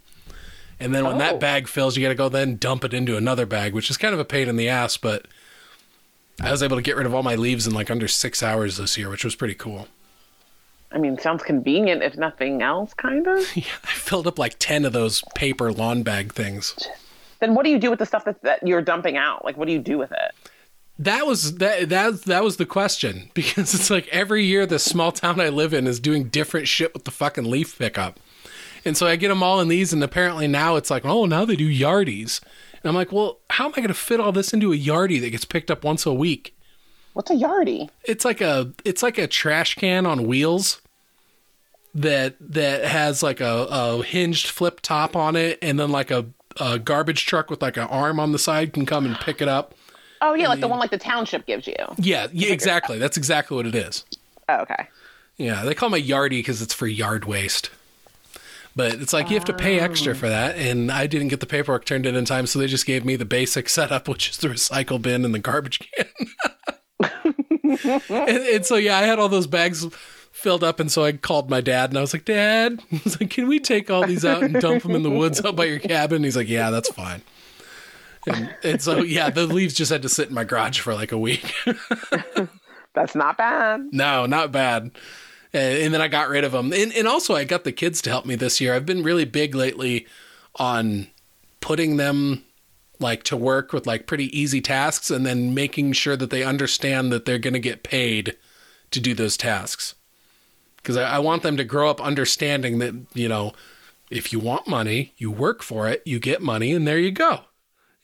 And then when Oh. that bag fills, you got to go then dump it into another bag, which is kind of a pain in the ass. But I was able to get rid of all my leaves in like under six hours this year, which was pretty cool. I mean, sounds convenient if nothing else, kind of. (laughs) Yeah, I filled up like ten of those paper lawn bag things. then what do you do with the stuff that, that you're dumping out? Like, what do you do with it? That was that that that was the question (laughs) because it's like every year the small town I live in is doing different shit with the fucking leaf pickup. And so I get them all in these and apparently now it's like, "Oh, now they do yardies." And I'm like, "Well, how am I going to fit all this into a yardie that gets picked up once a week?" What's a yardie? It's like a it's like a trash can on wheels that that has like a, a hinged flip top on it and then like a, a garbage truck with like an arm on the side can come and pick it up. Oh yeah, like the one like the township gives you. Yeah, yeah, exactly. That's exactly what it is. Oh, okay. Yeah, they call them a yardie because it's for yard waste. But it's like you have to pay extra oh. for that, and I didn't get the paperwork turned in in time, so they just gave me the basic setup, which is the recycle bin and the garbage can. (laughs) and, and so yeah, I had all those bags filled up, and so I called my dad, and I was like, "Dad, (laughs) I was like, can we take all these out and dump them in the woods out by your cabin?" And He's like, "Yeah, that's fine." And, and so yeah, the leaves just had to sit in my garage for like a week. (laughs) That's not bad. No, not bad. And, then I got rid of them. And, and also, I got the kids to help me this year. I've been really big lately on putting them like to work with like pretty easy tasks and then making sure that they understand that they're going to get paid to do those tasks. Because I, I want them to grow up understanding that, you know, if you want money, you work for it, you get money, and there you go.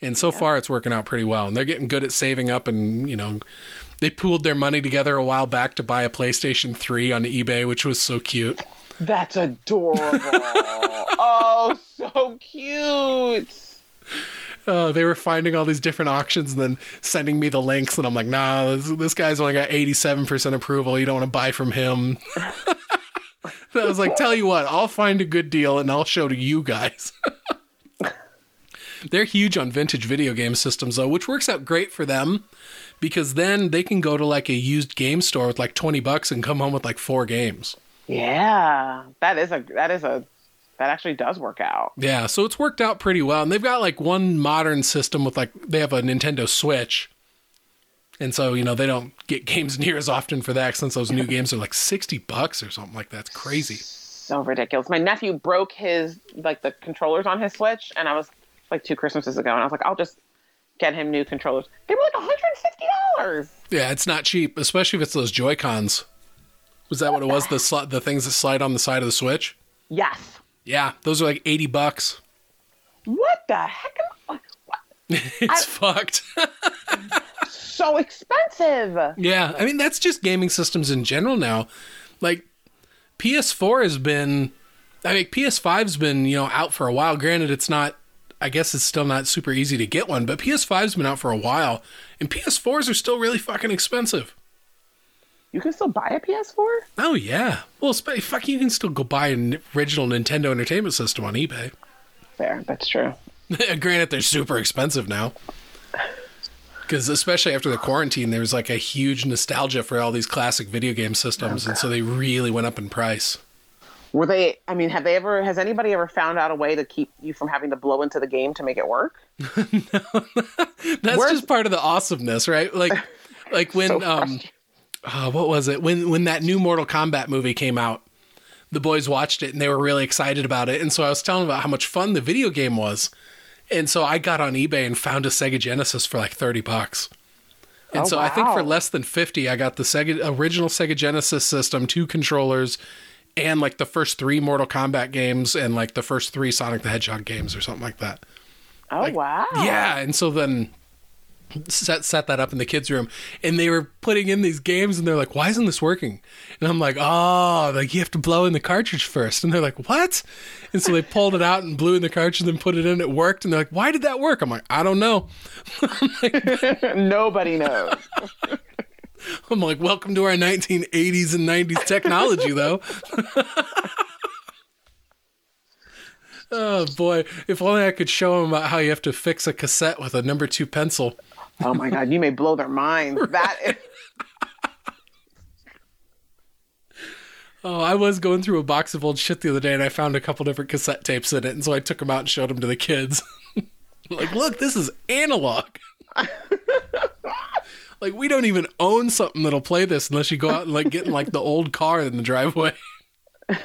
And so far, it's working out pretty well. And they're getting good at saving up and, you know, they pooled their money together a while back to buy a PlayStation 3 on eBay, which was so cute. That's adorable. (laughs) oh, so cute. Uh, they were finding all these different auctions and then sending me the links, and I'm like, nah, this, this guy's only got 87% approval. You don't want to buy from him. (laughs) I was like, tell you what, I'll find a good deal and I'll show to you guys. (laughs) They're huge on vintage video game systems, though, which works out great for them because then they can go to like a used game store with like 20 bucks and come home with like four games. Yeah, that is a that is a that actually does work out. Yeah, so it's worked out pretty well. And they've got like one modern system with like they have a Nintendo Switch. And so, you know, they don't get games (laughs) near as often for that since those new games are like 60 bucks or something like that. It's crazy. So ridiculous. My nephew broke his like the controllers on his Switch, and I was like two Christmases ago, and I was like, I'll just get him new controllers. They were like 150 dollars. Yeah, it's not cheap, especially if it's those Joy-Cons. Was that what it was? The sli- the things that slide on the side of the Switch? Yes. Yeah, those are like 80 bucks. What the heck? Am what? (laughs) It's fucked. (laughs) So expensive. Yeah, I mean that's just gaming systems in general now. Like PS4 has been I mean PS5's been, you know, out for a while. Granted it's not I guess it's still not super easy to get one, but PS5's been out for a while and PS4s are still really fucking expensive. You can still buy a PS4. Oh yeah. Well, sp- fuck you can still go buy an original Nintendo Entertainment System on eBay. Fair. That's true. (laughs) Granted they're super expensive now. Cuz especially after the quarantine there was like a huge nostalgia for all these classic video game systems oh, and so they really went up in price. Were they? I mean, have they ever? Has anybody ever found out a way to keep you from having to blow into the game to make it work? (laughs) (laughs) That's Where's- just part of the awesomeness, right? Like, (laughs) like when So um, uh, what was it? When when that new Mortal Kombat movie came out, the boys watched it and they were really excited about it. And so I was telling them about how much fun the video game was. And so I got on eBay and found a Sega Genesis for like thirty bucks. And Oh, so I think for less than 50, I got the Sega original Sega Genesis system, two controllers, and like the first three Mortal Kombat games and like the first three Sonic the Hedgehog games or something like that. Oh wow. Yeah, and so then set set that up in the kids' room, and they were putting in these games, and they're like, "Why isn't this working?" And I'm like, "Oh, like you have to blow in the cartridge first. And they're like, "What?" And so they pulled it out and blew in the cartridge, and then put it in. It worked, and they're like, "Why did that work?" I'm like, "I don't know." (laughs) (laughs) Nobody knows. (laughs) I'm like, "Welcome to our 1980s and 90s technology, though." (laughs) oh boy, if only I could show them about how you have to fix a cassette with a number two pencil. oh my god, you may blow their minds. (laughs) That is Oh, I was going through a box of old shit the other day and I found a couple different cassette tapes in it. And so I took them out and showed them to the kids. (laughs) like, look, this is analog. Like, we don't even own something that'll play this unless you go out and like get in like the old car in the driveway. (laughs) God,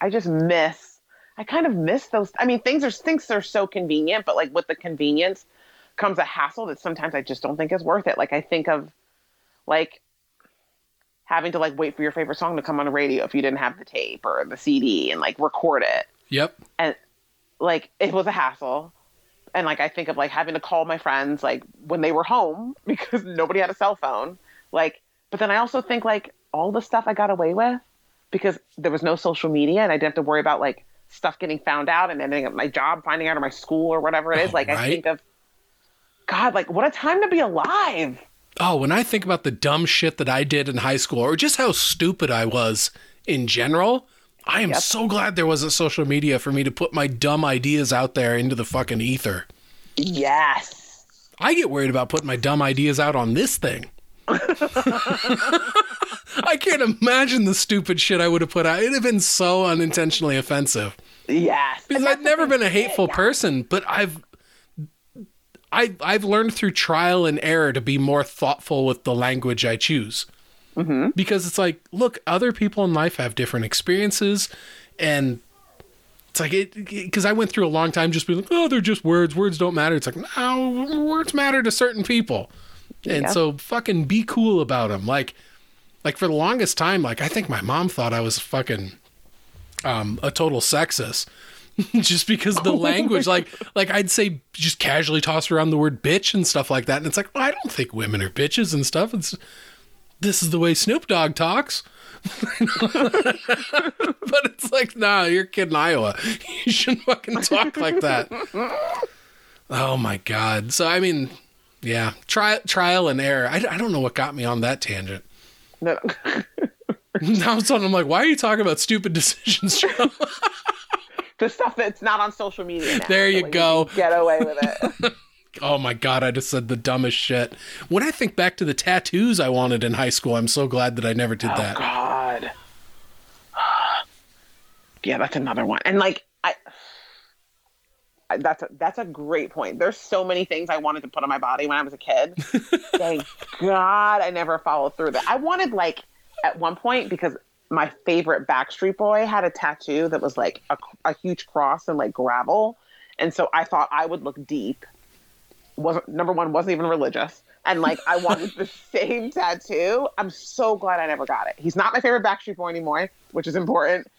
I just miss. I kind of miss those. I mean, things are things are so convenient, but like with the convenience comes a hassle that sometimes I just don't think is worth it. Like I think of like having to like wait for your favorite song to come on the radio if you didn't have the tape or the CD and like record it. Yep. and like it was a hassle and like i think of like having to call my friends like when they were home (laughs) because nobody had a cell phone like but then i also think like all the stuff i got away with because there was no social media and i didn't have to worry about like stuff getting found out and ending up my job finding out or my school or whatever it is. Oh, like i think of god like what a time to be alive. Oh, when I think about the dumb shit that I did in high school or just how stupid I was in general, I am Yep. so glad there wasn't social media for me to put my dumb ideas out there into the fucking ether. yes I get worried about putting my dumb ideas out on this thing. (laughs) I can't imagine the stupid shit I would have put out. It'd have been so unintentionally offensive. yes Because I've never been a hateful yeah. person, but I've I I've learned through trial and error to be more thoughtful with the language I choose. Mm-hmm. Because it's like, look, other people in life have different experiences, and it's like it because I went through a long time just being like, oh, they're just words. Words don't matter. It's like, no, words matter to certain people, and Yeah. so fucking be cool about them. Like, like for the longest time, like I think my mom thought I was fucking um, a total sexist. (laughs) just because the language like (laughs) like I'd say just casually toss around the word bitch and stuff like that and it's like well, I don't think women are bitches and stuff it's this is the way Snoop Dogg talks. (laughs) But it's like nah you're a kid in Iowa. (laughs) You shouldn't fucking talk like that. Oh my god. So I mean yeah try trial and error. I, I don't know what got me on that tangent. No, (laughs) now it's on I'm like why are you talking about stupid decisions Joe? the stuff that's not on social media now, There so, you like, go. can get away with it Oh my god, I just said the dumbest shit. When I think back to the tattoos I wanted in high school, I'm so glad that I never did oh, that. God. (sighs) yeah, that's another one. And like I, I that's a that's a great point. There's so many things I wanted to put on my body when I was a kid. (laughs) Thank God I never followed through that. I wanted like at one point because my favorite Backstreet Boy had a tattoo that was like a, a huge cross and like gravel, and so I thought I would look deep. Wasn't number one wasn't even religious, and like I wanted (laughs) the same tattoo. I'm so glad I never got it. He's not my favorite Backstreet Boy anymore, which is important. (laughs)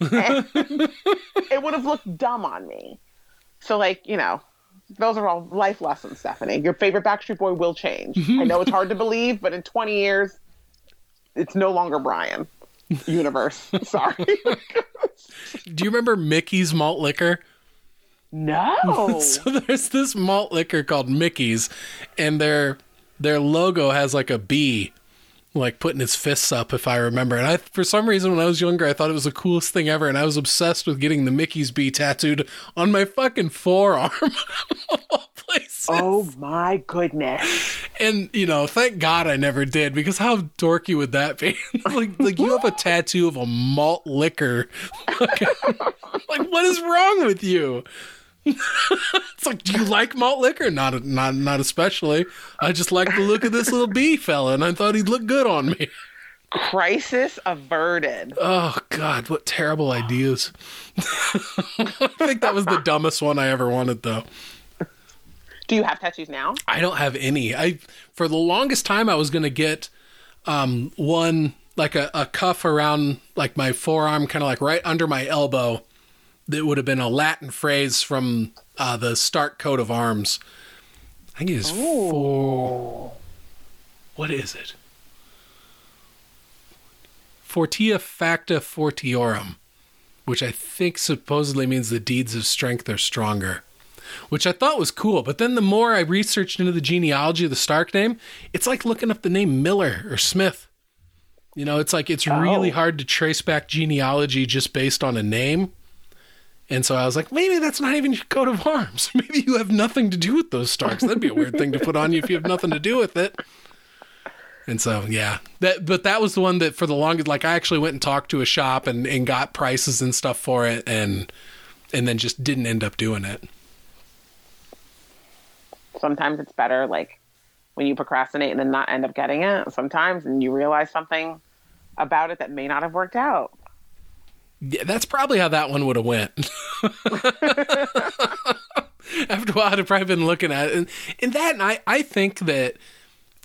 It would have looked dumb on me. So like you know, those are all life lessons, Stephanie. Your favorite Backstreet Boy will change. I know it's hard to believe, but in 20 years, it's no longer Brian. Universe. (laughs) Sorry. Do you remember Mickey's malt liquor? No. (laughs) So there's this malt liquor called Mickey's, and their their logo has like a bee, like putting its fists up, if I remember. And I, for some reason, when I was younger, I thought it was the coolest thing ever, and I was obsessed with getting the Mickey's bee tattooed on my fucking forearm. (laughs) Oh my goodness. And you know, thank God I never did because how dorky would that be? (laughs) like, like you have a tattoo of a malt liquor. Like, what is wrong with you? (laughs) it's like, do you like malt liquor? Not, not, not especially. I just like the look of this little bee fella, and I thought he'd look good on me. Crisis averted. Oh God, what terrible ideas! (laughs) I think that was the dumbest one I ever wanted, though. Do you have tattoos now? I don't have any. I for the longest time I was gonna get um, one like a, a cuff around like my forearm, kind of like right under my elbow. That would have been a Latin phrase from uh, the Stark coat of arms. I think it is for. What is it? Fortia facta fortiorum, which I think supposedly means the deeds of strength are stronger which I thought was cool. But then the more I researched into the genealogy of the Stark name, it's like looking up the name Miller or Smith. You know, it's like it's really Oh. hard to trace back genealogy just based on a name. And so I was like, maybe that's not even your coat of arms. (laughs) Maybe you have nothing to do with those Starks. That'd be a weird thing to put on you if you have nothing to do with it. And so, yeah, that but that was the one that for the longest, like I actually went and talked to a shop and, and got prices and stuff for it, and and then just didn't end up doing it. Sometimes it's better, like when you procrastinate and then not end up getting it. Sometimes, and you realize something about it that may not have worked out. Yeah, that's probably how that one would have went. (laughs) After a while, I'd have probably been looking at it. And, and that, and I, I think that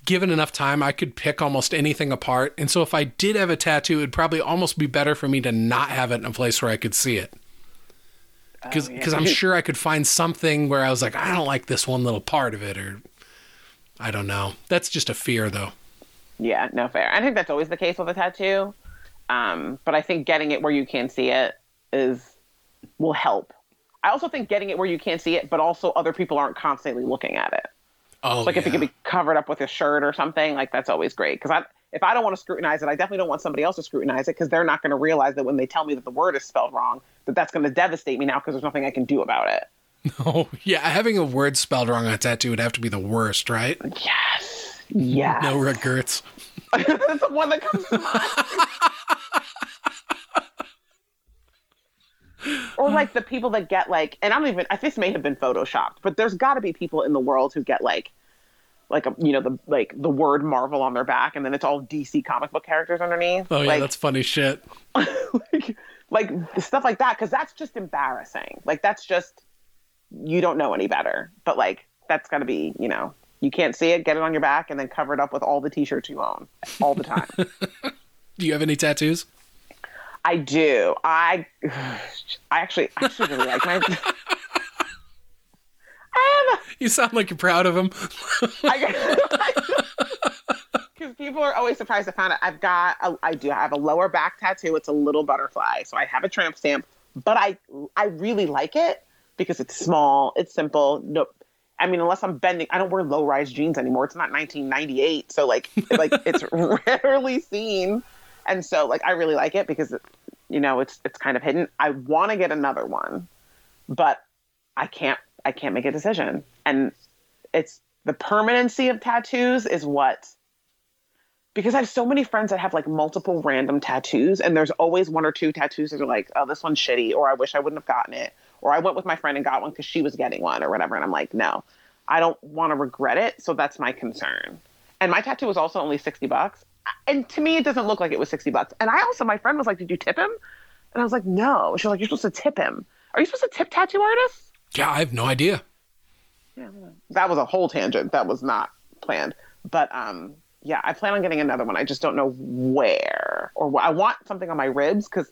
given enough time, I could pick almost anything apart. And so if I did have a tattoo, it'd probably almost be better for me to not have it in a place where I could see it. Because Oh, yeah. I'm (laughs) sure I could find something where I was like, I don't like this one little part of it, or I don't know. That's just a fear, though. Yeah, no fair. I think that's always the case with a tattoo. Um, but I think getting it where you can see it is will help. I also think getting it where you can't see it, but also other people aren't constantly looking at it. Oh, Like if it yeah. could be covered up with a shirt or something, like that's always great. Because I, if I don't want to scrutinize it, I definitely don't want somebody else to scrutinize it because they're not going to realize that when they tell me that the word is spelled wrong, that that's going to devastate me now because there's nothing I can do about it. (laughs) Oh, yeah. Having a word spelled wrong on a tattoo would have to be the worst, right? Yes. Yes. No regrets. (laughs) that's the one that comes to mind. (laughs) or uh. like the people that get like, and I don't even. I this may have been photoshopped, but there's got to be people in the world who get like, like a, you know the like the word Marvel on their back, and then it's all DC comic book characters underneath. Oh, yeah. like, that's funny shit. (laughs) like, like stuff like that because that's just embarrassing. Like that's just you don't know any better. But like that's got to be you know you can't see it, get it on your back, and then cover it up with all the t-shirts you own all the time. (laughs) Do you have any tattoos? I do. I (sighs) I actually I actually really like my. (laughs) You sound like you're proud of a, (laughs) because people are always surprised to find out I've got a, I do have a lower back tattoo. It's a little butterfly, so I have a tramp stamp. But I I really like it because it's small, it's simple. No, I mean unless I'm bending, I don't wear low rise jeans anymore. It's not 1998, so like like it's (laughs) rarely seen, and so like I really like it because you know it's it's kind of hidden. I want to get another one, but I can't I can't make a decision, and it's the permanency of tattoos is what because I have so many friends that have like multiple random tattoos, and there's always one or two tattoos that are like, oh, this one's shitty, or I wish I wouldn't have gotten it, or I went with my friend and got one because she was getting one, or whatever. And I'm like, no, I don't want to regret it. So that's my concern. And my tattoo was also only 60 bucks. And to me, it doesn't look like it was 60 bucks. And I also, my friend was like, did you tip him? And I was like, no. She was like, you're supposed to tip him. Are you supposed to tip tattoo artists? Yeah, I have no idea. Yeah, that was a whole tangent. That was not planned. But um, yeah, I plan on getting another one. I just don't know where or wh- I want something on my ribs because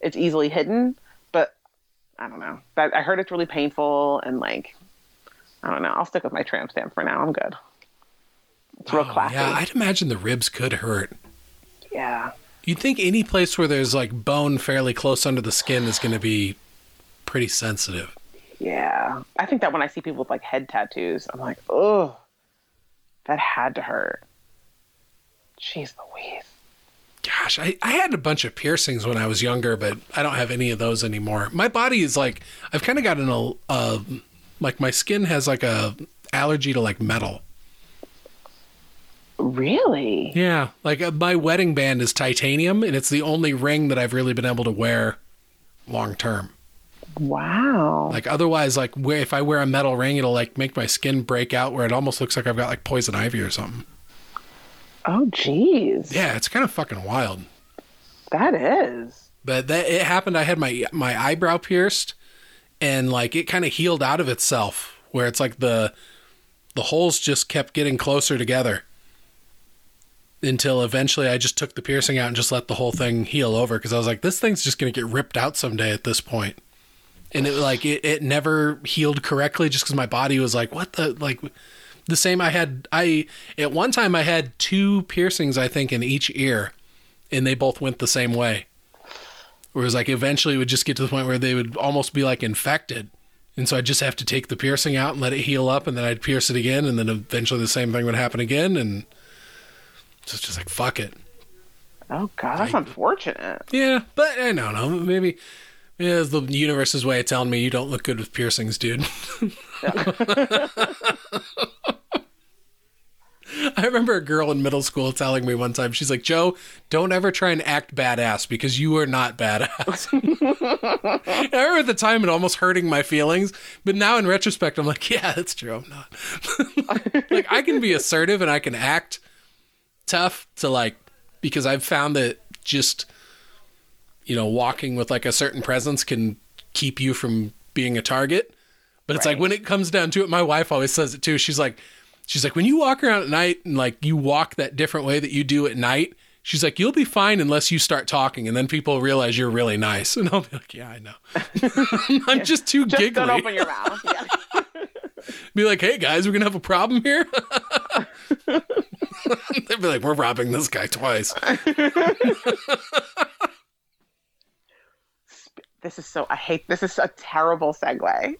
it's easily hidden. But I don't know. That I heard it's really painful and like I don't know. I'll stick with my tramp stamp for now. I'm good. It's real Oh, classy. yeah, I'd imagine the ribs could hurt. yeah. You'd think any place where there's like bone fairly close under the skin is going to be pretty sensitive. Yeah. I think that when I see people with like head tattoos, I'm like, oh, that had to hurt. Jeez Louise. Gosh, I, I had a bunch of piercings when I was younger, but I don't have any of those anymore. My body is like, I've kind of gotten a, uh, like my skin has like a allergy to like metal. Really? Yeah, like uh, my wedding band is titanium, and it's the only ring that I've really been able to wear long term. Wow. Like otherwise, like if I wear a metal ring, it'll like make my skin break out where it almost looks like I've got like poison ivy or something. Oh, jeez. Yeah, it's kind of fucking wild. That is. But that it happened. I had my my eyebrow pierced, and like it kind of healed out of itself. Where it's like the the holes just kept getting closer together until eventually I just took the piercing out and just let the whole thing heal over because I was like, this thing's just going to get ripped out someday at this point. And it like it, it never healed correctly just because my body was like, what the like the same. I had I at one time I had two piercings I think in each ear, and they both went the same way. Whereas like eventually it would just get to the point where they would almost be like infected. And so I'd just have to take the piercing out and let it heal up, and then I'd pierce it again, and then eventually the same thing would happen again, and so it's just like fuck it. Oh god, that's unfortunate. Yeah, but I don't know. Maybe yeah, it's the universe's way of telling me you don't look good with piercings, dude. (laughs) I remember a girl in middle school telling me one time, she's like, Joe, don't ever try and act badass because you are not badass. (laughs) I remember at the time it almost hurting my feelings, but now in retrospect, I'm like, yeah, that's true. I'm not. (laughs) like, I can be assertive and I can act tough to like, because I've found that just, you know, walking with like a certain presence can keep you from being a target. But it's like when it comes down to it, my wife always says it too. She's like, she's like, when you walk around at night and like you walk that different way that you do at night, she's like, you'll be fine unless you start talking, and then people realize you're really nice. (laughs) And I'll be like, yeah, I know. (laughs) I'm just too Just giggly. don't open your mouth. Yeah. (laughs) Be like, hey guys, we're gonna have a problem here. (laughs) They'd be like, we're robbing this guy twice. (laughs) This is so I hate this is a terrible segue.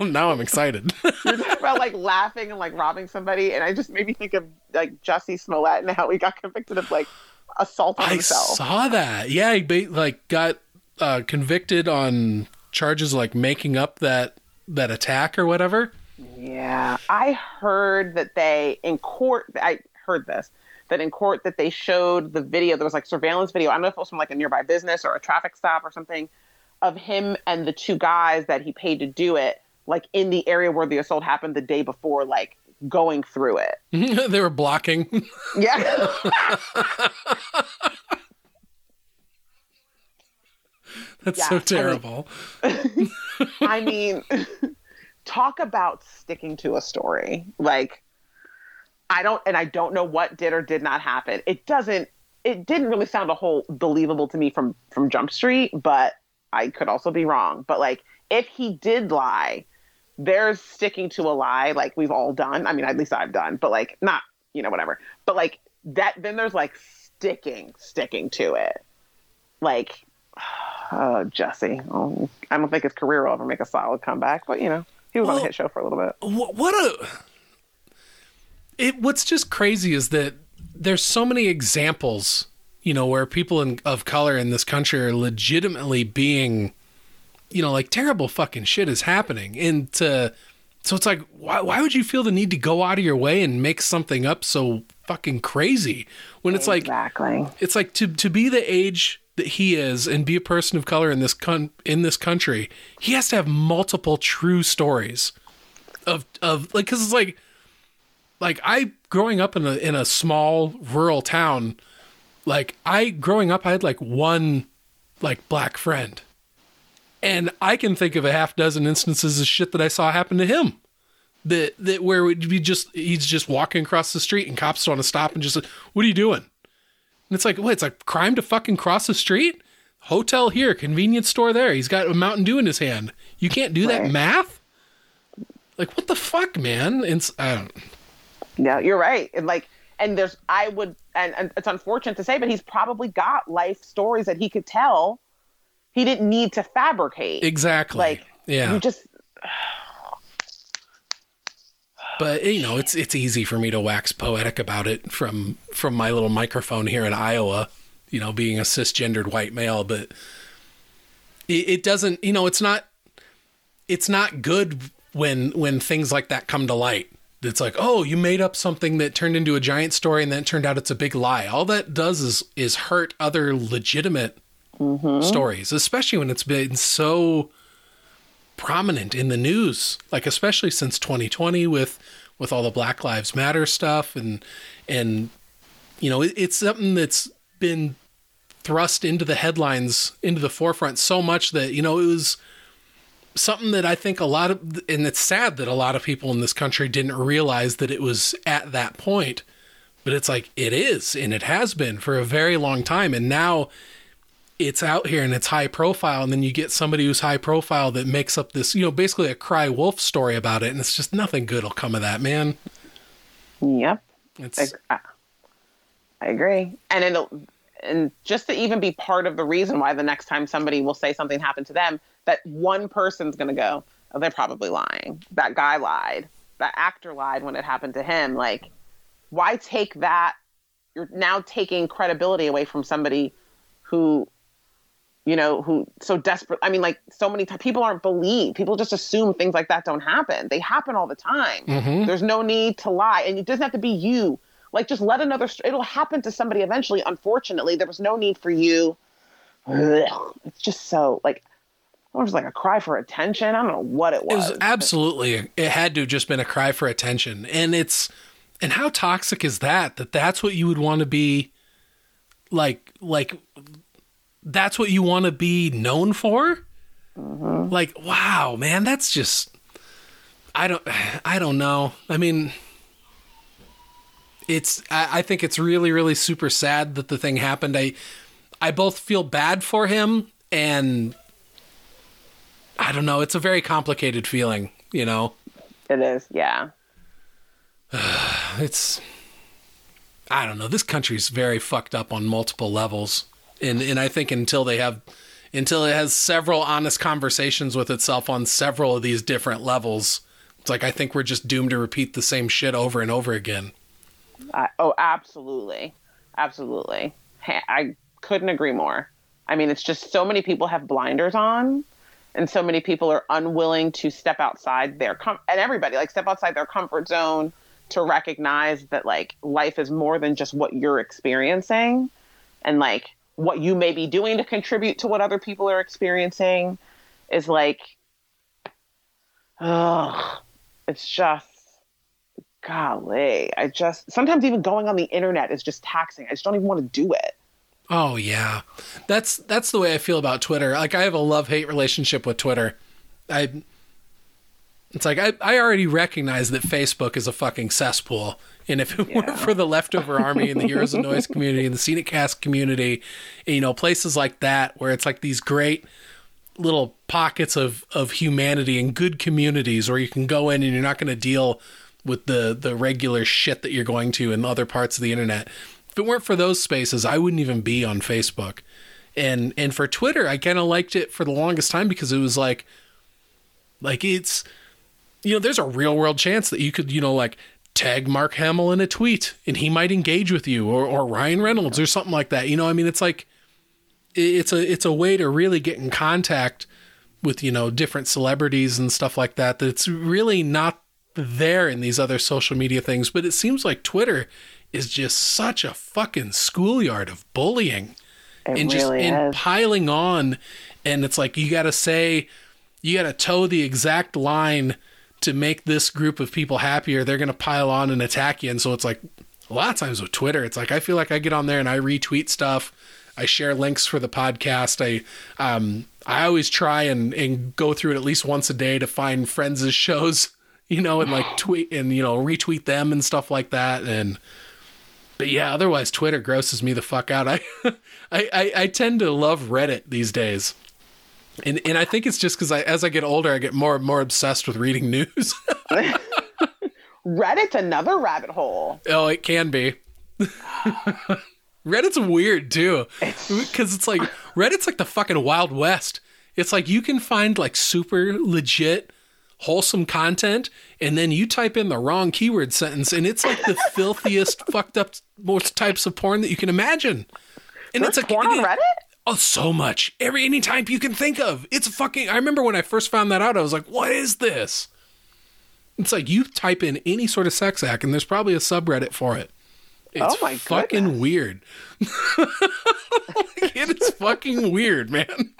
(laughs) now I'm excited. You're talking about like laughing and like robbing somebody, and I just made me think of like Jussie Smollett and how he got convicted of like assault on I himself. saw that. Yeah, he like got uh, convicted on charges like making up that that attack or whatever. Yeah, I heard that they in court. I heard this that in court that they showed the video. There was like surveillance video. I don't know if it was from like a nearby business or a traffic stop or something of him and the two guys that he paid to do it, like in the area where the assault happened the day before, like going through it. (laughs) they were blocking. Yeah. (laughs) That's Yeah, I so mean- terrible. (laughs) I mean, talk about sticking to a story. Like, I don't, and I don't know what did or did not happen. It doesn't, it didn't really sound a whole believable to me from from Jump Street, but I could also be wrong. But like, if he did lie, there's sticking to a lie, like we've all done. I mean, at least I've done, but like, not, you know, whatever. But like that, then there's like sticking, sticking to it. Like, (sighs) uh, Jussie. Oh, I don't think his career will ever make a solid comeback, but you know, he was on a hit show for a little bit. Wh- what a it what's just crazy is that there's so many examples you know where people in, of color in this country are legitimately being you know like terrible fucking shit is happening and to so it's like why, why would you feel the need to go out of your way and make something up so fucking crazy when it's like exactly. it's like to to be the age that he is and be a person of color in this con- in this country, he has to have multiple true stories of of like cuz it's like like I growing up in a in a small rural town, like I growing up I had like one like black friend. And I can think of a half dozen instances of shit that I saw happen to him. That that where would be just he's just walking across the street and cops want to stop and just what are you doing? And it's like, what? It's like crime to fucking cross the street? Hotel here, convenience store there. He's got a Mountain Dew in his hand. You can't do that Right. math? Like, what the fuck, man? It's, I don't, Yeah, you're right. And like, and there's, I would, and, and it's unfortunate to say, but he's probably got life stories that he could tell. He didn't need to fabricate. exactly. Like, yeah. you just, but you know, it's it's easy for me to wax poetic about it from from my little microphone here in Iowa. You know, being a cisgendered white male, but it, it doesn't. You know, it's not. It's not good when when things like that come to light. It's like, oh, you made up something that turned into a giant story, and then it turned out it's a big lie. All that does is is hurt other legitimate mm-hmm. stories, especially when it's been so prominent in the news like especially since 2020 with with all the black lives matter stuff and and you know it, it's something that's been thrust into the headlines into the forefront so much that you know it was something that I think a lot of, and it's sad that a lot of people in this country didn't realize that it was at that point. But it's like, it is, and it has been for a very long time. And now it's out here and it's high profile. And then you get somebody who's high profile that makes up this, you know, basically a cry wolf story about it. And it's just nothing good will come of that, man. Yep. It's, I, I agree. And it'll, and just to even be part of the reason why the next time somebody will say something happened to them, that one person's going to go, oh, they're probably lying. That guy lied. That actor lied when it happened to him. Like, why take that? You're now taking credibility away from somebody who, you know, who so desperate. I mean, like, so many times people aren't believed. People just assume things like that don't happen. They happen all the time. Mhm. There's no need to lie. And it doesn't have to be you. Like, just let another, it'll happen to somebody eventually. Unfortunately, there was no need for you. Ugh. It's just so, like, it was like a cry for attention. I don't know what it was. It was absolutely it had to have just been a cry for attention. And it's and how toxic is that that that's what you would want to be like like that's what you want to be known for? Mm-hmm. Like wow, man, that's just I don't I don't know. I mean it's I, I think it's really really super sad that the thing happened. I I both feel bad for him and I don't know. It's a very complicated feeling, you know. it is. Yeah. (sighs) It's I don't know. This country's very fucked up on multiple levels. And and I think until they have until it has several honest conversations with itself on several of these different levels, it's like I think we're just doomed to repeat the same shit over and over again. Oh, absolutely. Absolutely. I couldn't agree more. I mean, it's just so many people have blinders on, and so many people are unwilling to step outside their com- and everybody like step outside their comfort zone to recognize that like life is more than just what you're experiencing, and like what you may be doing to contribute to what other people are experiencing is like, ugh, it's just golly. I just sometimes even going on the internet is just taxing. I just don't even want to do it. Oh yeah. That's that's the way I feel about Twitter. Like I have a love-hate relationship with Twitter. I it's like I, I already recognize that Facebook is a fucking cesspool. And if it Yeah. weren't for the leftover army and the Heroes of Noise community and the Scenic Cast community, you know, places like that where it's like these great little pockets of, of humanity and good communities where you can go in and you're not going to deal with the, the regular shit that you're going to in other parts of the internet. If it weren't for those spaces, I wouldn't even be on Facebook. And and for Twitter, I kind of liked it for the longest time because it was like like it's you know, there's a real world chance that you could, you know, like tag Mark Hamill in a tweet and he might engage with you or, or Ryan Reynolds or something like that. You know, I mean, it's like, it's a, it's a way to really get in contact with, you know, different celebrities and stuff like that. That's really not there in these other social media things. But it seems like Twitter is just such a fucking schoolyard of bullying It and just really and piling on and it's like you got to say you got to toe the exact line to make this group of people happier they're going to pile on and attack you. And so it's like a lot of times with twitter it's like i feel like i get on there and i retweet stuff. I share links for the podcast. I um i always try and and go through it at least once a day to find friends' (laughs) shows you know and like tweet and you know retweet them and stuff like that. And but yeah, otherwise Twitter grosses me the fuck out. (laughs) I, I, I, I tend to love Reddit these days, and and I think it's just because I, as I get older, I get more and more obsessed with reading news. (laughs) Reddit's another rabbit hole. oh, it can be. Reddit's weird too, because it's like Reddit's like the fucking Wild West. It's like you can find like super legit, wholesome content, and then you type in the wrong keyword sentence, and it's like the (laughs) filthiest, fucked up, most types of porn that you can imagine. And There's it's a porn on Reddit? Oh, so much. Every any type you can think of. It's fucking. I remember when I first found that out, I was like, "What is this?" It's like you type in any sort of sex act, and there's probably a subreddit for it. It's Oh my fucking goodness. weird. Like, (laughs) it is fucking weird, man.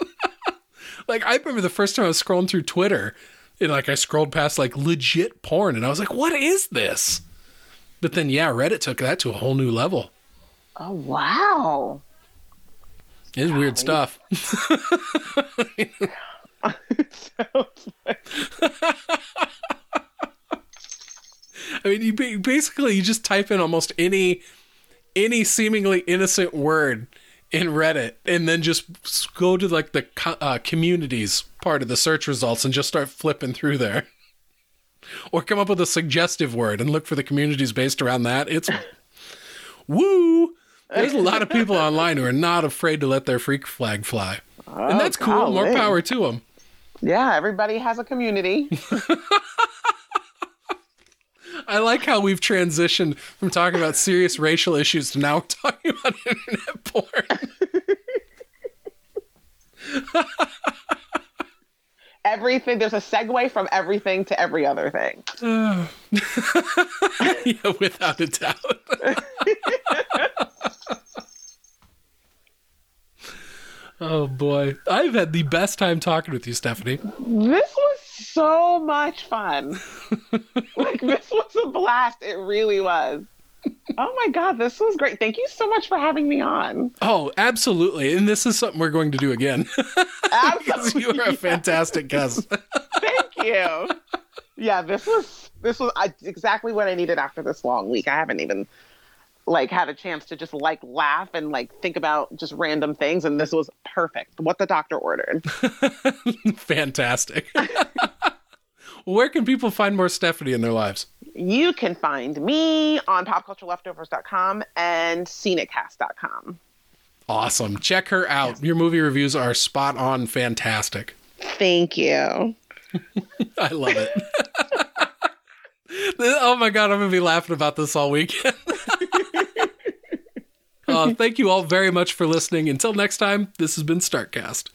(laughs) like I remember the first time I was scrolling through Twitter, and like I scrolled past like legit porn, and I was like, "What is this?" But then, yeah, Reddit took that to a whole new level. Oh wow. It's weird right. stuff. (laughs) I mean, you basically you just type in almost any any seemingly innocent word in Reddit, and then just go to like the uh, communities part of the search results and just start flipping through there, or come up with a suggestive word and look for the communities based around that. It's (laughs) woo. There's a lot of people online who are not afraid to let their freak flag fly, and that's cool. Oh, More power to them. Yeah, everybody has a community. (laughs) I like how we've transitioned from talking about serious racial issues to now talking about (laughs) internet porn. (laughs) everything there's a segue from everything to every other thing. (sighs) yeah, without a doubt. (laughs) oh boy. I've had the best time talking with you, Stephanie. This was so much fun. (laughs) like this was a blast. It really was. Oh my god, this was great. Thank you so much for having me on. Oh, absolutely. And this is something we're going to do again. (laughs) Because you are a fantastic guest. (laughs) Thank you. Yeah, this was this was I, exactly what I needed after this long week. I haven't even like had a chance to just like laugh and like think about just random things, and this was perfect. What the doctor ordered. (laughs) fantastic. Where can people find more Stephanie in their lives? You can find me on popcultureleftovers.com and scenicast.com. Awesome. Check her out. Your movie reviews are spot on fantastic. Thank you. (laughs) I love it. (laughs) oh my god, I'm gonna be laughing about this all weekend. (laughs) uh, thank you all very much for listening. Until next time, this has been Starkcast.